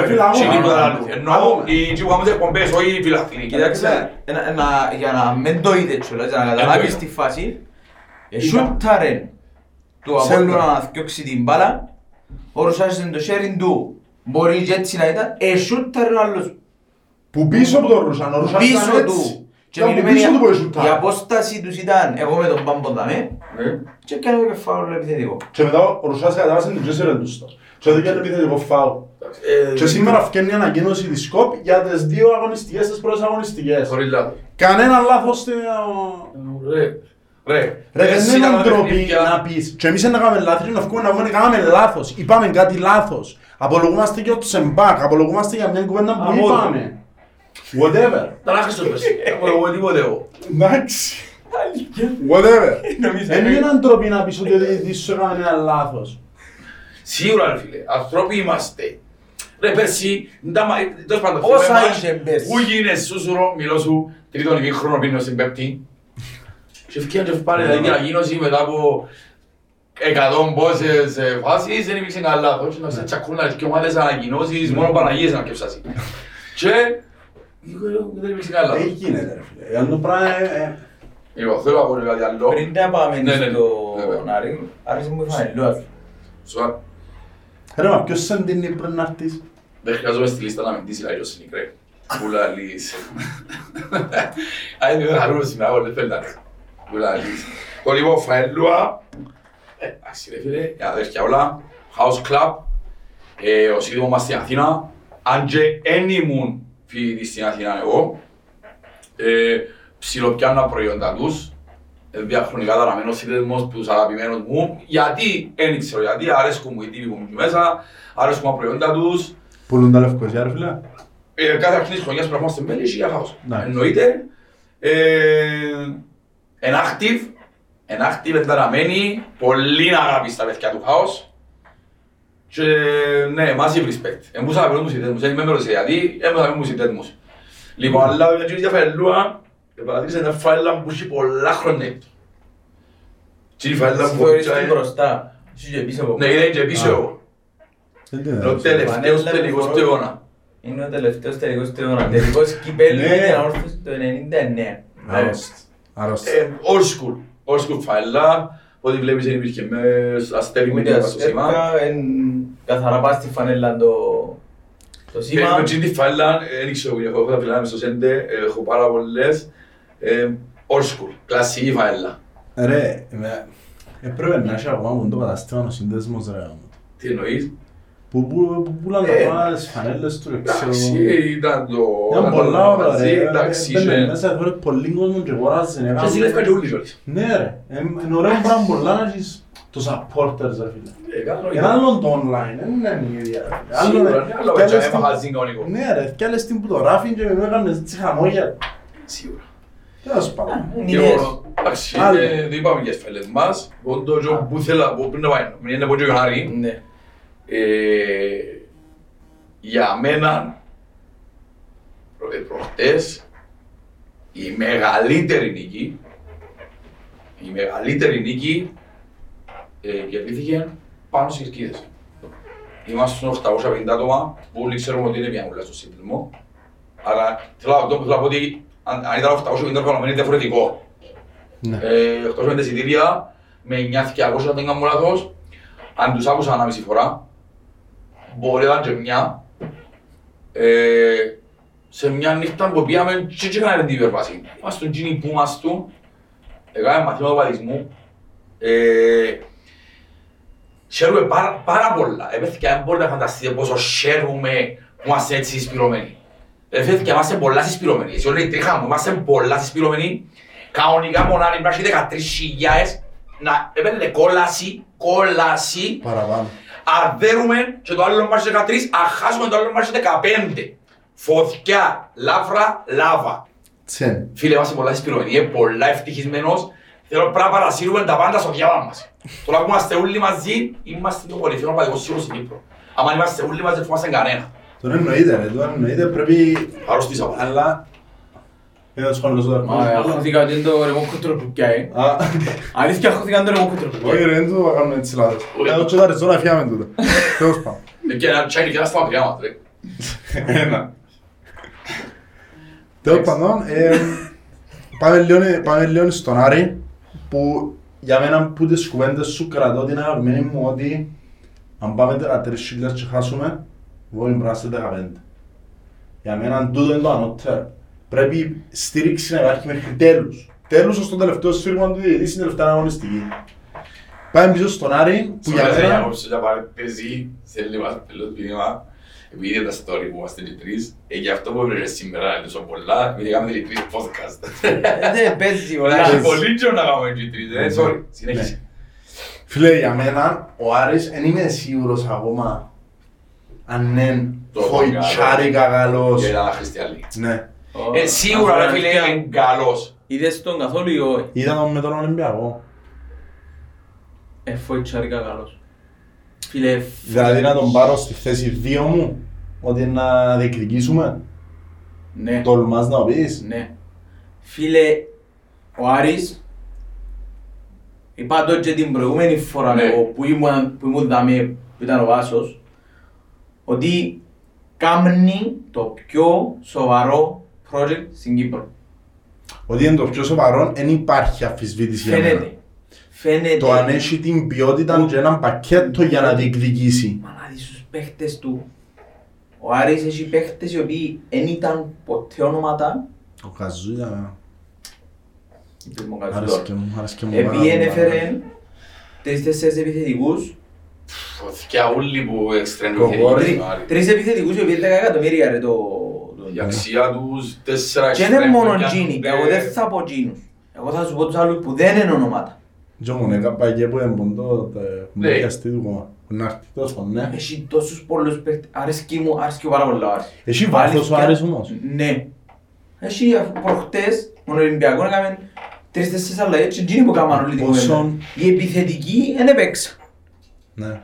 Speaker 3: Ρε φίλε, άκουμα,
Speaker 1: Σε τίποτα
Speaker 3: άκουμα,
Speaker 1: άλλο. Ενώ
Speaker 3: άκουμα.
Speaker 1: οι τι που κάνουν τις εκπομπές, όχι οι φιλαθλοί.
Speaker 2: Κοιτάξτε, ένα- ένα- για να μην το είδες κιόλας, για να καταλάβεις
Speaker 1: είδα.
Speaker 2: τη φάση, εσούταρεν του
Speaker 3: Σέντρα.
Speaker 2: Απόλλωνα να θκιώξει την μπάλα, ο Ρουσάς το sharing του, μπορεί και έτσι να ήταν, εσούταρεν ο άλλος
Speaker 3: Που πίσω από τον Ρουσάν, ο Ρουσάν
Speaker 2: πίσω
Speaker 3: ήταν έτσι.
Speaker 2: του. Και
Speaker 3: Ήταν που
Speaker 2: μιλούμε
Speaker 3: πίσω
Speaker 2: για-
Speaker 3: του που έσουταρε.
Speaker 2: η απόσταση τους ήταν εγώ με τον Πάμπο δαμέ
Speaker 1: Ναι.
Speaker 2: και έκανε το κεφάλαιο επιθετικό.
Speaker 3: Και μετά ο Ρουσάς κατέβασε την Τζέσσερ τους στο. Και έδωκε ένα επιθετικό φάουλ.
Speaker 1: Ε,
Speaker 3: Και σήμερα φτιάχνει η ανακοίνωση της ΣΚΟΠ για τις δύο αγωνιστικές, τις πρώτες αγωνιστικές.
Speaker 1: Χωρίς λάθος.
Speaker 3: Κανένα λάθος στην...
Speaker 1: Ρε, ρε.
Speaker 3: Ρε,
Speaker 1: Εσύ
Speaker 3: δεν είναι
Speaker 1: τα
Speaker 3: ντροπή
Speaker 1: παιχνίδια-
Speaker 3: να πεις. Και εμείς να κάνουμε λάθη, να βγούμε να πούμε κάναμε λάθος. Είπαμε κάτι λάθος. Απολογούμαστε και ο Τσεμπάκ, απολογούμαστε για μια κουβέντα που
Speaker 1: Αμόλυ.
Speaker 3: είπαμε. Whatever.
Speaker 1: Τα να χρησιμοποιείς. Εγώ εγώ τίποτε εγώ.
Speaker 3: Εντάξει. Whatever.
Speaker 2: Νομίζω,
Speaker 3: Δεν
Speaker 2: ναι.
Speaker 3: είναι ντροπή να πεις ότι ο διαιτητής σου έκανε ένα λάθος.
Speaker 1: Σίγουρα ρε φίλε, ανθρώποι είμαστε. Ρε πέρσι, ντα μα- τέλος πάντων,
Speaker 2: Όσα
Speaker 1: θυμάμαι μας,
Speaker 2: είχε πέρσι.
Speaker 1: Πού γίνες σούσουρο, μιλώ σου, τρίτον ημίχρονο πίνω στην πέπτη. Και ευκαιρία και πάλι δηλαδή την ανακοίνωση μετά από εκατόν πόσες ε, φάσεις, δεν υπήρξε καλά λάθος. Να σε τσακούνα και ομάδες ανακοινώσεις, μόνο Παναγίες να κεψάσει. Και ε, δεν υπήρξε καλά
Speaker 3: Δεν
Speaker 1: λάθος.
Speaker 3: γίνεται ρε φίλε. Αν το πράγμα... ε, ε,
Speaker 1: Λοιπόν, θέλω να πω κάτι άλλο.
Speaker 2: Πριν τα πάμε
Speaker 1: Ναι, ναι, ναι. Βέβαια.
Speaker 2: στον Άρης, άρχισε μου η φανελούα σου.
Speaker 1: Σωστά.
Speaker 3: Ρε μα ποιος σε εντύνει πριν να έρθεις;
Speaker 1: Δεν χρειάζομαι στη λίστα να με ντύσει λαϊκό συνικρέ. Που λαλείς. Αν δεν χαρούμε σήμερα, εγώ δεν φαίνεται. Που λαλείς. Το λοιπόν, φαέλουα. Εντάξει ρε φίλε, για αδέρφια όλα. House Club. Ε, Ο σύντομο μας στην Αθήνα. Αν και εν ήμουν φοιτητής στην Αθήνα εγώ. ε, Ψιλοπιάνω προϊόντα τους. Ε, Διαχρονικά ταραμένος σύνδεσμος τους αγαπημένους μου. Γιατί, δεν ξέρω γιατί, αρέσκουν μου οι τύποι που μου εκεί μέσα. Αρέσκουν μου τα προϊόντα τους.
Speaker 3: Πουλούν τα λευκοσιά ρε φίλε.
Speaker 1: Ε, κάθε αρχή της χρονιάς πρέπει να είμαστε μέλη για χάος.
Speaker 3: Ναι.
Speaker 1: Εννοείται. Ε, Εν active, εν active ενταραμένη, πολύ αγάπη στα παιδιά του χάος. Και ναι, massive respect. Εμπούσα να πειρούν τους ιδέτμους, δεν με ρωτήσε γιατί, έμπούσα να πειρούν τους ιδέτμους. Λοιπόν, αλλά με την διαφερλούα, παρατήρησα μια φάιλα που έχει πολλά χρόνια. Τι είναι η φάιλα που
Speaker 2: Θεωρείς την
Speaker 1: βοηθάει.
Speaker 2: μπροστά. Σου και πίσω από
Speaker 1: Ναι, είναι και πίσω
Speaker 3: Α.
Speaker 1: εγώ.
Speaker 3: Δεν
Speaker 1: Είναι ο
Speaker 3: είναι.
Speaker 1: τελευταίος
Speaker 2: Πανέλα
Speaker 1: τελικός
Speaker 2: που
Speaker 1: του
Speaker 2: φορώ.
Speaker 1: αιώνα.
Speaker 2: Είναι ο τελευταίος τελικός του αιώνα. Τελικός κυπέλλου
Speaker 3: Ναι.
Speaker 2: με την ανόρθωση το 99.
Speaker 3: Άρρωστη. Άρρωστη.
Speaker 1: Ε, old school. Old school φαίλα. Ό,τι βλέπεις δεν υπήρχε μέσα αστέρι με
Speaker 2: Ούτε
Speaker 1: το σήμα.
Speaker 2: αστέρκα, εν καθαρά πας στη φανέλα το, το
Speaker 1: Ε,
Speaker 2: σήμα.
Speaker 1: Με την φαίλα, δεν ξέρω, έχω τα φιλά μες στο σέντε, έχω πάρα πολλές. Ε, Old school, κλασική φαίλα.
Speaker 3: Ρε, με- έπρεπε να έχει ακόμα μου το κατάστημα ο σύνδεσμος ρε.
Speaker 1: Τι εννοείς;
Speaker 3: Που που- που πουλάνε
Speaker 1: Ε,
Speaker 3: ακόμα τις φανέλες του, ρε, ξέρω.
Speaker 1: Εντάξει, ήταν το...
Speaker 3: Ήταν
Speaker 1: ήταν
Speaker 3: πολλά
Speaker 1: το
Speaker 3: ωραία
Speaker 1: μαζί,
Speaker 3: ρε.
Speaker 1: Εντάξει,
Speaker 3: Μπαίνε
Speaker 1: είχε-
Speaker 3: μέσα, έφερε πολύ κόσμο και αγοράζει, έκαμε-
Speaker 1: Και ζηλεύκα και όλοι κιόλας.
Speaker 3: Ναι ρε, Ε, είναι ωραίο πράγμα πολλά να έχεις τους supporters ρε φίλε.
Speaker 1: Ε, κάνω
Speaker 3: Είναι άλλο το online, δεν είναι η ίδια. ρε, φίλε. Άλλο,
Speaker 1: Σίγουρα,
Speaker 3: ρε,
Speaker 1: ναι, άλλο
Speaker 3: κι
Speaker 1: έτσι,
Speaker 3: άλλες
Speaker 1: ένα
Speaker 3: την-
Speaker 1: μαγαζί κανονικό.
Speaker 3: Ναι ρε, κι άλλες την που το γράφει και με έκανες έτσι χαμόγελα.
Speaker 1: Σίγουρα.
Speaker 3: Τέλος πάντων.
Speaker 2: Είναι
Speaker 1: Και
Speaker 2: ιδέες.
Speaker 1: εγώ, Εντάξει,
Speaker 3: Άλλο.
Speaker 1: ε, δεν είπαμε για τις φαίλες μας. Εγώ το τζο που ήθελα, που πριν να πάει, μην είναι από το Ιωάννη.
Speaker 2: Ναι.
Speaker 1: Ε, για μένα, προ- ε, προχτές, η μεγαλύτερη νίκη, η μεγαλύτερη νίκη ε, κερδίθηκε πάνω στις κερκίδες. Είμαστε στους 850 άτομα που όλοι ξέρουμε ότι είναι μια ούλα στο σύνδεσμο. Άρα θέλω να πω- θέλω να πω ότι αν, αν ήταν 850 οργανωμένοι είναι διαφορετικό.
Speaker 3: Ναι.
Speaker 1: Ε, εκτός με τα εισιτήρια, με 9.200 αν δεν κάνω λάθος, αν τους άκουσα ένα μισή φορά, μπορεί να ήταν και μια, ε, σε μια νύχτα που πήγαμε και και έκαναμε την υπερβάση. Είμαστε στον τζίνι που είμαστε, έκαναμε μαθήματα παδισμού, ε, χαίρουμε πάρα, πάρα πολλά. Έπαιχε δεν μπορείτε να φανταστείτε πόσο χαίρουμε που είμαστε έτσι συσπηρωμένοι. Έφερε και είμαστε πολλά συσπηρωμένοι. Έτσι όλοι τρίχαμε, είμαστε πολλά συσπηρωμένοι. Κανονικά μονάρι πρέπει να έχει 13.000 να έπαιρνε κόλαση, κόλαση.
Speaker 3: Παραπάνω.
Speaker 1: Αρδέρουμε και το άλλο μάτς 13, αχάσουμε το άλλο μάτς 15. Φωτιά, λάβρα, λάβα.
Speaker 3: Τσεν.
Speaker 1: Φίλε, είμαστε πολλά συσπηρωμένοι, είμαι πολλά ευτυχισμένος. Θέλω πρέπει να παρασύρουμε τα πάντα στο διάβα μας. Τώρα που είμαστε όλοι μαζί, είμαστε το κορυφαίο παδικό σίγουρο στην Κύπρο. Αν είμαστε όλοι μαζί, δεν φοβάστε κανένα.
Speaker 3: Τον εννοείται ρε, τον εννοείται πρέπει...
Speaker 1: Αρρωστήσαμε.
Speaker 3: Αλλά... Είδα σχόλιο σου
Speaker 2: Μα αχώθηκα ότι είναι το remote control που πιάει.
Speaker 3: Α,
Speaker 2: Αλήθεια αχώθηκα είναι το remote control που
Speaker 3: όχι
Speaker 2: πιάει.
Speaker 3: ρε, δεν το κάνουμε έτσι λάθος. Εδώ και τα ριζόνα φιάμε τούτα. Τέλος πάντων.
Speaker 1: Ε, Και ένα τσάκι και ένα στα μακριά μας, ρε.
Speaker 3: Ένα. Τέλος πάντων, ε, πάμε λίγο- πάμε λίγο στον Άρη που για μένα που τις κουβέντες σου κρατώ την αγαπημένη μου ότι αν πάμε 13.000 και χάσουμε, εγώ είμαι πρέπει να είμαστε 15. Για μένα τούτο είναι το ανώτερο. Πρέπει η στήριξη να υπάρχει μέχρι τέλους. Τέλους ως το τελευταίο σφύριγμα του διαιτητή στην τελευταία αγωνιστική. Πάμε πίσω στον Άρη που για
Speaker 1: Sorry,
Speaker 3: μένα...
Speaker 1: για όψη, για παρένθεση, θέλει μας πελός μήνυμα. Επειδή είναι τα story που είμαστε οι τρεις, ε, γι' αυτό που έβρεπε σήμερα είναι τόσο πολλά, επειδή κάνουμε οι τρεις podcast.
Speaker 2: Ε, Δεν παίζει όλα.
Speaker 1: Έχει πολύ καιρό να κάνουμε οι τρεις, ε, sorry, συνέχισε.
Speaker 3: Φίλε, για μένα, ο Άρης δεν είμαι σίγουρος ακόμα αν είναι
Speaker 1: Το
Speaker 3: χοϊτσάρικα καλός.
Speaker 1: Και ήταν χριστιανή.
Speaker 3: Ναι.
Speaker 1: Ε, σίγουρα ρε φίλε είναι καλός.
Speaker 2: Είδες τον καθόλου ή όχι;
Speaker 3: Είδα τον με τον Ολυμπιακό.
Speaker 2: Ε, φοητσάρικα καλός. Φίλε,
Speaker 3: Δηλαδή να τον πάρω στη θέση 2 μου, ότι να διεκδικήσουμε.
Speaker 2: ναι.
Speaker 3: Τολμάς να πεις.
Speaker 2: Ναι. Φίλε, ο Άρης, είπα το και την προηγούμενη φορά
Speaker 1: Ναι.
Speaker 2: εγώ, που ήμουν, που ήμουν δάμε, που ήταν ο Βάσος, ότι κάμνει το πιο σοβαρό project στην Κύπρο.
Speaker 3: Ότι είναι το πιο σοβαρό, δεν υπάρχει αφισβήτηση για μένα.
Speaker 2: Φαίνεται. Φαίνεται.
Speaker 3: Το αν έχει την ποιότητα και έναν πακέτο για να διεκδικήσει.
Speaker 2: Μα να δεις τους παίχτες του. Ο Άρης έχει παίχτες οι οποίοι δεν ήταν ποτέ ονόματα.
Speaker 3: Ο Καζού για
Speaker 2: Είπες μου κάτι
Speaker 3: άρεσε
Speaker 2: τώρα.
Speaker 3: και μου, άρεσε και μου.
Speaker 2: Επειδή
Speaker 3: πάρα πολύ.
Speaker 2: έφερε τρεις-τέσσερις επιθετικούς
Speaker 1: Φωτιά όλοι που εξτρέμουν
Speaker 3: Κοβόρη.
Speaker 1: οι
Speaker 2: Τρει- Τρεις επιθετικούς οι οποίοι είναι 10 εκατομμύρια ρε το... το-
Speaker 1: Η αξία τους, τέσσερα
Speaker 2: Και είναι
Speaker 1: εξτρέμ,
Speaker 2: μόνο
Speaker 1: μια
Speaker 2: Τζίνι,
Speaker 1: του-
Speaker 2: εγώ δεν θα πω Τζίνους. Εγώ θα σου πω τους άλλους που δεν είναι ονόματα.
Speaker 3: Και μου έκαπα και που εμποντώ, μου
Speaker 1: Ναι.
Speaker 3: έχει αστεί του κόμμα. Που να έρθει τόσο πάντων, ναι.
Speaker 2: Έχει τόσους πολλούς παίχτες, αρέσκει μου, αρέσκει μου πάρα πολύ ο Άρης.
Speaker 3: Έχει βάθος ο
Speaker 2: Αλήθεια.
Speaker 3: Άρης όμως.
Speaker 2: Ναι. Έχει αφού προχτές, τον Ολυμπιακός έκαμε τρεις-τέσσερις αλλαγές και Τζίνι που έκαναν όλη την κουβέντα.
Speaker 3: Πόσον;
Speaker 2: Η επιθετική δεν έπαιξε.
Speaker 3: Ναι.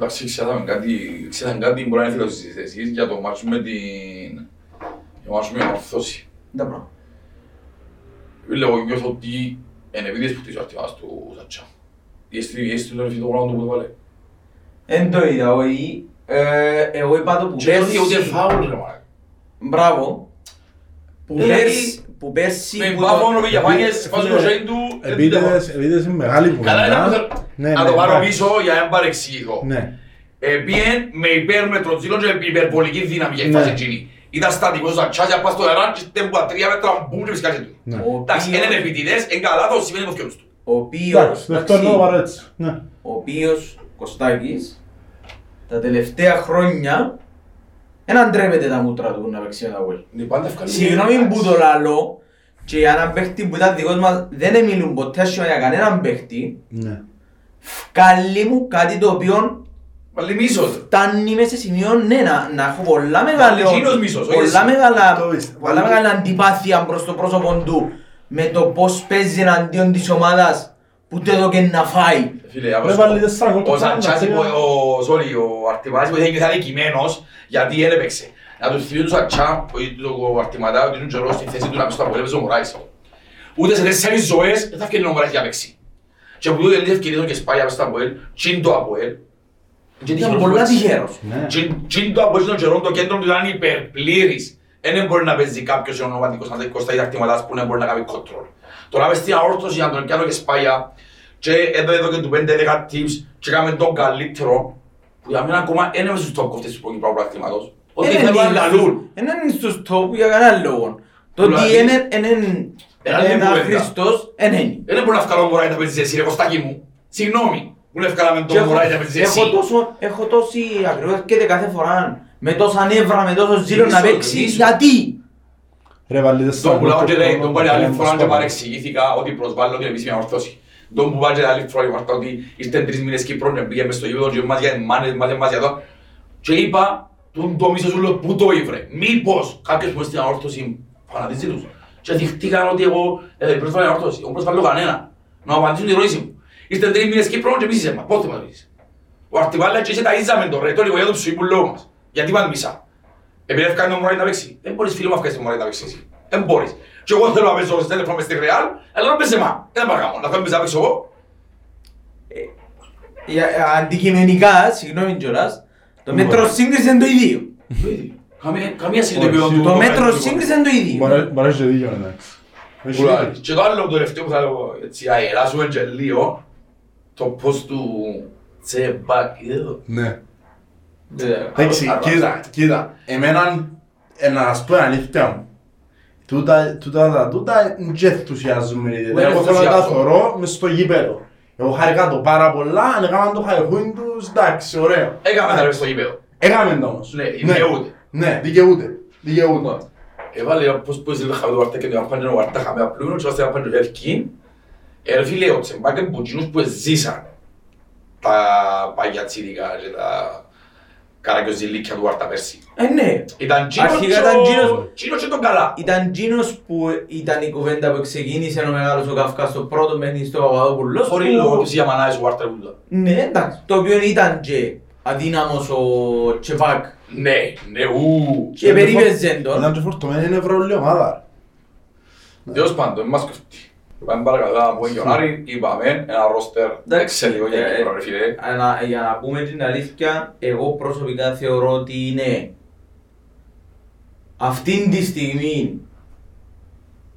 Speaker 1: Εντάξει, ξέραμε κάτι, ξέραμε κάτι μπορεί να ήθελα στις εσείς για το μάτσο με την... για το μάτσο με την ορθώση.
Speaker 2: Τα πράγματα.
Speaker 1: Λέω, νιώθω ότι είναι επειδή που χτίσω αρτιμάς του Σατσά. Ή έστει τον εφητό πράγμα του που το βάλε.
Speaker 2: Εν το είδα, όχι. Ε, Εγώ είπα το που
Speaker 1: Και δεν ούτε
Speaker 2: πέρσι.
Speaker 1: φάουλ ρε μάνα.
Speaker 2: Μπράβο. Που
Speaker 1: Δηλαδή-
Speaker 2: πέρσι, που πέρσι...
Speaker 1: Με
Speaker 2: που
Speaker 1: μπάφωνο
Speaker 2: το-
Speaker 1: με Ιαπάνιες, φάσουν το σέιν του. ε,
Speaker 3: Επίτηδες, επίτηδες είναι μεγάλη
Speaker 1: Καλά είναι
Speaker 3: κουβέντα.
Speaker 1: που
Speaker 3: Ναι,
Speaker 1: θέλω να
Speaker 3: ναι,
Speaker 1: το πάρω
Speaker 3: εντάξει.
Speaker 1: πίσω για να μην παρεξηγηθώ.
Speaker 3: Ναι.
Speaker 1: Επίεν με υπέρμετρο τζίλο και υπερβολική δύναμη για η
Speaker 3: Ναι.
Speaker 1: φάση εκείνη. Ήταν στατικός σαν τσάζια πας στο νερά και στέμπου τα τρία μέτρα μπούμ και φυσκάζει του.
Speaker 3: Ναι.
Speaker 2: Ο
Speaker 1: Εντάξει,
Speaker 2: οποίος-
Speaker 1: είναι επίτηδες, είναι καλά το σημαίνει το φιός του.
Speaker 2: Ο οποίος,
Speaker 3: Εντάξει, δεν
Speaker 2: εντάξει,
Speaker 3: το πάρω έτσι. Ναι.
Speaker 2: ο οποίος, Κωστάκης, τα τελευταία χρόνια δεν αντρέπεται τα μούτρα του να παίξει με τα Βουέλ.
Speaker 1: Είναι πάντα ευκαλή.
Speaker 2: Συγγνώμη που το λαλώ και για έναν παίχτη που ήταν δικός μας δεν μιλούν ποτέ άσχημα για κανέναν παίχτη
Speaker 3: Ναι.
Speaker 2: Βγάλει μου κάτι το οποίο
Speaker 1: Πάλι μίσος.
Speaker 2: φτάνει μέσα σε σημείο ναι, να, να έχω πολλά μεγάλη,
Speaker 1: εκείνος μίσος, όχι
Speaker 2: πολλά,
Speaker 1: εσύ.
Speaker 2: μεγάλα,
Speaker 3: Το πιστεύω.
Speaker 2: πολλά μεγάλη αντιπάθεια προς το πρόσωπο του με το πώς παίζει εναντίον της ομάδας που του έδωκε να φάει.
Speaker 1: Φίλε,
Speaker 3: Ρε, βάλει τέσσερα γκολ το
Speaker 1: ο Σαντσάς,
Speaker 3: πράγμα,
Speaker 1: είπε- ο, sorry, ο Αρτιμάδης που είχε αδικημένος γιατί δεν έπαιξε. Να του θυμίσω τους Σαντσά, ο Αρτιμαδά, ότι είναι καιρός στη θέση του να πει στο απολέμβες ο Μωράης. Ούτε σε τέσσερις ζωές δεν θα φτιάξει ο Μωράης για να παίξει. Και που τούτο είναι ευκαιρία και σπάει από στα Αποέλ, τσιν το Αποέλ. Και
Speaker 2: Ήταν
Speaker 1: τυχερός
Speaker 2: πολλά
Speaker 1: που έτσι.
Speaker 2: τυχερός.
Speaker 3: Ναι.
Speaker 1: Τσιν- Τσιν το Αποέλ στον καιρό, το κέντρο του ήταν υπερπλήρης. Δεν μπορεί να παίζει κάποιος ονοματικός σαν Κώστα Αρτιμαδάς που δεν μπορεί να κάνει κόντρολ. Τώρα μες στην αόρτωση για να τον πιάνω και σπάγια και εδώ εδώ και του 5-10 tips και κάνουμε τον καλύτερο που για μένα ακόμα είναι μέσα στους top κόφτες του Πόκυπρου Πρακτήματος. Ότι
Speaker 2: Δεν
Speaker 1: θέλουν να
Speaker 2: είναι
Speaker 1: λαλούν.
Speaker 2: Δεν είναι στους top για κανέναν λόγο. Το ότι
Speaker 1: Δηλαδή,
Speaker 2: είναι είναι-
Speaker 1: ένα
Speaker 2: είναι
Speaker 1: είναι κουβέντα.
Speaker 2: αχρήστος, δεν είναι.
Speaker 1: Δεν μπορεί να βγάλω ο Μωράη να παίζεις εσύ ρε Κωστάκη μου. Συγγνώμη. Που είναι ευκάλαμε
Speaker 2: Και
Speaker 1: τον
Speaker 2: έχω-
Speaker 1: Μωράη να παίζεις εσύ.
Speaker 2: Έχω τόσο, έχω τόση ακριβώς και κάθε φορά με τόσα νεύρα, με τόσος ζήλο να
Speaker 1: Μίσο,
Speaker 2: παίξεις.
Speaker 1: μίσο.
Speaker 2: Γιατί;
Speaker 3: Ρε, βάλει τέσσερα
Speaker 1: Τον που λέω
Speaker 3: γκολ
Speaker 1: και
Speaker 3: το
Speaker 1: λέει,
Speaker 3: χρόνο,
Speaker 1: τον πάλι άλλη
Speaker 3: το
Speaker 1: φορά και
Speaker 3: χρόνο.
Speaker 1: παρεξηγήθηκα ότι προσβάλλω την επίσημη ορθώση. Τον που βάλει άλλη φορά η Μαρτά ότι ήρθε τρεις μήνες Κύπρος και πήγε μες στο γήπεδο και μας για μάνες, μάνες μας για εδώ. Και είπα, τον το μίσο σου λέω, πού το ήβρε. Μήπως κάποιος που είναι στην αόρθωση φανατίζει τους. Και δειχτήκαν ότι εγώ ε, προσβάλλω την αόρθωση. Εγώ προσβάλλω κανένα. Να μου απαντήσουν την ερώτηση μου. Ήρθε τρεις μήνες Κύπρος και μίσησε μας. Πότε μας μίσησε. Ο Αρτιβάλλα και εσύ τα ίζαμε το ρετόρικο για το ψηφίπουλό μας. Γιατί μας μισά; Επειδή έφκανε ο Μωράη να παίξει. Δεν μπορείς φίλο μου να βγάλεις τον Μωράη να παίξει εσύ. Δεν μπορείς. Και εγώ θέλω να παίζω στο τέλος μες στη Ρεάλ, αλλά να παίζει εμά. Δεν παρακάμω. Να θέλω να παίξω εγώ.
Speaker 2: Για- Αντικειμενικά, συγγνώμη κιόλας, το μέτρο σύγκριση είναι το ίδιο.
Speaker 1: Καμία- Καμία σχέση
Speaker 3: Όχι.
Speaker 1: επίπεδο του-
Speaker 2: Το
Speaker 1: του-
Speaker 2: μέτρο
Speaker 1: του-
Speaker 2: σύγκριση είναι το ίδιο.
Speaker 3: Μπορεί μπορεί να έχει δίκιο, εντάξει. Έχει
Speaker 1: Ουλά,
Speaker 3: δίκιο.
Speaker 1: Και το άλλο το τελευταίο που θα λέω έτσι αεράσουμε και λίγο το πώς του τσεμπακ εδώ.
Speaker 3: Ναι.
Speaker 2: Ε,
Speaker 3: Εντάξει,
Speaker 1: Άρα,
Speaker 3: κοίτα,
Speaker 1: άρα.
Speaker 3: κοίτα. Εμένα, ε, να σας πω την αλήθεια μου. Τούτα, τούτα, τα τούτα δεν και ενθουσιάζουμε ιδιαίτερα.
Speaker 1: Δεν
Speaker 3: Εγώ θέλω να τα
Speaker 1: ενθουσιάζω.
Speaker 3: θωρώ μες στο γήπεδο. Εγώ χάρηκα το πάρα πολλά, αν έκαναν το χαϊχούιν τους, εντάξει, ωραίο.
Speaker 1: Έκαμε τα ρε στο γήπεδο.
Speaker 3: Έκαμε το όμως.
Speaker 1: Ναι, δικαιούται.
Speaker 3: Ναι, δικαιούται. Δικαιούται.
Speaker 1: Έβαλε πώς πώς είναι χαμηλό βαρτά και το απάντησε ο βαρτά χαμηλά πλούνο και ώστε απάντησε ο Ελκίν. Ε, ρε φίλε, ο Τσεμπάκ είναι που εκείνους που ζήσαν τα παγιά τσίδικα και τα καραγκιοζηλίκια του βαρτά πέρσι.
Speaker 2: Ε, ναι.
Speaker 1: Ήταν Τζίνος
Speaker 2: Αρχικά
Speaker 1: και
Speaker 2: ήταν
Speaker 1: ο-
Speaker 2: Τζίνος.
Speaker 1: Τζίνος και τον καλά.
Speaker 2: Ήταν Τζίνος που ήταν η κουβέντα που ξεκίνησε ο μεγάλος ο Καυκάς στο πρώτο παιχνίδι στο Παπαδόπουλος.
Speaker 1: Χωρίς
Speaker 2: που-
Speaker 1: λόγο τους για μανάες ο βαρτά πουλά.
Speaker 2: Ναι, εντάξει. Το οποίο ήταν και αδύναμος ο Τσεπάκ
Speaker 1: Ναι, ναι, ου.
Speaker 2: και περίπεζε τον.
Speaker 3: Ήταν και φορτωμένη είναι ευρωλή ομάδα.
Speaker 1: Τέλος πάντων, μας κοφτεί. Πάμε παρακαλώ από τον Γιονάρη, είπαμε ένα ρόστερ
Speaker 2: Εντάξει,
Speaker 1: εξελίγο για
Speaker 2: ε,
Speaker 1: Κύπρο ρε φίλε.
Speaker 2: Αλλά για να πούμε την αλήθεια, εγώ προσωπικά θεωρώ ότι είναι αυτήν τη στιγμή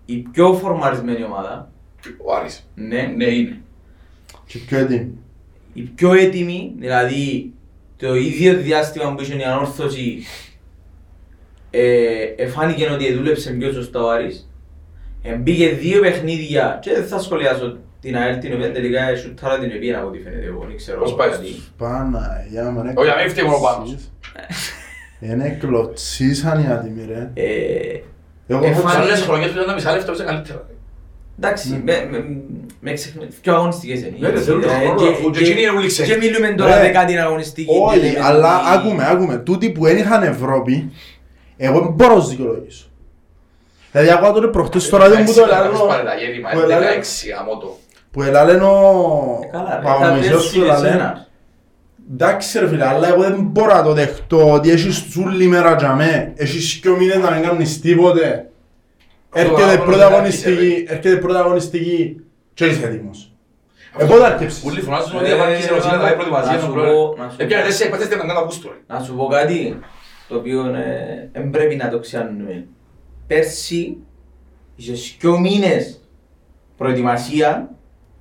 Speaker 2: η πιο φορμαρισμένη ομάδα.
Speaker 1: Ο Άρης.
Speaker 2: Ναι,
Speaker 1: Ναι, είναι.
Speaker 3: Και πιο έτοιμη.
Speaker 2: η πιο έτοιμη, δηλαδή το ίδιο διάστημα που είχε η ανόρθωση ε, εφάνηκε ότι δούλεψε πιο σωστά ο Άρης. Ε, μπήκε δύο παιχνίδια και δεν θα σχολιάσω την ΑΕΛ την οποία τελικά σουτάρα την οποία από ό,τι φαίνεται εγώ, δεν ξέρω
Speaker 1: Πώς πάει
Speaker 2: γιατί.
Speaker 1: στους.
Speaker 3: Παναγιά μου, είναι
Speaker 1: Όχι, να μην φταίει μόνο πάνω σου.
Speaker 3: Είναι κλωτσίσαν οι άτιμοι ρε.
Speaker 2: Ε,
Speaker 3: Εγώ
Speaker 2: Ε,
Speaker 3: έχω
Speaker 2: φάνηκε-
Speaker 1: Σε άλλες χρονιές που ήταν τα μισά λεφτά, είσαι καλύτερα.
Speaker 2: εντάξει, με, με, με ξεχνά, πιο αγωνιστικές είναι.
Speaker 1: Ναι, δεν θέλουν τον
Speaker 2: Ε,
Speaker 1: χρόνο,
Speaker 2: και-
Speaker 1: αφού και
Speaker 2: και-
Speaker 1: εκείνοι είναι όλοι ξένοι.
Speaker 2: Και μιλούμε τώρα
Speaker 3: Ρε,
Speaker 2: δεκάτη αγωνιστική.
Speaker 3: Όχι,
Speaker 2: δεν λέμε
Speaker 3: αλλά
Speaker 2: ότι-
Speaker 3: άκουμε, άκουμε. Τούτοι που δεν είχαν Ευρώπη, εγώ δεν μπορώ να τους δικαιολογήσω. Δηλαδή, άκουγα τότε προχτές στο ράδιο που το
Speaker 1: Πάρε τα
Speaker 3: ελάλε
Speaker 1: γέννημα,
Speaker 3: που
Speaker 1: είναι
Speaker 3: ελάλε-
Speaker 1: 16 αμότο.
Speaker 3: που ελάλε ο
Speaker 2: Ε, Καλά, ρε,
Speaker 3: Παπαμισιός
Speaker 2: τα
Speaker 3: του
Speaker 2: πέρσι
Speaker 3: ελάλε.
Speaker 2: εσένα.
Speaker 3: Εντάξει ρε φίλε, αλλά εγώ δεν μπορώ να το δεχτώ ότι έχεις τσούλη μέρα για μέ, έχεις δυο μήνες να μην κάνεις τίποτε. Έρχεται
Speaker 1: αγώνα
Speaker 3: πρώτα
Speaker 1: δεν
Speaker 3: αγωνιστική, έρχεται πρώτα αγωνιστική και είσαι έτοιμος. Ε, πότε αρκέψεις.
Speaker 1: Πολλοί φωνάζουν ότι
Speaker 2: Ε,
Speaker 1: απάντησε ο Σίλα,
Speaker 2: να-
Speaker 1: τα προετοιμασία
Speaker 2: να
Speaker 1: των
Speaker 2: σου
Speaker 1: πρόεδρων.
Speaker 2: πω- να σου πω.
Speaker 1: Έπιανε τέσσερα επέτες στην Αγκάνα Αυγούστου, ρε.
Speaker 2: Να σου πω κάτι το οποίο ε, δεν πρέπει να το ξέρουμε. Πέρσι η Είσαι δυο μήνες προετοιμασία,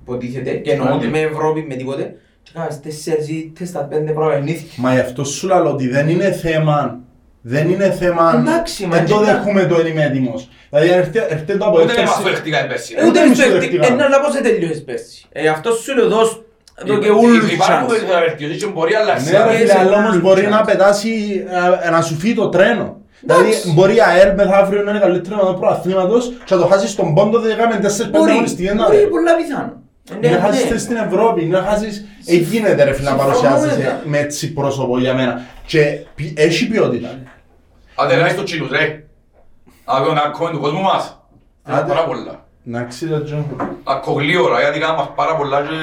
Speaker 2: υποτίθεται, και εννοούνται με Ευρώπη, με τίποτε, και κάνεις τέσσερις ή τέσσερα πέντε πρώτα παιχνίδια.
Speaker 3: Μα γι' αυτό σου λέω ότι δεν είναι θέμα. Δεν είναι θέμα.
Speaker 2: Εντάξει, μα
Speaker 3: Δεν το
Speaker 2: και να-
Speaker 3: δέχομαι το είμαι έτοιμος. Δηλαδή έρχεται έρχεται το από
Speaker 1: Ούτε με μας το δεχτήκαμε πέρσι. ρε.
Speaker 2: Ούτε
Speaker 3: εμείς
Speaker 2: στο
Speaker 3: το
Speaker 2: εκτί-
Speaker 3: δεχτήκαμε.
Speaker 2: ένα αλλά πώς δεν τελειώσεις πέρσι. Ε, αυτό σου λέω δώσ' εδώ και
Speaker 1: Υπά-
Speaker 2: ούλους
Speaker 1: Υπάρχουν
Speaker 2: chance.
Speaker 1: βελτιώσεις και μπορεί να αλλάξει.
Speaker 3: Ναι, ρε
Speaker 2: Εσύ
Speaker 3: φίλε, αλλά όμως
Speaker 2: όλους
Speaker 3: μπορεί
Speaker 2: τους
Speaker 3: να
Speaker 2: chance.
Speaker 3: πετάσει, ε, να σου φύγει το τρένο. Δηλαδή,
Speaker 2: Εντάξει.
Speaker 3: μπορεί η ΑΕΛ μεθαύριο να είναι καλύτερο με το προαθλήματος και να το χάσεις στον πόντο, δεν έκαμε 4-5
Speaker 2: Μπορεί,
Speaker 3: αγωνιστικές να
Speaker 2: μπορεί, πολλά πιθανό. Ε,
Speaker 3: να
Speaker 2: ναι,
Speaker 3: χάσεις
Speaker 2: ναι.
Speaker 3: θέση στην Ευρώπη, να χάσεις... Ε, γίνεται ρε φίλε να
Speaker 2: Συμφωνώ
Speaker 3: παρουσιάζεσαι
Speaker 2: βέβαια.
Speaker 3: με έτσι πρόσωπο για μένα. Και πι- έχει ποιότητα.
Speaker 1: Άντε ρε, στο τσίλους ρε. Να δω να κόμmen του κόσμου μας. Θέλω
Speaker 3: Άντε.
Speaker 1: πάρα πολλά.
Speaker 3: Να ξέρετε, Τζον.
Speaker 1: Ακό γλύωρα, γιατί κάνουν μας πάρα πολλά και...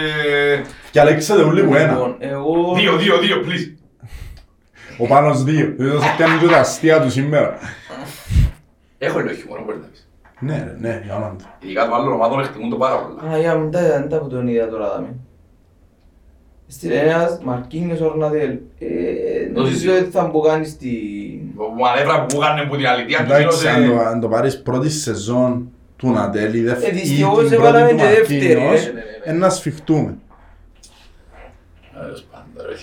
Speaker 3: Και αλέξατε όλοι μου ένα.
Speaker 2: Λοιπόν, εγώ...
Speaker 1: Δύο, δύο, δύο, please.
Speaker 3: Ο Πάνος δύο. Δεν θα πιάνει και τα αστεία του σήμερα.
Speaker 1: Έχω λίγο χιούμορ, μπορεί να πεις.
Speaker 3: Ναι ρε, ναι, για όνομα του.
Speaker 1: Ειδικά των άλλων ομάδων εκτιμούν το πάρα πολλά.
Speaker 2: Α, για μην τα δεν τα που τον είδα τώρα δάμε. Στην Ενέας, Μαρκίνιος Ορναδέλ. Ε, νομίζω
Speaker 1: συζητώ.
Speaker 2: ότι θα μου κάνει στη...
Speaker 1: Ο μανεύρα που μου έκανε που την αλήθεια του
Speaker 3: Εντάξει, αν το-
Speaker 1: γύρω
Speaker 3: αν το πάρεις πρώτη σεζόν του Νατέλη,
Speaker 2: Ε,
Speaker 3: δεύτερη ή
Speaker 2: δυστυχώς
Speaker 3: την
Speaker 2: έβαλαμε
Speaker 3: πρώτη του
Speaker 2: και δεύτερη,
Speaker 3: Μαρκίνιος,
Speaker 2: ε.
Speaker 1: Ναι, ναι, ναι, ναι.
Speaker 3: ε, να σφιχτούμε.
Speaker 1: Τέλος πάντων, ρε.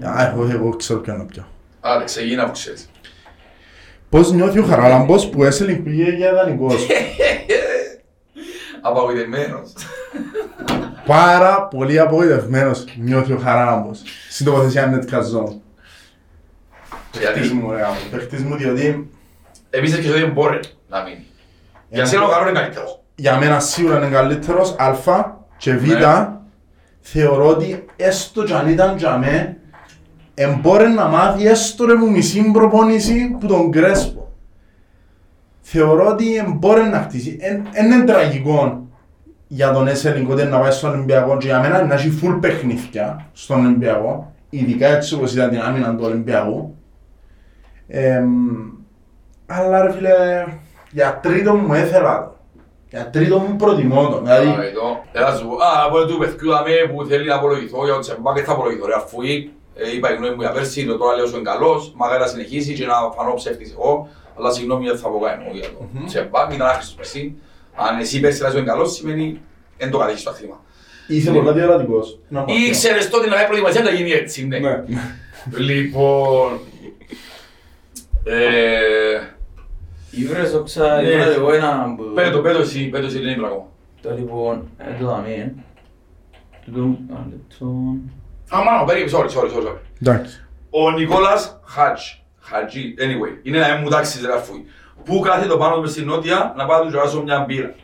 Speaker 3: Α, εγώ, εγώ ξέρω ποιο να πιω.
Speaker 1: Άντε, ξεκίνα που ξέρεις.
Speaker 3: Πώς νιώθει ο Χαράλαμπος που έσελιν πήγε για δανεικός.
Speaker 1: Απαγοητευμένος.
Speaker 3: Πάρα πολύ απογοητευμένος νιώθει ο Χαράλαμπος. Στην τοποθεσία Νέτκα Ζώνη. Παίχτης
Speaker 1: Γιατί;
Speaker 3: Μου, ρε γάμο. Παίχτης μου διότι
Speaker 1: επίσης και ότι μπορεί να μείνει. Για σένα ο Καρόν είναι καλύτερος.
Speaker 3: για μένα σίγουρα είναι καλύτερος Α και Β
Speaker 1: Ναι.
Speaker 3: θεωρώ ότι έστω κι αν ήταν για μέ εμπόρε να μάθει έστω ρε μου μισή προπόνηση που τον Κρέσπο. Θεωρώ ότι εμπόρε να χτίσει. Εν είναι τραγικό για τον Εσελινκότε να πάει στον Ολυμπιακό και για μένα να έχει full παιχνίδια στον Ολυμπιακό ειδικά έτσι όπως ήταν την άμυνα του Ολυμπιακού Εμ, αλλά ρε φίλε για τρίτο μου έθελα το. Για τρίτο μου προτιμώ το. Δηλαδή,
Speaker 1: Α, εδώ. Έλα σου πω, α, από του παιδιού δαμε που θέλει να απολογηθώ για το Τσεμπά και θα απολογηθώ ρε αφού ε, είπα η γνώμη μου για πέρσι, το τώρα λέω σου είναι καλός, μακάρι να συνεχίσει και να φανώ ψεύτης εγώ, αλλά συγγνώμη δεν θα πω κάτι εννοώ για το Τσεμπά, ήταν άχρηστος πέρσι. Αν εσύ πέρσι να σου είναι καλός, σημαίνει δεν το κατέχεις το αθλήμα.
Speaker 3: είσαι πολλά διορατικός. Να πω αυτό.
Speaker 1: Ήξερες τότε να κάνει προετοιμασία να γίνει έτσι, ναι.
Speaker 3: Ναι.
Speaker 1: Λοιπόν... Ε,
Speaker 2: Ήβρες όξα,
Speaker 1: Ναι.
Speaker 2: ήβρες εγώ ένα... που-
Speaker 1: Πέτω, πέτω εσύ, πέτω εσύ, δεν είναι πράγμα.
Speaker 2: Το λοιπόν, ε, το δάμε, ε. Τούτο, ένα λεπτό.
Speaker 1: Α, μάλλον, περίμενε, sorry, sorry, sorry. sorry.
Speaker 3: Εντάξει.
Speaker 1: Ο Νικόλας Χατζ, Χατζή, anyway, είναι ένα μου τάξης ρε αφού. Πού κάθεται πάνω μες στην νότια να πάω να του γυράσω μια μπύρα.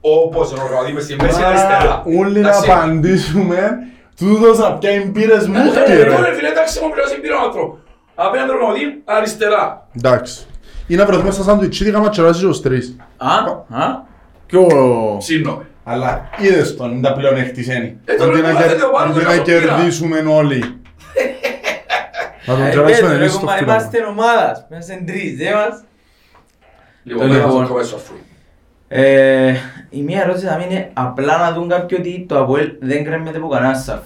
Speaker 1: Όπως ενώ γραμματεί μες στην μέση αριστερά.
Speaker 3: Όλοι να
Speaker 1: Εντάξει.
Speaker 3: απαντήσουμε. Τούτος να πιάνει μπύρες μου
Speaker 1: Ε,
Speaker 3: και
Speaker 1: Λοιπόν, ρε
Speaker 3: ρε.
Speaker 1: φίλε, εντάξει, μου πειράζει μπύρα ο άνθρωπο. Απέναντι τον γραμματή, αριστερά.
Speaker 3: Εντάξει. Ή να βρεθούμε στα σαντουιτσίδι κάμα τσεράζει ως τρεις.
Speaker 2: Α, α. Κι ο...
Speaker 1: Ψήνομαι.
Speaker 3: Αλλά είδες τον, είναι τα πλέον εκτισένει.
Speaker 1: Ε, τώρα
Speaker 3: Αντί να
Speaker 1: μου
Speaker 3: κερ-
Speaker 1: λέτε, ο Πάνος
Speaker 3: αντί
Speaker 1: δεν
Speaker 3: να
Speaker 1: το πήρα.
Speaker 3: κερδίσουμε όλοι. Να τον
Speaker 2: Ε,
Speaker 3: κεράσουμε
Speaker 2: πες,
Speaker 3: εμείς
Speaker 2: ρε,
Speaker 3: στο
Speaker 2: μα
Speaker 3: φτύλαμα.
Speaker 2: Είμαστε ομάδας, είμαστε τρεις, δεν μας.
Speaker 1: Λοιπόν,
Speaker 2: Το
Speaker 1: πέρα
Speaker 2: λοιπόν.
Speaker 1: στο κομμέσιο αφού.
Speaker 2: Ε, η μία ερώτηση θα είναι απλά να δουν κάποιοι ότι το ΑΠΟΕΛ δεν κρέμεται από κανένα σαφ.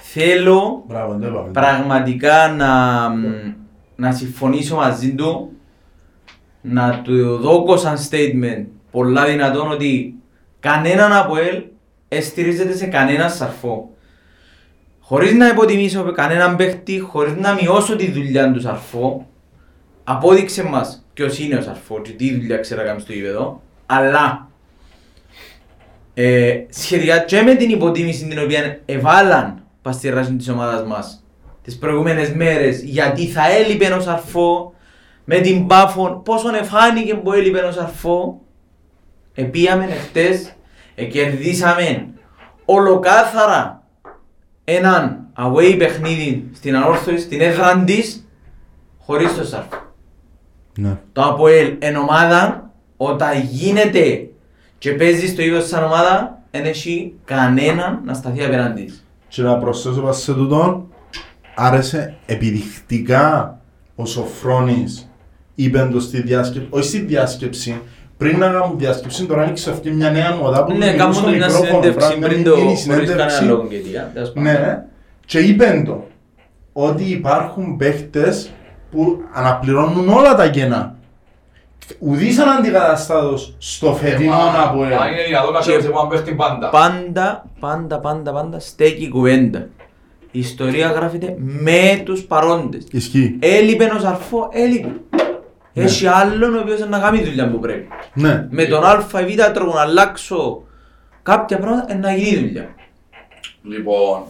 Speaker 2: Θέλω
Speaker 3: Μπράβο, δεν είπαμε.
Speaker 2: πραγματικά να, να συμφωνήσω μαζί του να του δώκω σαν statement πολλά δυνατόν ότι κανέναν ΑΠΟΕΛ εστηρίζεται σε κανένα σαρφό. Χωρίς να υποτιμήσω κανέναν παίχτη, χωρίς να μειώσω τη δουλειά του σαρφό, απόδειξε μας ποιος είναι ο σαρφό και τι δουλειά ξέρει να κάνει στο γήπεδο, αλλά ε, σχετικά και με την υποτίμηση την οποία εβάλαν πας στη ράση της ομάδας μας τις προηγούμενες μέρες γιατί θα έλειπε ο σαρφό με την Πάφον πόσο εφάνηκε που έλειπε ο σαρφό επίαμε χτες εκερδίσαμε ολοκάθαρα έναν away παιχνίδι στην ανόρθωσης, στην έδρα της χωρίς το σαρφό
Speaker 3: Ναι.
Speaker 2: το ΑΠΟΕΛ εν ομάδα όταν γίνεται και παίζει στο ίδιο σαν ομάδα δεν έχει κανέναν να σταθεί απέναντι της.
Speaker 3: Και να προσθέσω πας σε τούτον, άρεσε επιδεικτικά ο Σοφρόνης είπε το στη διάσκεψη, όχι στη διάσκεψη, πριν να κάνουν διάσκεψη, τώρα άνοιξε αυτή μια νέα μοδά που
Speaker 2: Ναι,
Speaker 3: μιλούν
Speaker 2: κάνουν
Speaker 3: στο
Speaker 2: μια
Speaker 3: μικρόφωνο,
Speaker 2: συνέντευξη
Speaker 3: πράγμα,
Speaker 2: πριν
Speaker 3: μια
Speaker 2: το
Speaker 3: mini
Speaker 2: χωρίς
Speaker 3: συνέντευξη.
Speaker 2: κανένα λόγο και αιτία. τέλος πάντων.
Speaker 3: Ναι, και είπε το ότι υπάρχουν παίχτες που αναπληρώνουν όλα τα κενά. ουδής αναντικαταστάτος στο φετινό από
Speaker 1: Αν είναι δυνατόν να σε πάνω πέφτει πάντα.
Speaker 2: Πάντα, πάντα, πάντα, πάντα στέκει η κουβέντα. Η ιστορία γράφεται με τους παρόντες.
Speaker 3: Ισχύει.
Speaker 2: Έλειπε ένας αρφό, έλειπε. Έχει άλλον ο οποίος να κάνει δουλειά που πρέπει.
Speaker 3: Ναι.
Speaker 2: Με τον α ή β τρόπο να αλλάξω κάποια πράγματα, ε, να γίνει δουλειά.
Speaker 1: Λοιπόν,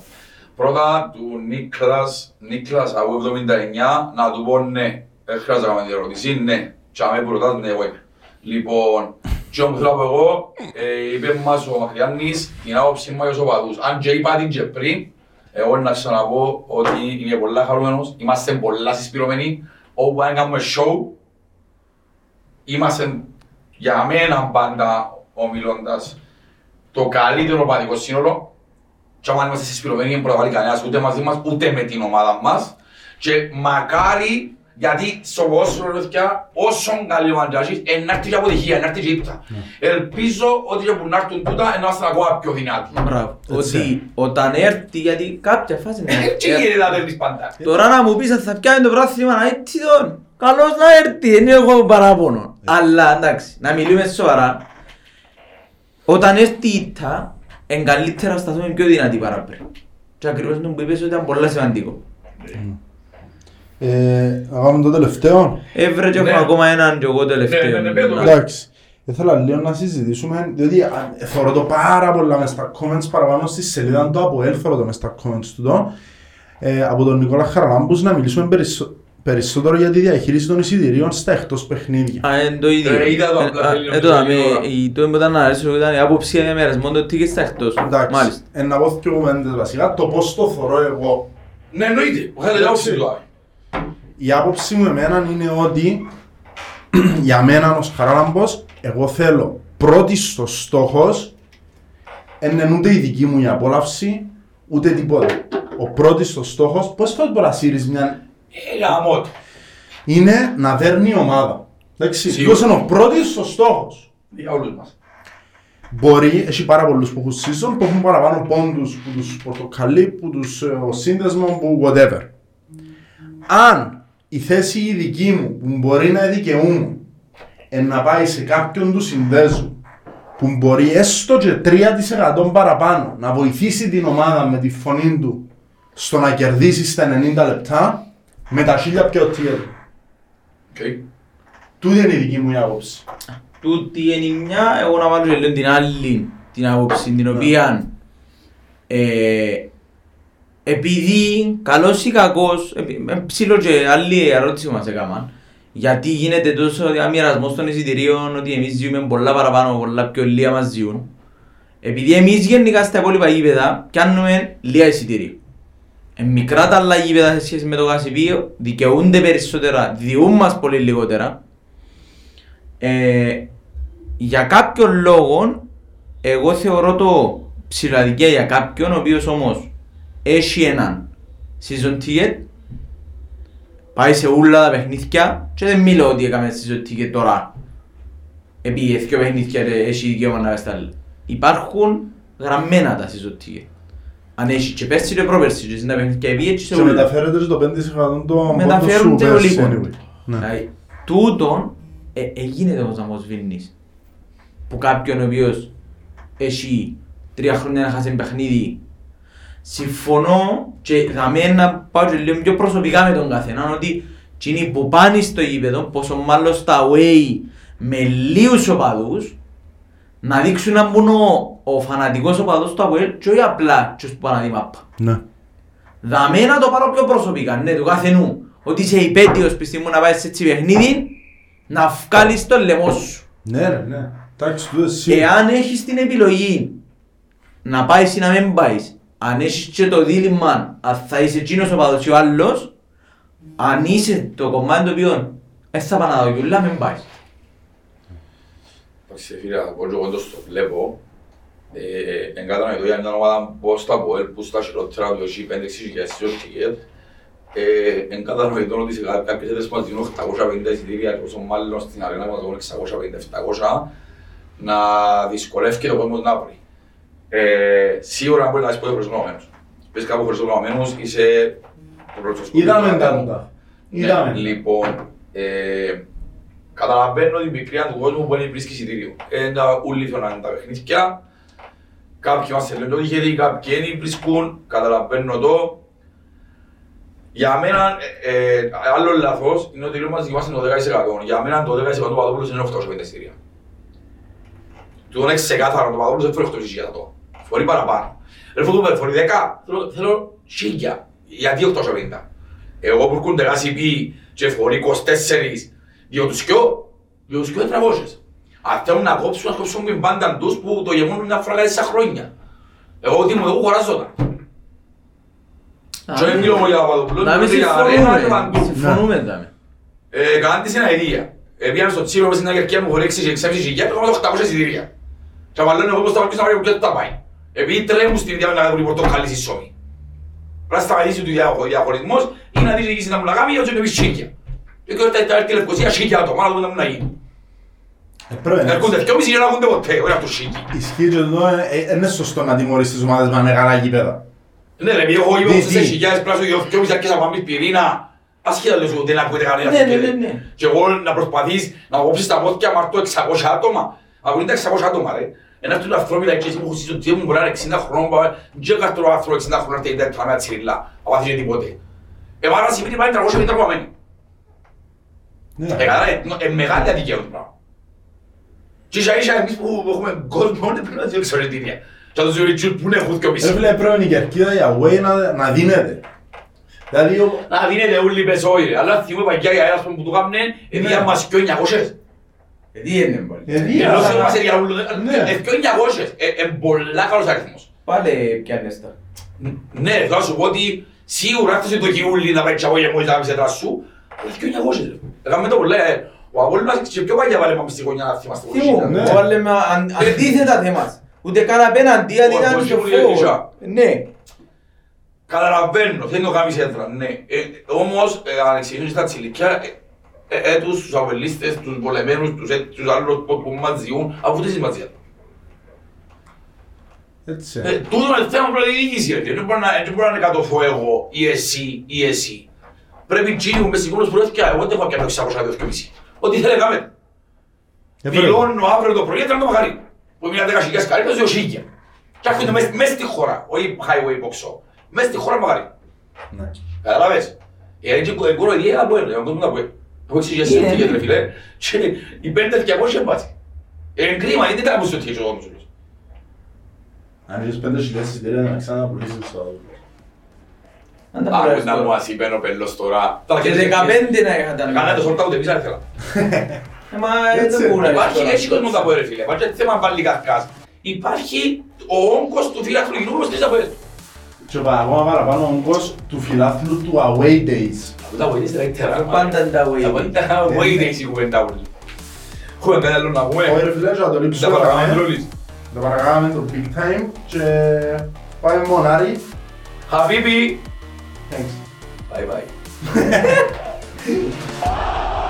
Speaker 1: πρώτα του Νίκλας, Νίκλας από 79, να του πω ναι. Δεν χρειάζεται να κάνουμε ερώτηση, ναι. Και αν με ρωτάς, ναι, εγώ είμαι. Λοιπόν, και όμως θέλω να πω εγώ, ε, είπε μας ο Μακριάννης την άποψη μου για τους οπαδούς. Αν και είπα την και πριν, εγώ να ξαναπώ ότι είμαι πολλά χαρούμενος, είμαστε πολλά συσπηρωμένοι, όπου πάνε να κάνουμε show, είμαστε για μένα πάντα ομιλώντας το καλύτερο παδικό σύνολο και άμα είμαστε συσπηρωμένοι δεν μπορεί να βάλει κανένας ούτε μαζί μας ούτε με την ομάδα μας και μακάρι γιατί στο ποδόσφαιρο παιδιά όσο καλή ομάδα έχεις να έρθει και αποτυχία, να έρθει και ήττα. Ελπίζω ότι και που να έρθουν τούτα να είμαστε ακόμα πιο δυνατοί.
Speaker 2: Μπράβο.
Speaker 3: Έτσι.
Speaker 2: Ότι όταν έρθει, γιατί κάποια φάση να
Speaker 1: Έτσι γίνεται να παίρνεις πάντα.
Speaker 2: Τώρα να μου πεις αν θα πιάνει το βράθυμα να έτσι τον. Καλώς να έρθει, δεν έχω παράπονο. Αλλά εντάξει, να μιλούμε σοβαρά. Όταν έρθει η ήττα, εν καλύτερα να σταθούμε πιο δυνατοί παρά πριν. Και ακριβώς τον που είπες ότι ήταν πολύ σημαντικό.
Speaker 3: Ε, να κάνουμε το τελευταίο.
Speaker 2: Έβρε και
Speaker 1: Ναι.
Speaker 2: έχω ακόμα έναν και εγώ
Speaker 1: Ναι,
Speaker 2: τελευταίο.
Speaker 1: ναι, ναι, πέτω.
Speaker 3: Εντάξει. Ήθελα λίγο να συζητήσουμε, διότι αν- θωρώ το πάρα πολλά μες στα comments παραπάνω στη σελίδα του από έλθω το μες στα comments του το, ε, από τον Νικόλα Χαραλάμπους να μιλήσουμε περισσο- περισσότερο για τη διαχείριση των εισιτηρίων στα εκτός παιχνίδια.
Speaker 2: Α, είναι το ίδιο.
Speaker 1: Ε, είδα το απλά,
Speaker 2: Ε,
Speaker 1: λίγο
Speaker 2: ε, το
Speaker 1: πιο
Speaker 2: δαμε,
Speaker 1: γρήγορα.
Speaker 2: η- το που ήταν να αρέσει ήταν η άποψη για διαμερασμό το ticket στα εκτός.
Speaker 3: Εντάξει,
Speaker 2: Μάλιστα.
Speaker 3: ε, να πω δύο κουβέντες βασικά, το πώς το θωρώ εγώ.
Speaker 1: Ναι, εννοείται. Βγάλε την άποψη του. Άβη.
Speaker 3: Η άποψη μου εμένα είναι ότι για μένα ως Χαράλαμπος εγώ θέλω πρώτης στο στόχος εν είναι ούτε η δική μου η απόλαυση ούτε τίποτα. Ο πρώτης στο στόχος πώς θα μπορεί να σύρεις μια
Speaker 1: Ε, γαμώ το.
Speaker 3: είναι να δέρνει η ομάδα. Εντάξει,
Speaker 1: Σίγουρα.
Speaker 3: ποιος είναι ο πρώτης στο στόχος.
Speaker 1: Για όλους μας.
Speaker 3: Μπορεί, έχει πάρα πολλούς που έχουν season που έχουν παραπάνω πόντους που τους πορτοκαλί, που τους ε, ο σύνδεσμος, που whatever. Αν η θέση η δική μου που μπορεί να δικαιούμαι εν να πάει σε κάποιον του συνδέσου που μπορεί έστω και 3% παραπάνω να βοηθήσει την ομάδα με τη φωνή του στο να κερδίσεις στα 90 λεπτά με τα χίλια πιο τίγερ.
Speaker 1: Οκ.
Speaker 3: Τούτη είναι η δική μου η άποψη.
Speaker 2: Τούτη είναι η μια, εγώ να βάλω και λίγο την άλλη την άποψη την οποία ε, επειδή καλός ή κακός, επει- ε, ψηλό και άλλη ερώτηση που μας έκαναν γιατί γίνεται τόσο διαμοιρασμός των εισιτηρίων ότι εμείς ζούμε πολλά παραπάνω, πολλά πιο λίγα μας ζουν επειδή εμείς γενικά στα υπόλοιπα γήπεδα πιάνουμε λίγα εισιτήρια ε, μικρά τα άλλα γήπεδα σε σχέση με το Κασιπίο δικαιούνται περισσότερα, διούν μας πολύ λιγότερα ε, για κάποιον λόγο, εγώ θεωρώ το ψηλαδικαία για κάποιον, ο οποίος όμως έχει έναν season ticket, πάει σε όλα τα παιχνίδια και δεν μιλώ ότι έκαμε season ticket τώρα. Επειδή δύο παιχνίδια ρε, έχει δικαίωμα να πάει στα άλλα. Υπάρχουν γραμμένα τα season ticket. Αν έχει και πέρσι και πρόπερσι και στα παιχνίδια πήγε και σε
Speaker 3: Και
Speaker 2: όλα.
Speaker 3: μεταφέρεται στο 5% το πόντο σου
Speaker 2: Μεταφέρονται
Speaker 3: πέρσι,
Speaker 2: όλοι οι
Speaker 3: anyway.
Speaker 2: πόντοι.
Speaker 3: Ναι.
Speaker 2: Δηλαδή, τούτον ε, ε, γίνεται όμως να μου σβήνεις. Που κάποιον ο οποίος έχει τρία χρόνια να χάσει παιχνίδι συμφωνώ και θα μένω να πάω και λίγο πιο προσωπικά με τον καθένα ότι εκείνοι που πάνε στο γήπεδο, πόσο μάλλον στα away με λίγους οπαδούς να δείξουν να μπουν ο, ο φανατικός οπαδός του ΑΠΟΕΛ και όχι απλά και που πάνε να δει μάπα.
Speaker 3: Ναι.
Speaker 2: Δαμέ να το πάρω πιο προσωπικά, ναι, του καθενού. Ότι είσαι υπέτειος πιστή μου να πάει σε έτσι παιχνίδι, να βγάλεις το λαιμό σου.
Speaker 3: Ναι ρε, ναι. Εντάξει, τούτο σίγουρα.
Speaker 2: Εάν έχεις την επιλογή να πάεις ή να μην πάεις, αν έχεις και το δίλημα αν θα είσαι εκείνος ο παδός ή ο άλλος, αν είσαι το κομμάτι το οποίο δεν θα πάνε να δω κιόλα, μην πάεις.
Speaker 1: Εντάξει, φίλε, θα πω και εγώ το βλέπω. Ε, εν κατανοητό για μια ομάδα πως τα ΠΟΕΛ που στα χειρότερα του έχει 5-6 χιλιάδες τικέτ. Ε, εν κατανοητό ότι σε κά- κάποιες έδρες μας δίνουν 850 εισιτήρια και όσο μάλλον στην αρένα μας δίνουν 650-700 να δυσκολεύεται ο κόσμος να βρει. Ε, σίγουρα μπορεί να είσαι πολύ προσγνωμένος. Πες κάπου προσγνωμένος είσαι το πρώτο σκοπό.
Speaker 3: Είδαμε τα τούτα.
Speaker 1: Ναι,
Speaker 3: Είδαμε.
Speaker 1: λοιπόν, ε, κατά Καταλαβαίνω την πικρία του κόσμου που είναι βρίσκει εισιτήριο. Ε, τα ούλοι θέλουν να είναι τα παιχνίδια. Κάποιοι μας λένε ότι είχε δει, κάποιοι δεν βρίσκουν. Καταλαβαίνω το. Για μένα, ε, ε, άλλο λάθος είναι ότι λέμε μας δικαιούμαστε το 10%. Για μένα το 10% του Παδόπουλος είναι 850 εισιτήρια. Του είναι ξεκάθαρο το Παδόπουλος δεν φέρει 800 για το. Φορεί παραπάνω. Ρε φωτούμε, φορεί 10, θέλω, θέλω 1000. Γιατί 850. Εγώ που έρχονται κάση πει και φορεί 24, διότι τους κοιό, διότι τους κοιό είναι 300. Αν θέλουν να κόψουν, να κόψουν την πάντα τους που το γεμώνουν μια φορά κάθε χρόνια. Εγώ τι μου, εγώ χωράζονταν. Και δεν μιλώ μόνο για Παπαδοπούλου,
Speaker 2: Να μην
Speaker 1: μιλώ για αρένα και παντού.
Speaker 2: συμφωνούμε. Συμφωνούμε δάμε.
Speaker 1: Ε, Κάναν της ένα ιδέα. Ε, πήγαν στο τσίρο μες στην Αγερκία μου χωρίς 6 και 6,5 χιλιά και έκανα 800 εισιτήρια. Και απαλώνω εγώ πως θα πάρει να πάρει τα πάει. Επειδή τρέμουν στην ιδέα να βρει πορτοκάλι στη σόμη. Πρέπει να σταματήσει του διαχω- διαχωρισμός ή να δεις να μου να κάνει έτσι να πεις σίκια. Και τώρα τα έρθει η Λευκοσία σίκια άτομα, να δούμε να μου να γίνει.
Speaker 3: Ε, πρέπει να
Speaker 1: Έρχονται δυο μισή για να ακούνται ποτέ, όχι αυτό σίκι.
Speaker 3: Ισχύει και εδώ, ε, ε, είναι σωστό να τιμωρείς τις ομάδες με μεγάλα γήπεδα.
Speaker 1: Ναι ρε, εγώ είμαι
Speaker 3: Τι,
Speaker 1: όπως
Speaker 3: τι;
Speaker 1: σε χιλιάδες πράσινο δυο δυο μισή αρκές να πάμε πυρήνα. Ασχέτα λες ότι δεν ακούεται κανένα.
Speaker 2: Ναι, ναι, ναι, ναι.
Speaker 1: Και εγώ να προσπαθείς να κόψεις τα πόδια μαρτώ 600 άτομα. Ακούνε τα 600 άτομα ρε. Ένα αυτού του ανθρώπου like εσύ που έχω ζήσει ότι μου μπορεί να είναι 60 χρόνων, πάμε, δεν καρτώ άνθρωπο 60 χρόνων αυτή η τραμέα τσιρίλα, να πάθει και τίποτε. Εμάνα σημαίνει πάει 350 παμένοι.
Speaker 3: Ναι.
Speaker 1: Ε, καλά, ε, ε, μεγάλη αδικία το πράγμα. Και ίσα ίσα εμείς που έχουμε κόσμο, δεν πρέπει να δίνουμε εξωτερητήρια. Και να τους δίνουμε που είναι χούθ και ο
Speaker 3: Ρε
Speaker 1: πίσω.
Speaker 3: φίλε, πρέπει η κερκίδα η away να, να δίνεται. Δηλαδή, ο-
Speaker 1: Να δίνετε όλοι πες όχι ρε, αλλά θυμούμε παγιά για ένας που του κάμνε, εδία μας και 900.
Speaker 2: Ε, Τι είναι πάλι.
Speaker 3: ε, δι-
Speaker 1: Ενώ
Speaker 3: αλλά-
Speaker 1: σε μας εδιά ούλο,
Speaker 3: Ναι.
Speaker 1: ε, και 900, ε, ε, πολλά καλός αριθμός.
Speaker 2: Πάλι πιάνες τα.
Speaker 1: Ναι, θα σου πω ότι σίγουρα αυτός είναι το κιούλι να πάει και αγώγια μόλις να πεις έτρα σου, αλλά και 900 ρε. Έκαμε το πολλά, ε, ο Απόλλωνας και πιο παλιά βάλε πάμε στη γωνιά να θυμάστε
Speaker 2: Τι μου,
Speaker 3: ναι.
Speaker 2: εγώ λέμε αν- αντίθετα θέμας. Ούτε καν απέναντι, αν
Speaker 1: Ο
Speaker 2: ήταν
Speaker 1: Απόλλωνας
Speaker 2: και
Speaker 1: ήμουν η Ελίσσα.
Speaker 2: φόβο. Ναι.
Speaker 1: Καταλαβαίνω, θέλει να κάνεις έδρα, ναι. Ε, όμως, ε, αν εξηγήσεις τα τσιλικιά, ε, ε, ε, τους, τους αβελίστες, τους πολεμένους, τους, ε, τους άλλους που, που μας διούν, αφού δεν σημασία.
Speaker 3: Έτσι.
Speaker 1: Ε, τούτο είναι θέμα προδιοίκηση, ρε. Δεν μπορεί να- δεν μπορεί να εκατοθώ εγώ ή εσύ ή εσύ. Πρέπει τσίνοι που με σηκώνουν που ρέθηκα, εγώ δεν έχω πια 600 δύο και μισή. Ό,τι θέλει κάμε.
Speaker 3: Ε, πρέπει.
Speaker 1: Δηλώνω αύριο το πρωί, ήταν το μαγαρί. Που έμεινα 10 χιλιάς καρύτας, δύο σίγια. Και έρχονται μες- μες στη χώρα, όχι highway boxo. Μες στη χώρα μαγαρί.
Speaker 3: Ναι.
Speaker 1: Καταλάβες; Ε, έτσι που εγκόρω η διέα από έλε, εγώ να πω. Έχω εξηγήσει
Speaker 2: Είναι,
Speaker 1: τι
Speaker 2: ναι.
Speaker 1: ρε φίλε. Και οι 5.200 μπάτσε. Ε, είναι κρίμα, είναι ήταν από στο τύχο όμως.
Speaker 3: Αν είχες πέντε χιλιάδες εισιτήρια να ξαναπουλήσεις το...
Speaker 2: Αν τα
Speaker 1: Άκου
Speaker 2: πειράζει
Speaker 1: να μου
Speaker 2: τώρα.
Speaker 1: ασύπαινε ο πέλος τώρα. Τα
Speaker 2: Και
Speaker 1: χέρια-
Speaker 2: 15 να είχα τα
Speaker 1: Κανένα το σορτά ούτε πίσω ήθελα.
Speaker 2: Ε, Μα
Speaker 3: Έτσι.
Speaker 2: δεν μπορεί να
Speaker 1: Υπάρχει
Speaker 2: τώρα.
Speaker 1: έτσι κόσμο τα πω ρε φίλε. Υπάρχει θέμα βάλει καρκάς. Υπάρχει ο όγκος του φίλαθλου γινού όπως τρεις από έτσι.
Speaker 3: Και ακόμα παραπάνω ο όγκος του φιλάθλου του away days.
Speaker 1: Αυτό τα βοηθείς καλύτερα.
Speaker 2: Πάντα τα way.
Speaker 1: Τα βοηθείς τα βοηθείς η κουβέντα όλη. Έχουμε κάτι άλλο να
Speaker 3: Όχι
Speaker 1: πούμε.
Speaker 3: ρε φίλε, και να το
Speaker 1: Τα
Speaker 3: λείψουμε.
Speaker 1: παρακάμε
Speaker 3: τα
Speaker 1: όλες.
Speaker 3: Το παρακάμε το big time και πάμε μονάρι.
Speaker 1: Χαβίμπι.
Speaker 3: Thanks.
Speaker 1: Bye bye.